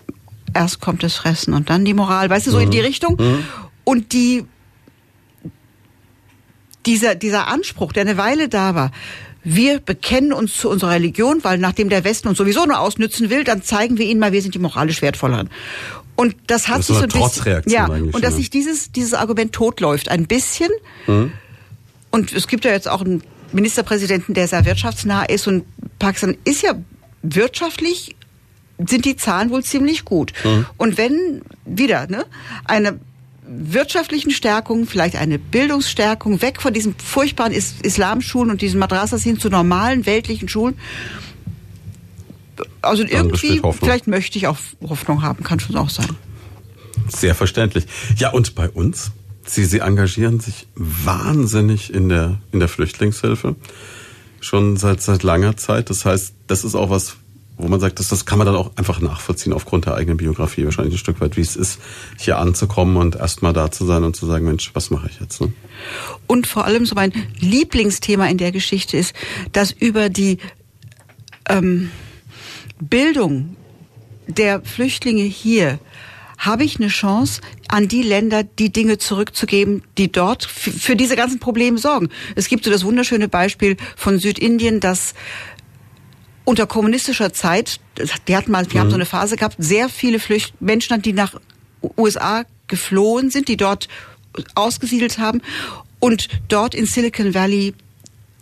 erst kommt das Fressen und dann die Moral, weißt du, so mhm. in die mhm. Richtung. Mhm. Und die, dieser, dieser Anspruch, der eine Weile da war, wir bekennen uns zu unserer Religion, weil nachdem der Westen uns sowieso nur ausnützen will, dann zeigen wir ihnen mal, wir sind die moralisch wertvolleren. Und das hat das sich so ein bisschen, ja, und dass sich dieses dieses Argument totläuft ein bisschen. Mhm. Und es gibt ja jetzt auch einen Ministerpräsidenten, der sehr wirtschaftsnah ist und Pakistan ist ja wirtschaftlich sind die Zahlen wohl ziemlich gut. Mhm. Und wenn wieder ne, eine wirtschaftlichen Stärkung, vielleicht eine Bildungsstärkung, weg von diesen furchtbaren Is Islamschulen und diesen Madrasas hin zu normalen weltlichen Schulen. Also Dann irgendwie, vielleicht möchte ich auch Hoffnung haben, kann schon auch sein. Sehr verständlich. Ja, und bei uns? Sie, Sie engagieren sich wahnsinnig in der, in der Flüchtlingshilfe. Schon seit, seit langer Zeit. Das heißt, das ist auch was, wo man sagt, das, das kann man dann auch einfach nachvollziehen aufgrund der eigenen Biografie wahrscheinlich ein Stück weit, wie es ist, hier anzukommen und erstmal da zu sein und zu sagen, Mensch, was mache ich jetzt? Ne? Und vor allem so mein Lieblingsthema in der Geschichte ist, dass über die ähm, Bildung der Flüchtlinge hier habe ich eine Chance, an die Länder die Dinge zurückzugeben, die dort für diese ganzen Probleme sorgen. Es gibt so das wunderschöne Beispiel von Südindien, das unter kommunistischer Zeit, die hatten mal, die haben so eine Phase gehabt, sehr viele Flücht Menschen, die nach USA geflohen sind, die dort ausgesiedelt haben und dort in Silicon Valley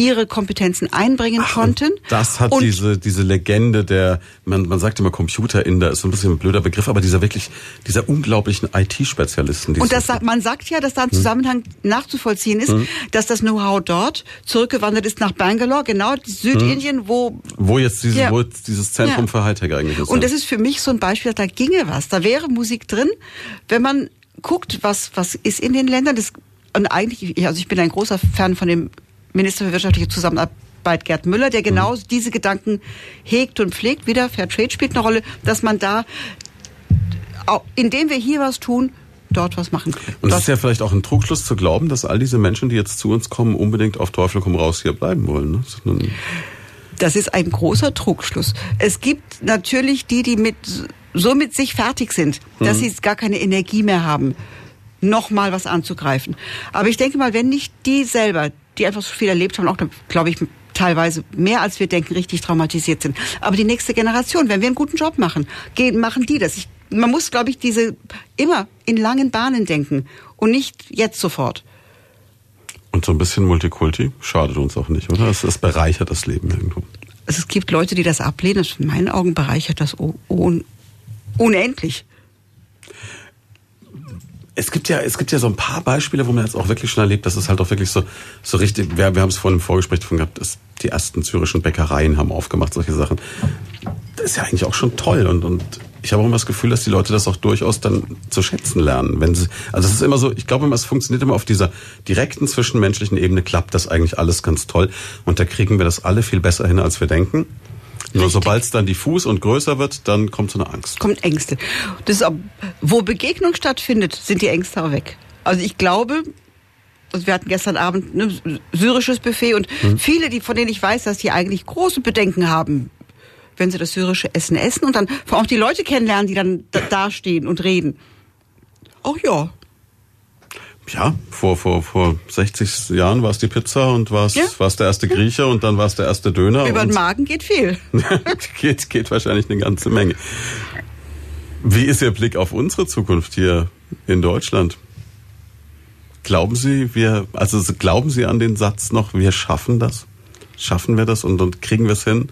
ihre Kompetenzen einbringen konnten. Das hat und diese, diese Legende der, man, man sagt immer Computerinder, ist so ein bisschen ein blöder Begriff, aber dieser wirklich, dieser unglaublichen IT-Spezialisten. Und das, sagt- man sagt ja, dass da ein Zusammenhang nachzuvollziehen ist, dass das Know-how dort zurückgewandert ist nach Bangalore, genau Südindien, wo wo jetzt dieses, Ja. wo jetzt dieses Zentrum Ja. für Hightech eigentlich ist. Und das ist für mich so ein Beispiel, da ginge was. Da wäre Musik drin, wenn man guckt, was, was ist in den Ländern. Das, und eigentlich, also ich bin ein großer Fan von dem Minister für wirtschaftliche Zusammenarbeit Gerd Müller, der genau diese Gedanken hegt und pflegt. Wieder Fair Trade spielt eine Rolle, dass man da, auch, indem wir hier was tun, dort was machen können. Und es ist ja vielleicht auch ein Trugschluss zu glauben, dass all diese Menschen, die jetzt zu uns kommen, unbedingt auf Teufel komm raus hier bleiben wollen. Ne? Das ist ein großer Trugschluss. Es gibt natürlich die, die mit, so mit sich fertig sind, dass sie gar keine Energie mehr haben, nochmal was anzugreifen. Aber ich denke mal, wenn nicht die selber, die einfach so viel erlebt haben, auch, glaube ich, teilweise mehr als wir denken, richtig traumatisiert sind. Aber die nächste Generation, wenn wir einen guten Job machen, gehen, machen die das. Ich, man muss, glaube ich, diese immer in langen Bahnen denken und nicht jetzt sofort. Und so ein bisschen Multikulti schadet uns auch nicht, oder? Es, es bereichert das Leben irgendwo. Also es gibt Leute, die das ablehnen. Das in meinen Augen bereichert das un unendlich. Es gibt ja, es gibt ja so ein paar Beispiele, wo man jetzt auch wirklich schon erlebt, dass es halt auch wirklich so, so richtig, wir, wir haben es vorhin im Vorgespräch davon gehabt, dass die ersten syrischen Bäckereien haben aufgemacht, solche Sachen. Das ist ja eigentlich auch schon toll und, und ich habe auch immer das Gefühl, dass die Leute das auch durchaus dann zu schätzen lernen. Wenn sie, also es ist immer so, ich glaube immer, es funktioniert immer auf dieser direkten zwischenmenschlichen Ebene, klappt das eigentlich alles ganz toll und da kriegen wir das alle viel besser hin, als wir denken. Nur sobald es dann diffus und größer wird, dann kommt so eine Angst. Kommt Ängste. Das ist, auch- wo Begegnung stattfindet, sind die Ängste auch weg. Also ich glaube, also wir hatten gestern Abend ein syrisches Buffet und viele, die von denen ich weiß, dass die eigentlich große Bedenken haben, wenn sie das syrische Essen essen und dann vor allem auch die Leute kennenlernen, die dann da dastehen und reden. Ach ja, Ja, vor, vor, vor 60 Jahren war es die Pizza und war es Ja. war es der erste Grieche und dann war es der erste Döner. über den Magen geht viel. geht, geht wahrscheinlich eine ganze Menge. Wie ist Ihr Blick auf unsere Zukunft hier in Deutschland? Glauben Sie, wir, also glauben Sie an den Satz noch, wir schaffen das? Schaffen wir das und, und kriegen wir es hin,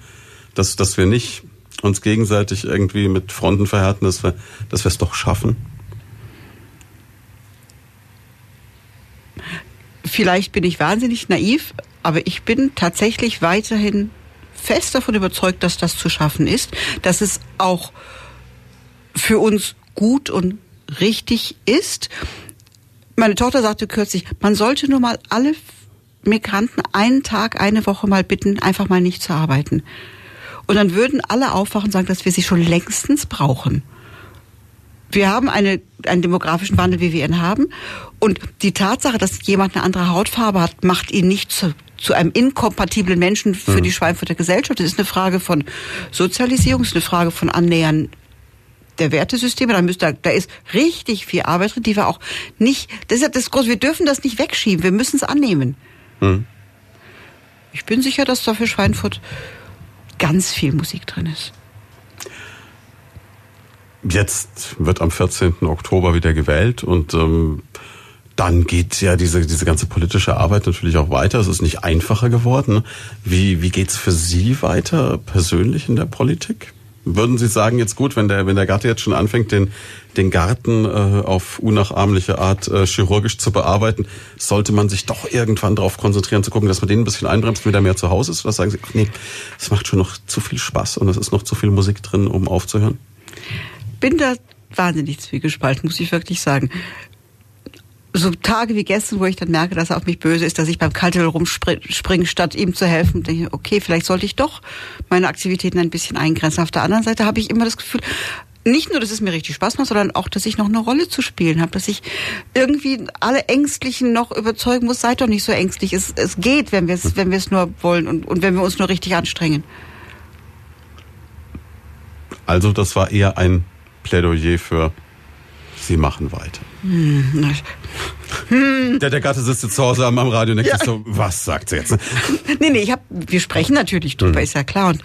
dass, dass wir nicht uns gegenseitig irgendwie mit Fronten verhärten, dass wir, dass wir es doch schaffen? Vielleicht bin ich wahnsinnig naiv, aber ich bin tatsächlich weiterhin fest davon überzeugt, dass das zu schaffen ist, dass es auch für uns gut und richtig ist. Meine Tochter sagte kürzlich, man sollte nur mal alle Migranten einen Tag, eine Woche mal bitten, einfach mal nicht zu arbeiten. Und dann würden alle aufwachen und sagen, dass wir sie schon längstens brauchen. Wir haben eine, einen demografischen Wandel, wie wir ihn haben. Und die Tatsache, dass jemand eine andere Hautfarbe hat, macht ihn nicht zu, zu einem inkompatiblen Menschen für die Schweinfurter Gesellschaft. Das ist eine Frage von Sozialisierung, ist eine Frage von Annähern der Wertesysteme. Da, müsste, da ist richtig viel Arbeit drin, die wir auch nicht, das ist ja das Große, wir dürfen das nicht wegschieben, wir müssen es annehmen. Ich bin sicher, dass da für Schweinfurt ganz viel Musik drin ist. Jetzt wird am 14. Oktober wieder gewählt und ähm, dann geht ja diese, diese ganze politische Arbeit natürlich auch weiter. Es ist nicht einfacher geworden. Wie, wie geht's für Sie weiter persönlich in der Politik? würden Sie sagen jetzt gut, wenn der wenn der Gatte jetzt schon anfängt, den den Garten äh, auf unnachahmliche Art äh, chirurgisch zu bearbeiten, sollte man sich doch irgendwann darauf konzentrieren, zu gucken, dass man den ein bisschen einbremst, wenn er mehr zu Hause ist? Oder sagen Sie, ach nee, es macht schon noch zu viel Spaß und es ist noch zu viel Musik drin, um aufzuhören? Bin da wahnsinnig zwiegespalten, muss ich wirklich sagen so Tage wie gestern, wo ich dann merke, dass er auf mich böse ist, dass ich beim Kaltel rumspringe, statt ihm zu helfen, denke ich, okay, vielleicht sollte ich doch meine Aktivitäten ein bisschen eingrenzen. Auf der anderen Seite habe ich immer das Gefühl, nicht nur, dass es mir richtig Spaß macht, sondern auch, dass ich noch eine Rolle zu spielen habe, dass ich irgendwie alle Ängstlichen noch überzeugen muss, seid doch nicht so ängstlich. Es, es geht, wenn wir es, wenn wir es nur wollen und, und wenn wir uns nur richtig anstrengen. Also das war eher ein Plädoyer für Sie machen weiter. Hm. Der, der Gatte sitzt jetzt zu Hause am, am Radio und denkt ja. so, was sagt sie jetzt? nee, nee, ich hab, wir sprechen natürlich drüber, hm. ist ja klar, und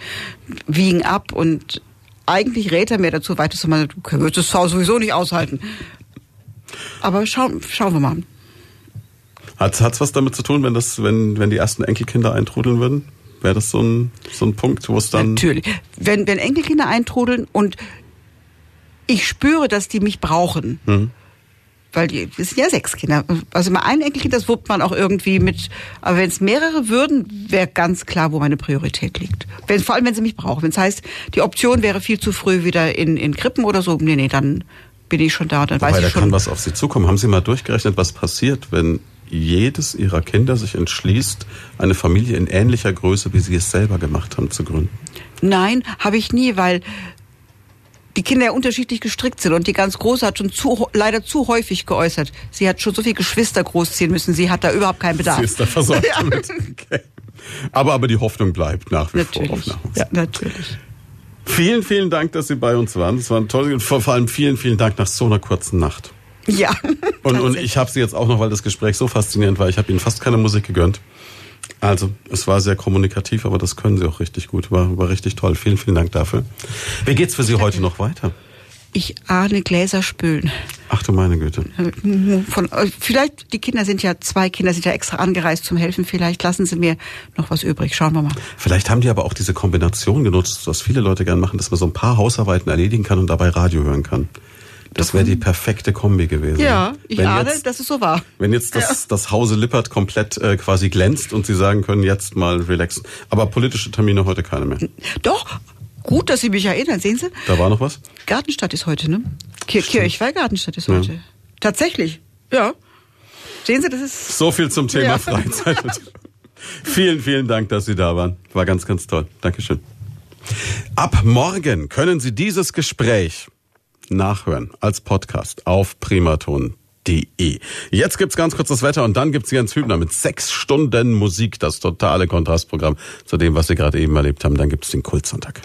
wiegen ab und eigentlich rät er mir dazu weiter zu machen, du wirst das Haus sowieso nicht aushalten. Aber schauen, schauen wir mal. Hat es was damit zu tun, wenn das, wenn, wenn die ersten Enkelkinder eintrudeln würden? Wäre das so ein, so ein Punkt, wo es dann. Natürlich. Wenn, wenn Enkelkinder eintrudeln und ich spüre, dass die mich brauchen. Mhm. Weil die, es sind ja sechs Kinder. Also mal ein Enkelkind, das wuppt man auch irgendwie mit. Aber wenn es mehrere würden, wäre ganz klar, wo meine Priorität liegt. Wenn, vor allem, wenn sie mich brauchen. Wenn es heißt, die Option wäre viel zu früh wieder in, in Krippen oder so, nee, nee, dann bin ich schon da. Dann Wobei, weiß ich da schon. kann was auf Sie zukommen. Haben Sie mal durchgerechnet, was passiert, wenn jedes Ihrer Kinder sich entschließt, eine Familie in ähnlicher Größe, wie Sie es selber gemacht haben, zu gründen? Nein, habe ich nie, weil die Kinder ja unterschiedlich gestrickt sind und die ganz Große hat schon zu, leider zu häufig geäußert. Sie hat schon so viele Geschwister großziehen müssen, sie hat da überhaupt keinen Bedarf. Sie ist da versorgt ja. Okay. Aber, aber die Hoffnung bleibt nach wie natürlich. vor auf. Ja, natürlich. Vielen, vielen Dank, dass Sie bei uns waren. Das war ein tolles, vor allem vielen, vielen Dank nach so einer kurzen Nacht. Ja. Und, und ich habe Sie jetzt auch noch, weil das Gespräch so faszinierend war, ich habe Ihnen fast keine Musik gegönnt. Also, es war sehr kommunikativ, aber das können Sie auch richtig gut. War, war richtig toll. Vielen, vielen Dank dafür. Wie geht's für Sie heute noch weiter? Ich ahne Gläser spülen. Ach du meine Güte. Von, äh, vielleicht, die Kinder sind ja, zwei Kinder sind ja extra angereist zum Helfen. Vielleicht lassen sie mir noch was übrig. Schauen wir mal. Vielleicht haben die aber auch diese Kombination genutzt, was viele Leute gern machen, dass man so ein paar Hausarbeiten erledigen kann und dabei Radio hören kann. Das wäre die perfekte Kombi gewesen. Ja, ich wenn ahne, jetzt, dass es so war. Wenn jetzt das, ja. das Hause Lippert komplett äh, quasi glänzt und Sie sagen können, jetzt mal relaxen. Aber politische Termine heute keine mehr. Doch, gut, dass Sie mich erinnern. Sehen Sie? Da war noch was? Gartenstadt ist heute, ne? Kir Kirchweih Gartenstadt ist heute. Ja. Tatsächlich, ja. Sehen Sie, das ist... So viel zum Thema ja. Freizeit. vielen, vielen Dank, dass Sie da waren. War ganz, ganz toll. Dankeschön. Ab morgen können Sie dieses Gespräch nachhören als Podcast auf primaton.de. Jetzt gibt's ganz kurz das Wetter und dann gibt's Jens Hübner mit sechs Stunden Musik, das totale Kontrastprogramm zu dem, was Sie gerade eben erlebt haben. Dann gibt's den Kultsonntag.